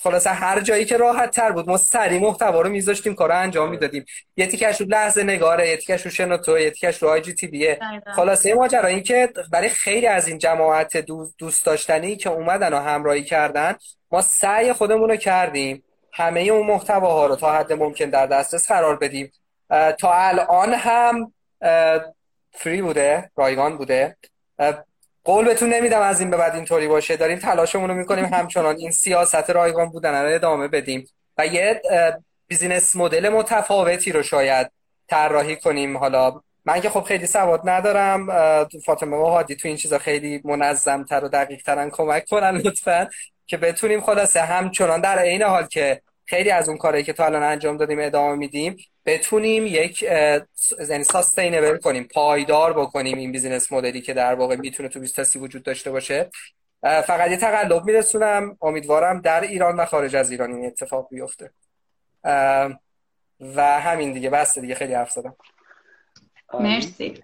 خلاصه هر جایی که راحت تر بود ما سری محتوا رو میذاشتیم کارو انجام می‌دادیم. یه تیکش رو لحظه نگاره یه تیکش رو شنوتو یه تیکش رو آی جی تی بیه خلاصه ماجرا این که برای خیلی از این جماعت دوست داشتنی که اومدن و همراهی کردن ما سعی خودمون رو کردیم همه اون محتواها رو تا حد ممکن در دسترس قرار بدیم. تا الان هم فری بوده رایگان بوده. قول بهتون نمیدم از این به بعد اینطوری باشه. داریم تلاشمون رو می‌کنیم همچنان این سیاست رایگان بودن رو ادامه بدیم و یه business model متفاوتی رو شاید طراحی کنیم. حالا من که خب خیلی سواد ندارم فاطمه و هادی تو این چیزا خیلی منظم تر و دقیق ترن کمک کنن لطفا که بتونیم خلاصه همچنان در عین حال که خیلی از اون کارهایی که تا الان انجام دادیم ادامه میدیم بتونیم یک یعنی sustainable کنیم پایدار بکنیم این business model ی که در واقع می‌تونه تو business ی وجود داشته باشه. فقط یه تقلب میرسونم. امیدوارم در ایران و خارج از ایران این اتفاق بیفته. و همین دیگه. بس دیگه. خیلی حرف زدم. مرسی.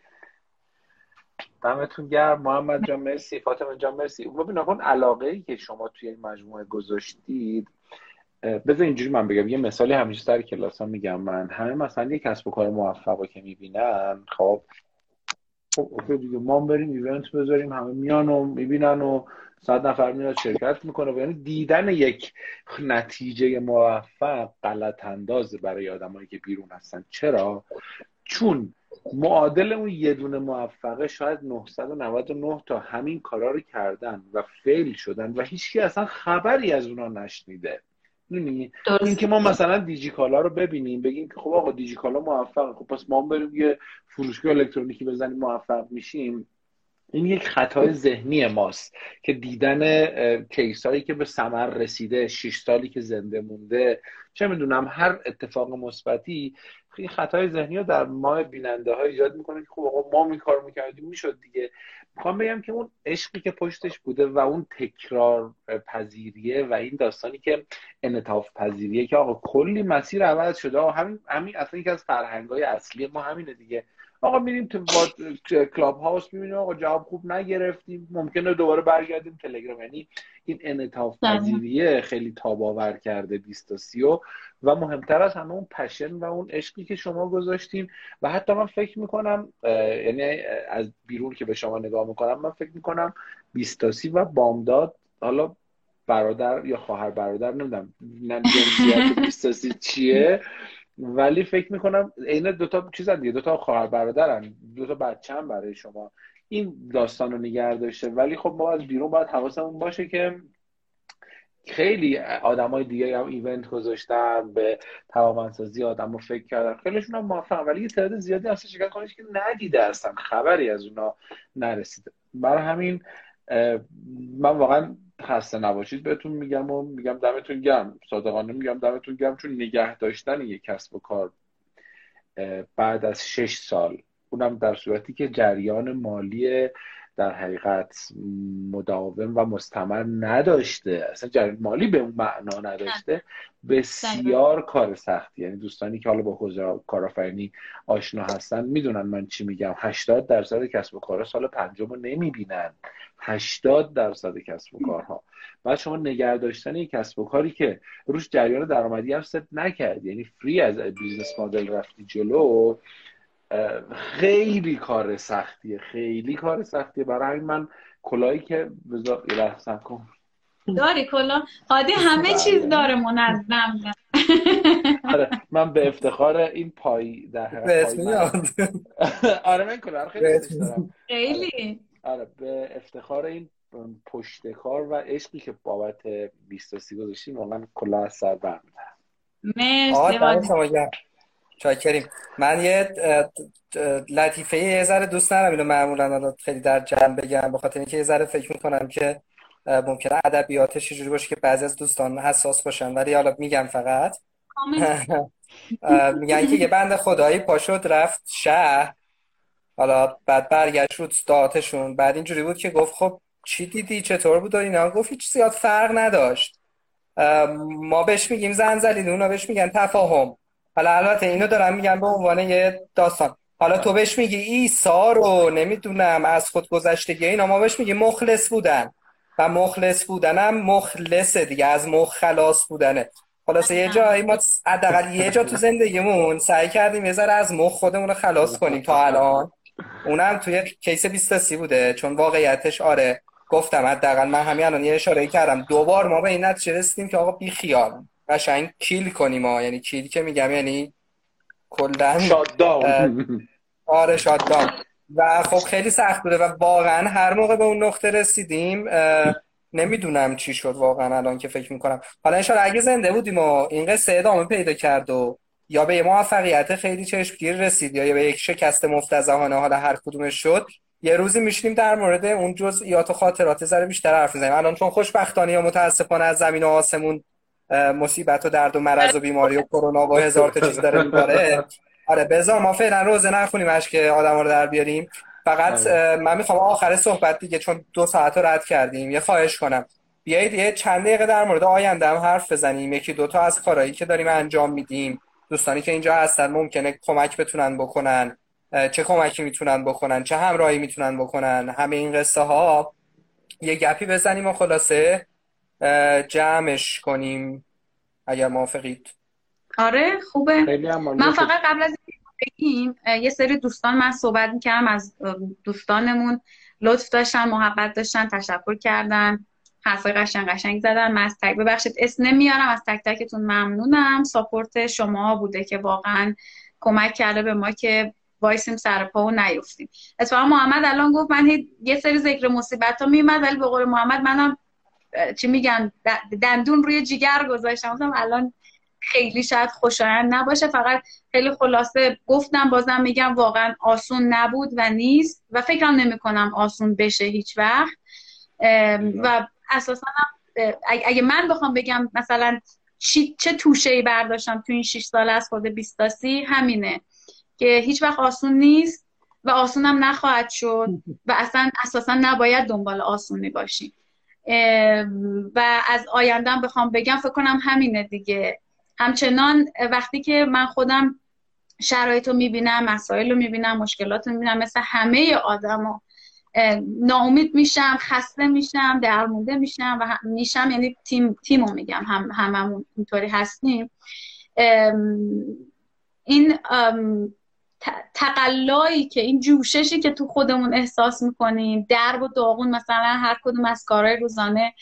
دمتون گرم. محمد جان مرسی. فاطمه جان مرسی. ببین اون علاقه ای که شما توی این مجموعه گذاشتید بذار اینجوری من بگم یه مثالی همیشه سر کلاس ها میگم من. همه مثلا یه کسب و کار موفق که می‌بینن خب خب اوکی دیگه ما بریم ایونت بذاریم همه میان و می‌بینن و صد نفر میاد شرکت می‌کنه. و یعنی دیدن یک نتیجه موفق غلط اندازه برای آدمایی که بیرون هستن. چرا؟ چون معادل اون یه دونه موفقه شاید 999 تا همین کارا رو کردن و فیل شدن و هیچکی اصلا خبری از اونا نشنیده. این که ما مثلا دیجیکالا رو ببینیم بگیم که خب آقا دیجیکالا موفق خب پس ما بریم یه فروشگاه الکترونیکی بزنیم موفق میشیم. این یک خطای ذهنی ماست که دیدن کیس هایی که به ثمر رسیده شش سالی که زنده مونده چه می‌دونم هر اتفاق مثبتی این خطای ذهنی رو در ما بیننده ها ایجاد می‌کنه که خب آقا ما می کار می‌کردیم می‌شد دیگه. می‌خوام بگم که اون عشقی که پشتش بوده و اون تکرار پذیریه و این داستانی که انطاف پذیریه که آقا کلی مسیر عوض شده. آقا همین همین اصلا یکی از فرهنگ های اصلی ما همینه دیگه. آقا میریم تو کلاب هاوس می‌بینیم. آقا جواب خوب نگرفتیم. ممکنه دوباره برگردیم تلگرام. یعنی این انعطاف پذیریه خیلی تاباور کرده 20 تا 30 و مهمتر از همه اون پشن و اون عشقی که شما گذاشتین. و حتی من فکر می‌کنم یعنی از بیرون که به شما نگاه می‌کنم من فکر می‌کنم 20 تا 30 و بامداد حالا برادر یا خواهر برادر نمی‌دونم 20 چیه؟ ولی فکر می‌کنم عین دوتا چیز دیگه دوتا خواهر برادرن دوتا بچه هم برای شما. این داستان رو نگه داشته. ولی خب ما از بیرون باید حواسمون باشه که خیلی های دیگه هم ایونت گذاشتن به توامنسازی آدم رو فکر کردن. خیلیشون هم موفق ولی یه تعداد زیادی هست شکل کنش که ندیده هستن خبری از اونا نرسیده. برای همین من واقعا خسته نباشید بهتون میگم و میگم دمتون گرم. صادقانه میگم دمتون گرم چون نگه داشتن یک کسب و کار بعد از شش سال اونم در صورتی که جریان مالی در حقیقت مداوم و مستمر نداشته. اصلا جریان مالی به اون معنا نداشته. بسیار کار سختی. یعنی دوستانی که حالا با حوزه کارآفرینی آشنا هستن می‌دونن من چی میگم. 80 درصد کسب و کارها سال پنجم رو نمی‌بینن. 80 درصد کسب و کارها. بعد شما نگه داشتن یک کسب و کاری که روش جریان درآمدی هم ست نکرد. یعنی فری از بیزنس مدل رفتی جلو. خیلی کار سختیه خیلی کار سختیه. برای همین من کلاهی که بذار یه کن. داری کلا؟ عادی همه چیز. داره منظم آره من به افتخار این پای در آره من کلا خیلی خیلی. آره به افتخار این پشت کار و عشقی که بابت 20 گذاشتیم واقعا کلا از سر برمیدارم. مرسی چاکریم من یه لطیفه یه ذره دوست ندارم اینو معمولا خیلی در جمع بگم به خاطر اینکه یه ذره فکر می‌کنم که ممکنه ادبیاتش جوری باشه که بعضی از دوستان حساس باشن. ولی حالا میگم فقط. میگن که یه بند خدایی پاشد رفت شهر. حالا بعد برگشت رو داتشون بعد اینجوری بود که گفت خب چی دیدی؟ چطور بود و اینا؟ گفت هیچ زیاد فرق نداشت. ما بهش میگیم زنزلین اونا بهش میگن تفاهم. حالا البته اینو دارم میگم به عنوان یه داستان. حالا تو بهش میگی ایسا رو نمی‌دونم از خود گذشتگی اینا. ما بهش میگیم مخلص بودن. و مخلص بودنم مخلصه دیگه از مخ خلاص بودنه. خلاصه یه جایی ما حداقل یه جا تو زندگیمون سعی کردیم یه ذره از مخ خودمون رو خلاص کنیم تا الان. اونم توی کیس 20 بوده چون واقعیتش آره. گفتم حداقل من همین الان یه اشاره کردم. دوبار ما به این نتیجه رسیدیم که آقا بی خیال قشنگ کیل کنیم ها. یعنی کیل که میگم یعنی کلا شادداون آره شادداون و خب خیلی سخت بوده و واقعا هر موقع به اون نقطه رسیدیم نمی‌دونم چی شد واقعا الان که فکر می‌کنم. حالا انشاءالله اگه زنده بودیم و این قصه ادامه پیدا کرد و یا به موفقیت خیلی چشمگیر رسید یا به یک شکست مفتزهانه حالا هر کدومش شد یه روزی میشینیم در مورد اون جزئیات و خاطرات زره بیشتر حرف می‌زنیم. الان چون خوشبختانه یا متاسفانه از زمین و آسمون مصیبت و درد و مرض و بیماری و کرونا و هزار تا چیز داره میباره. آره بذار ما فعلا روزه نخونیم که آدم رو در بیاریم. فقط آره. من می‌خوام آخر صحبت دیگه چون دو ساعت رو رد کردیم یه خواهش کنم. بیایید یه چند دقیقه در مورد آینده هم حرف بزنیم. یکی دوتا از کارهایی که داریم انجام میدیم. دوستانی که اینجا هستن ممکنه کمک بتونن بکنن. چه کمکی می‌تونن بکنن چه همراهی می‌تونن بکنن. همه این قصه ها یه گپی بزنیم و خلاصه. جمعش کنیم اگر موافقید. آره خوبه. من فقط قبل از بگیم یه سری دوستان من صحبت می‌کردم از دوستانمون لطف داشتن محبت داشتن تشکر کردن حرفای قشنگ قشنگ زدن. من از تک ببخشید اسم نمیارم از تک تکتون ممنونم. ساپورت شما بوده که واقعا کمک کرده به ما که وایسیم سر پا و نیفتیم. اتفاقا محمد الان گفت من یه سری ذکر مصیبت ها میومد ولی به قول محمد منم چی میگن دندون روی جیگر گذاشتم. الان خیلی شاید خوشایند نباشه. فقط خیلی خلاصه گفتم بازم میگم واقعا آسون نبود و نیست و فکرم نمی کنم آسون بشه هیچ وقت. و اساسا اگه من بخوام بگم مثلا چه توشه ای برداشتم تو این 6 سال از خود بیستاسی همینه که هیچ وقت آسون نیست و آسونم نخواهد شد و اصلا اساسا نباید دنبال آسونی باشیم. و از آیندم بخوام بگم فکر کنم همینه دیگه. همچنان وقتی که من خودم شرایط رو می‌بینم مسائل رو می‌بینم مشکلات رو می‌بینم مثل همه آدم ناامید میشم خسته میشم درمونده میشم و میشم یعنی تیم تیمو میگم. هم هممون اینطوری هستیم. این تقلایی که این جوششی که تو خودمون احساس می‌کنیم درب و داغون مثلا هر کدوم از کارهای روزانه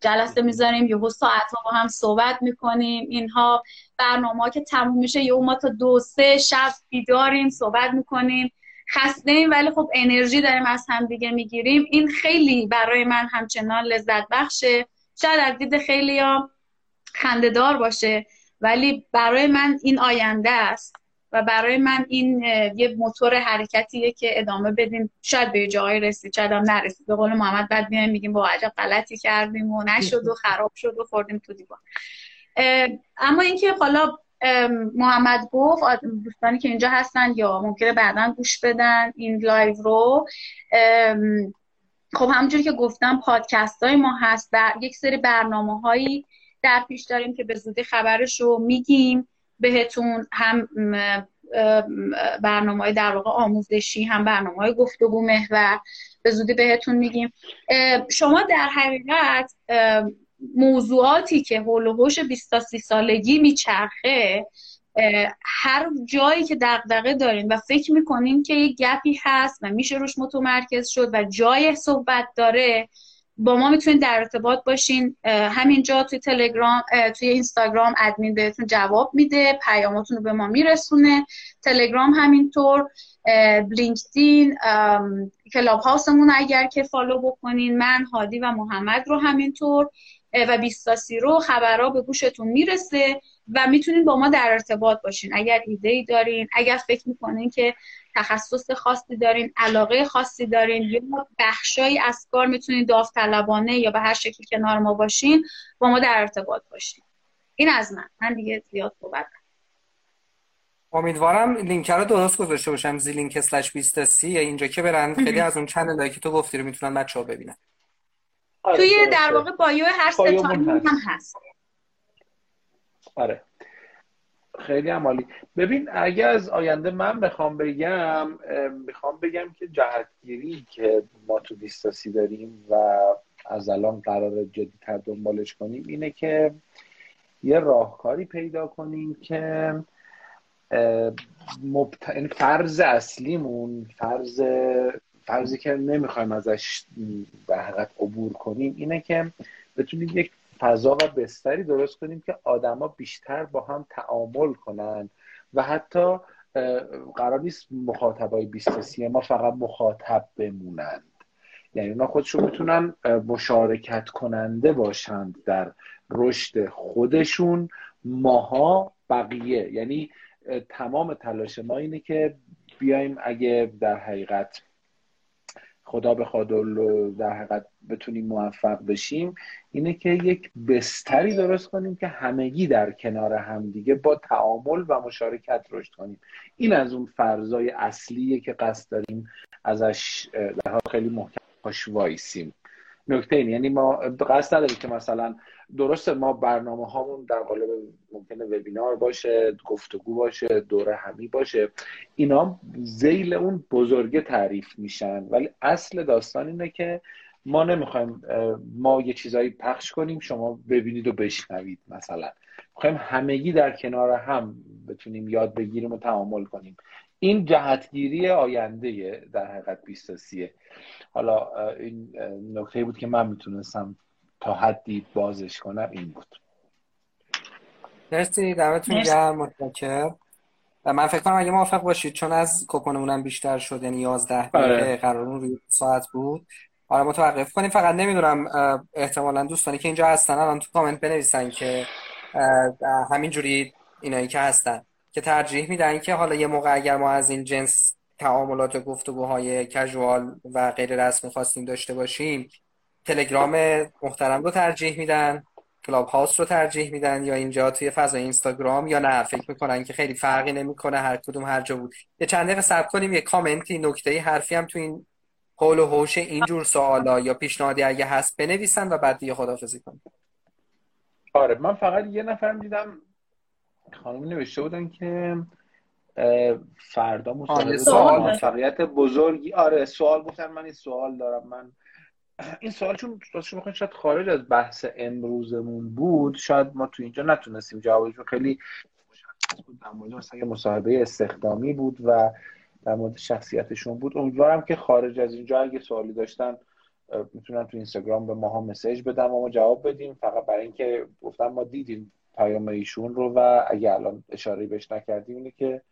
جلسه می‌ذاریم یهو ساعت با هم صحبت می‌کنیم اینها برنامه که تموم میشه یهو ما تا دو سه شب بیداریم صحبت می‌کنیم خسته ایم ولی خب انرژی داریم از هم دیگه می‌گیریم. این خیلی برای من همچنان لذت بخشه. شاید از دید خیلی ها باشه ولی برای من این آینده است. و برای من این یه موتور حرکتیه که ادامه بدیم. شاید به جایی رسید شاید هم نرسید. به قول محمد بعد میایم میگیم با عجب غلطی کردیم و نشد و خراب شد و خوردیم تو دیوار. اما اینکه حالا محمد گفت دوستانی که اینجا هستن یا ممکنه بعدا گوش بدن این live رو. خب همونجوری که گفتم پادکست های ما هست در یک سری برنامه هایی در پیش داریم که به زودی خبرش رو میگیم. بهتون هم برنامه های در واقع آموزشی هم برنامه های گفتگو محور به زودی بهتون میگیم. شما در حقیقت موضوعاتی که هول و هوش 20 تا 30 سالگی میچرخه هر جایی که دغدغه دارین و فکر می‌کنین که یک گپی هست و میشه روش متمرکز شد و جای صحبت داره با ما می‌تونید در ارتباط باشین. همینجا توی تلگرام توی اینستاگرام ادمین بهتون جواب میده پیاماتون رو به ما میرسونه. تلگرام همینطور لینکدین کلاب هاوسمون اگر که follow بکنین. من هادی و محمد رو همینطور و بیستاسی رو خبرها به گوشتون می‌رسه و می‌تونین با ما در ارتباط باشین. اگر ایده ای دارین اگر فکر می‌کنین که تخصص خاصی دارین علاقه خاصی دارین یا بخشایی از کار می‌تونین داوطلبانه یا به هر شکلی کنار ما باشین با ما در ارتباط باشین. این از من. من دیگه زیاد صحبت امیدوارم لینک رو درست گذاشته باشم زی لینک slash 20 یا اینجا که برن. خیلی از اون channel که تو گفتی رو می‌تونن بچه ها ببینن. آره توی در واقع bio هر سه هم هست. آره. خیلی عالی. ببین اگه از آینده من بخوام بگم می‌خوام بگم که جهتگیری که ما تو دیستاسی داریم و از الان قرار جدیتر دنبالش کنیم اینه که یه راهکاری پیدا کنیم که مبت... یعنی فرض اصلیمون فرض فرضی که نمی‌خوایم ازش به حقیقت عبور کنیم اینه که بتونیم یک فضا و بستری درست کنیم که آدما بیشتر با هم تعامل کنن و حتی قرار نیست مخاطبای بیستسی ما فقط مخاطب بمونند. یعنی اونا خودشون می‌تونن مشارکت کننده باشند در رشد خودشون. ماها بقیه یعنی تمام تلاش ما اینه که بیایم اگه در حقیقت خدا بخواد در حقیقت بتونیم موفق بشیم اینه که یک بستری درست کنیم که همگی در کنار همدیگه با تعامل و مشارکت رشد کنیم. این از اون فرضای اصلیه که قصد داریم ازش در خیلی محکم پاش وایسیم. نکته این یعنی ما قصد نداریم که مثلا درسته ما برنامه هامون در قالب ممکنه وبینار باشه گفتگو باشه دوره همی باشه. اینا زیل اون بزرگه تعریف میشن. ولی اصل داستان اینه که ما نمی‌خوایم ما یه چیزایی پخش کنیم شما ببینید و بشنوید مثلا. می‌خوایم همگی در کنار هم بتونیم یاد بگیریم و تعامل کنیم. این جهتگیری آینده در حقیقت بیستاسیه حالا این نکته بود که من می‌تونستم تا حدی بازش کنم این بود. مرسی دمتون گرم متشکرم. و من فکر کنم اگه موافق باشید چون از کپونمون بیشتر شد یعنی 11 دقیقه آره. قرار روی ساعت بود. آره متوقف کنیم فقط نمی‌دونم احتمالا دوستانی که اینجا هستن الان تو کامنت بنویسن که همینجوری اینایی که هستن. که ترجیح میدن که حالا یه موقع اگر ما از این جنس تعاملات و گفتگوهای کژوال و غیر رسمی خواستیم داشته باشیم تلگرام محترم رو ترجیح میدن کلاب هاوس رو ترجیح میدن یا اینجا توی فضای اینستاگرام یا نه فکر می‌کنن که خیلی فرقی نمی‌کنه هر کدوم هر جا بود. یه چند دقیقه صبر کنیم یه کامنتی نکته حرفی هم تو این قول و حوش اینجور سوالا یا پیشنهادی اگه هست بنویسن و بعد دیگه خدافزی کنیم. آره من فقط یه نفر دیدم خانم نوشته بودن که فردا مصاحبه سوال موفقیت بزرگی. آره سوال گفتن من این سوال دارم. من این سوال چون راستش می‌خواین شاید خارج از بحث امروزمون بود. شاید ما تو اینجا نتونستیم جوابش خیلی بود در مورد مثلا مصاحبه استخدامی بود و در مورد شخصیتشون بود. امیدوارم که خارج از اینجا اگه سوالی داشتن می‌تونن تو اینستاگرام به ما هم مسیج بدم و ما جواب بدیم. فقط برای اینکه گفتم ما دیدیم پیام ایشون رو و اگه الان اشاره بهش نکردیم اینه که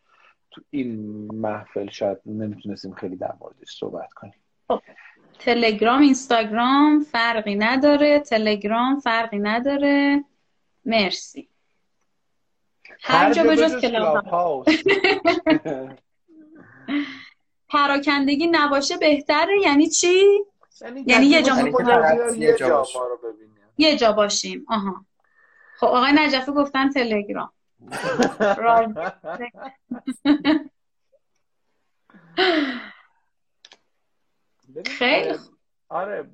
تو این محفل شاید نمی‌تونستیم خیلی در موردش صحبت کنیم. خب، تلگرام اینستاگرام فرقی نداره. تلگرام فرقی نداره. مرسی. هر جا به جز پراکندگی نباشه بهتره. یعنی چی؟ یعنی, یعنی یه جا یه جا باشیم. آها. خب آقای نجفی گفتن تلگرام. خیلی آره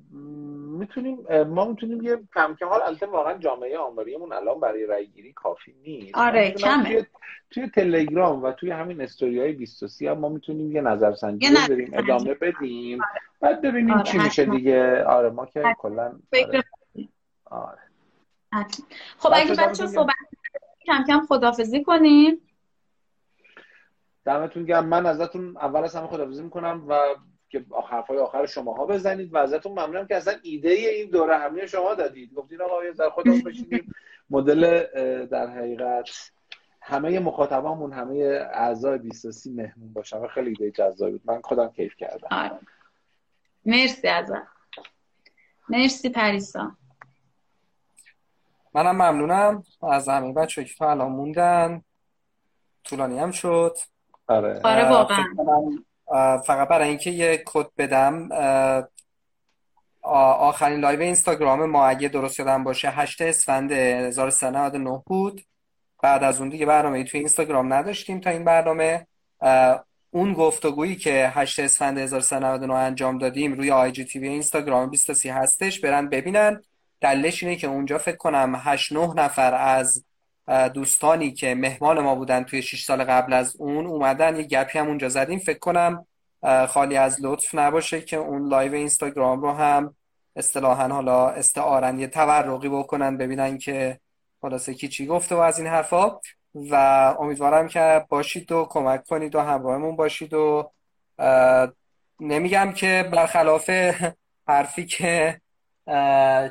می‌تونیم ما می‌تونیم یه کم کم حال البته واقعا جامعه آماریمون الان برای رای گیری کافی نیست. آره کمه. توی, توی تلگرام و توی همین استوری های 23 هم ما می‌تونیم یه نظرسنجی یه بریم ادامه بدیم. بعد ببینیم آره، چی میشه. دیگه. آره ما که. کلا فکر آره. آره. خب اگه بچه. صحبت کم کم خدافزی کنیم. دمتون گرم. من ازتون اول از همه خداحافظی می‌کنم و که حرفای آخر شماها بزنید و ازتون ممنونم که اصلا ایده این دوره همی شما دادید. گفتین آقا یه ذره خودمون بشینیم. مدل در حقیقت همه مخاطبامون همه اعضای 23 مهمون باشن و خیلی ایده جذابی بود. من خودم کیف کردم. آره. مرسی ازت. مرسی پریسا. منم ممنونم. از همه بچه که الان موندن. طولانی هم شد. آره. آره واقعا. فقط برای اینکه یه کد بدم آخرین live اینستاگرام ما اگه درست یادم باشه 8 اسفند 1399 بود. بعد از اون دیگه برنامه توی اینستاگرام نداشتیم تا این برنامه. اون گفتگویی که 8 اسفند 1399 انجام دادیم روی IGTV اینستاگرام 23 هستش برن ببینن. دلیلش اینه که اونجا فکر کنم 8 9 نفر از دوستانی که مهمان ما بودن توی 6 سال قبل از اون اومدن یه گپی هم اونجا زدیم. فکر کنم خالی از لطف نباشه که اون live اینستاگرام رو هم اصطلاحا حالا استعارن یه تورقی بکنن ببینن که خلاصه کی چی گفته و از این حرفا. و امیدوارم که باشید و کمک کنید و همراهمون باشید و نمیگم که برخلاف حرفی که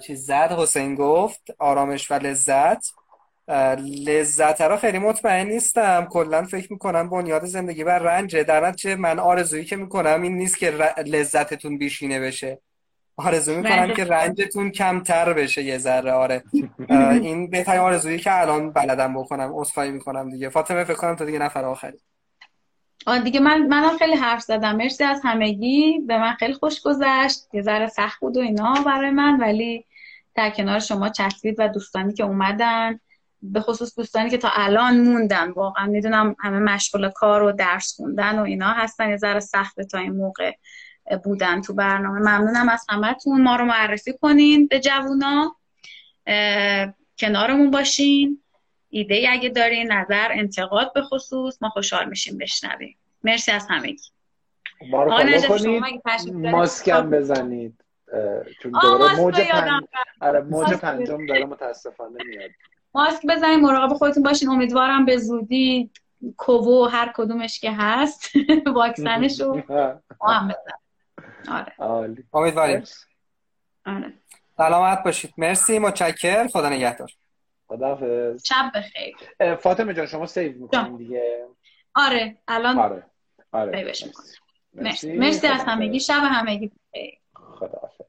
چیز زد حسین گفت آرامش و لذت. لذت را خیلی مطمئن نیستم. کلا فکر می‌کنم بنیاد زندگی بر رنجه. در نتیجه من آرزویی که می‌کنم این نیست که ر- لذتتون بیشینه بشه. آرزو می‌کنم رنج که رنجتون کمتر بشه یه ذره. آره. این بهترین آرزویی که الان بلدم بکنم. عذرخواهی می‌کنم دیگه. فاطمه فکر کنم تو دیگه نفر آخری. آه دیگه من منم خیلی حرف زدم. مرسی از همگی. به من خیلی خوش گذشت. یه ذره سخت بود و اینا برای من ولی در کنار شما چسبید و دوستانی که اومدن به خصوص دوستانی که تا الان موندن. واقعا می‌دونم همه مشغول کار و درس خوندن و اینا هستن. یه ذره سخته تا این موقع بودن تو برنامه. ممنونم از همتون. ما رو معرفی کنین به جوونا. کنارمون باشین. ایده ای اگه دارین نظر انتقاد به خصوص ما خوشحال میشیم بشنویم. مرسی از همگی. ما رو فالو کنید. ماسکم بزنید. چون دوره موج رو یادم پنج آره موج پنجم داره متاسفانه میاد. ماسک بزنید مراقب خودتون باشین. امیدوارم به زودی کوو هر کدومش که هست واکسنش رو ما هم آره. امیدواریم. مرسی. آره. سلامت باشید. مرسی. متشکر خدا نگهدار. خداحافظ. شب بخیر. فاطمه جان شما سیو می‌کنین دیگه؟ آره الان آره آره. مرسی. مرسی مرسی از. همگی. شب همگی بخیر. خداحافظ.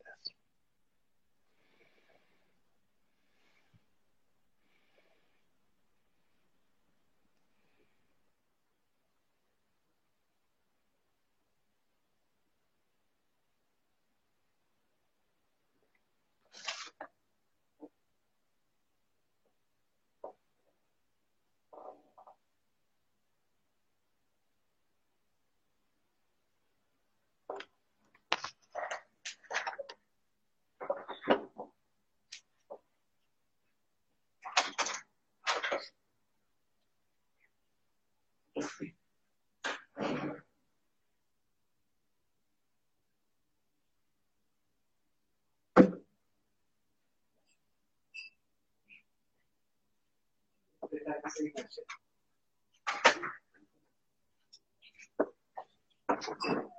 Thank you.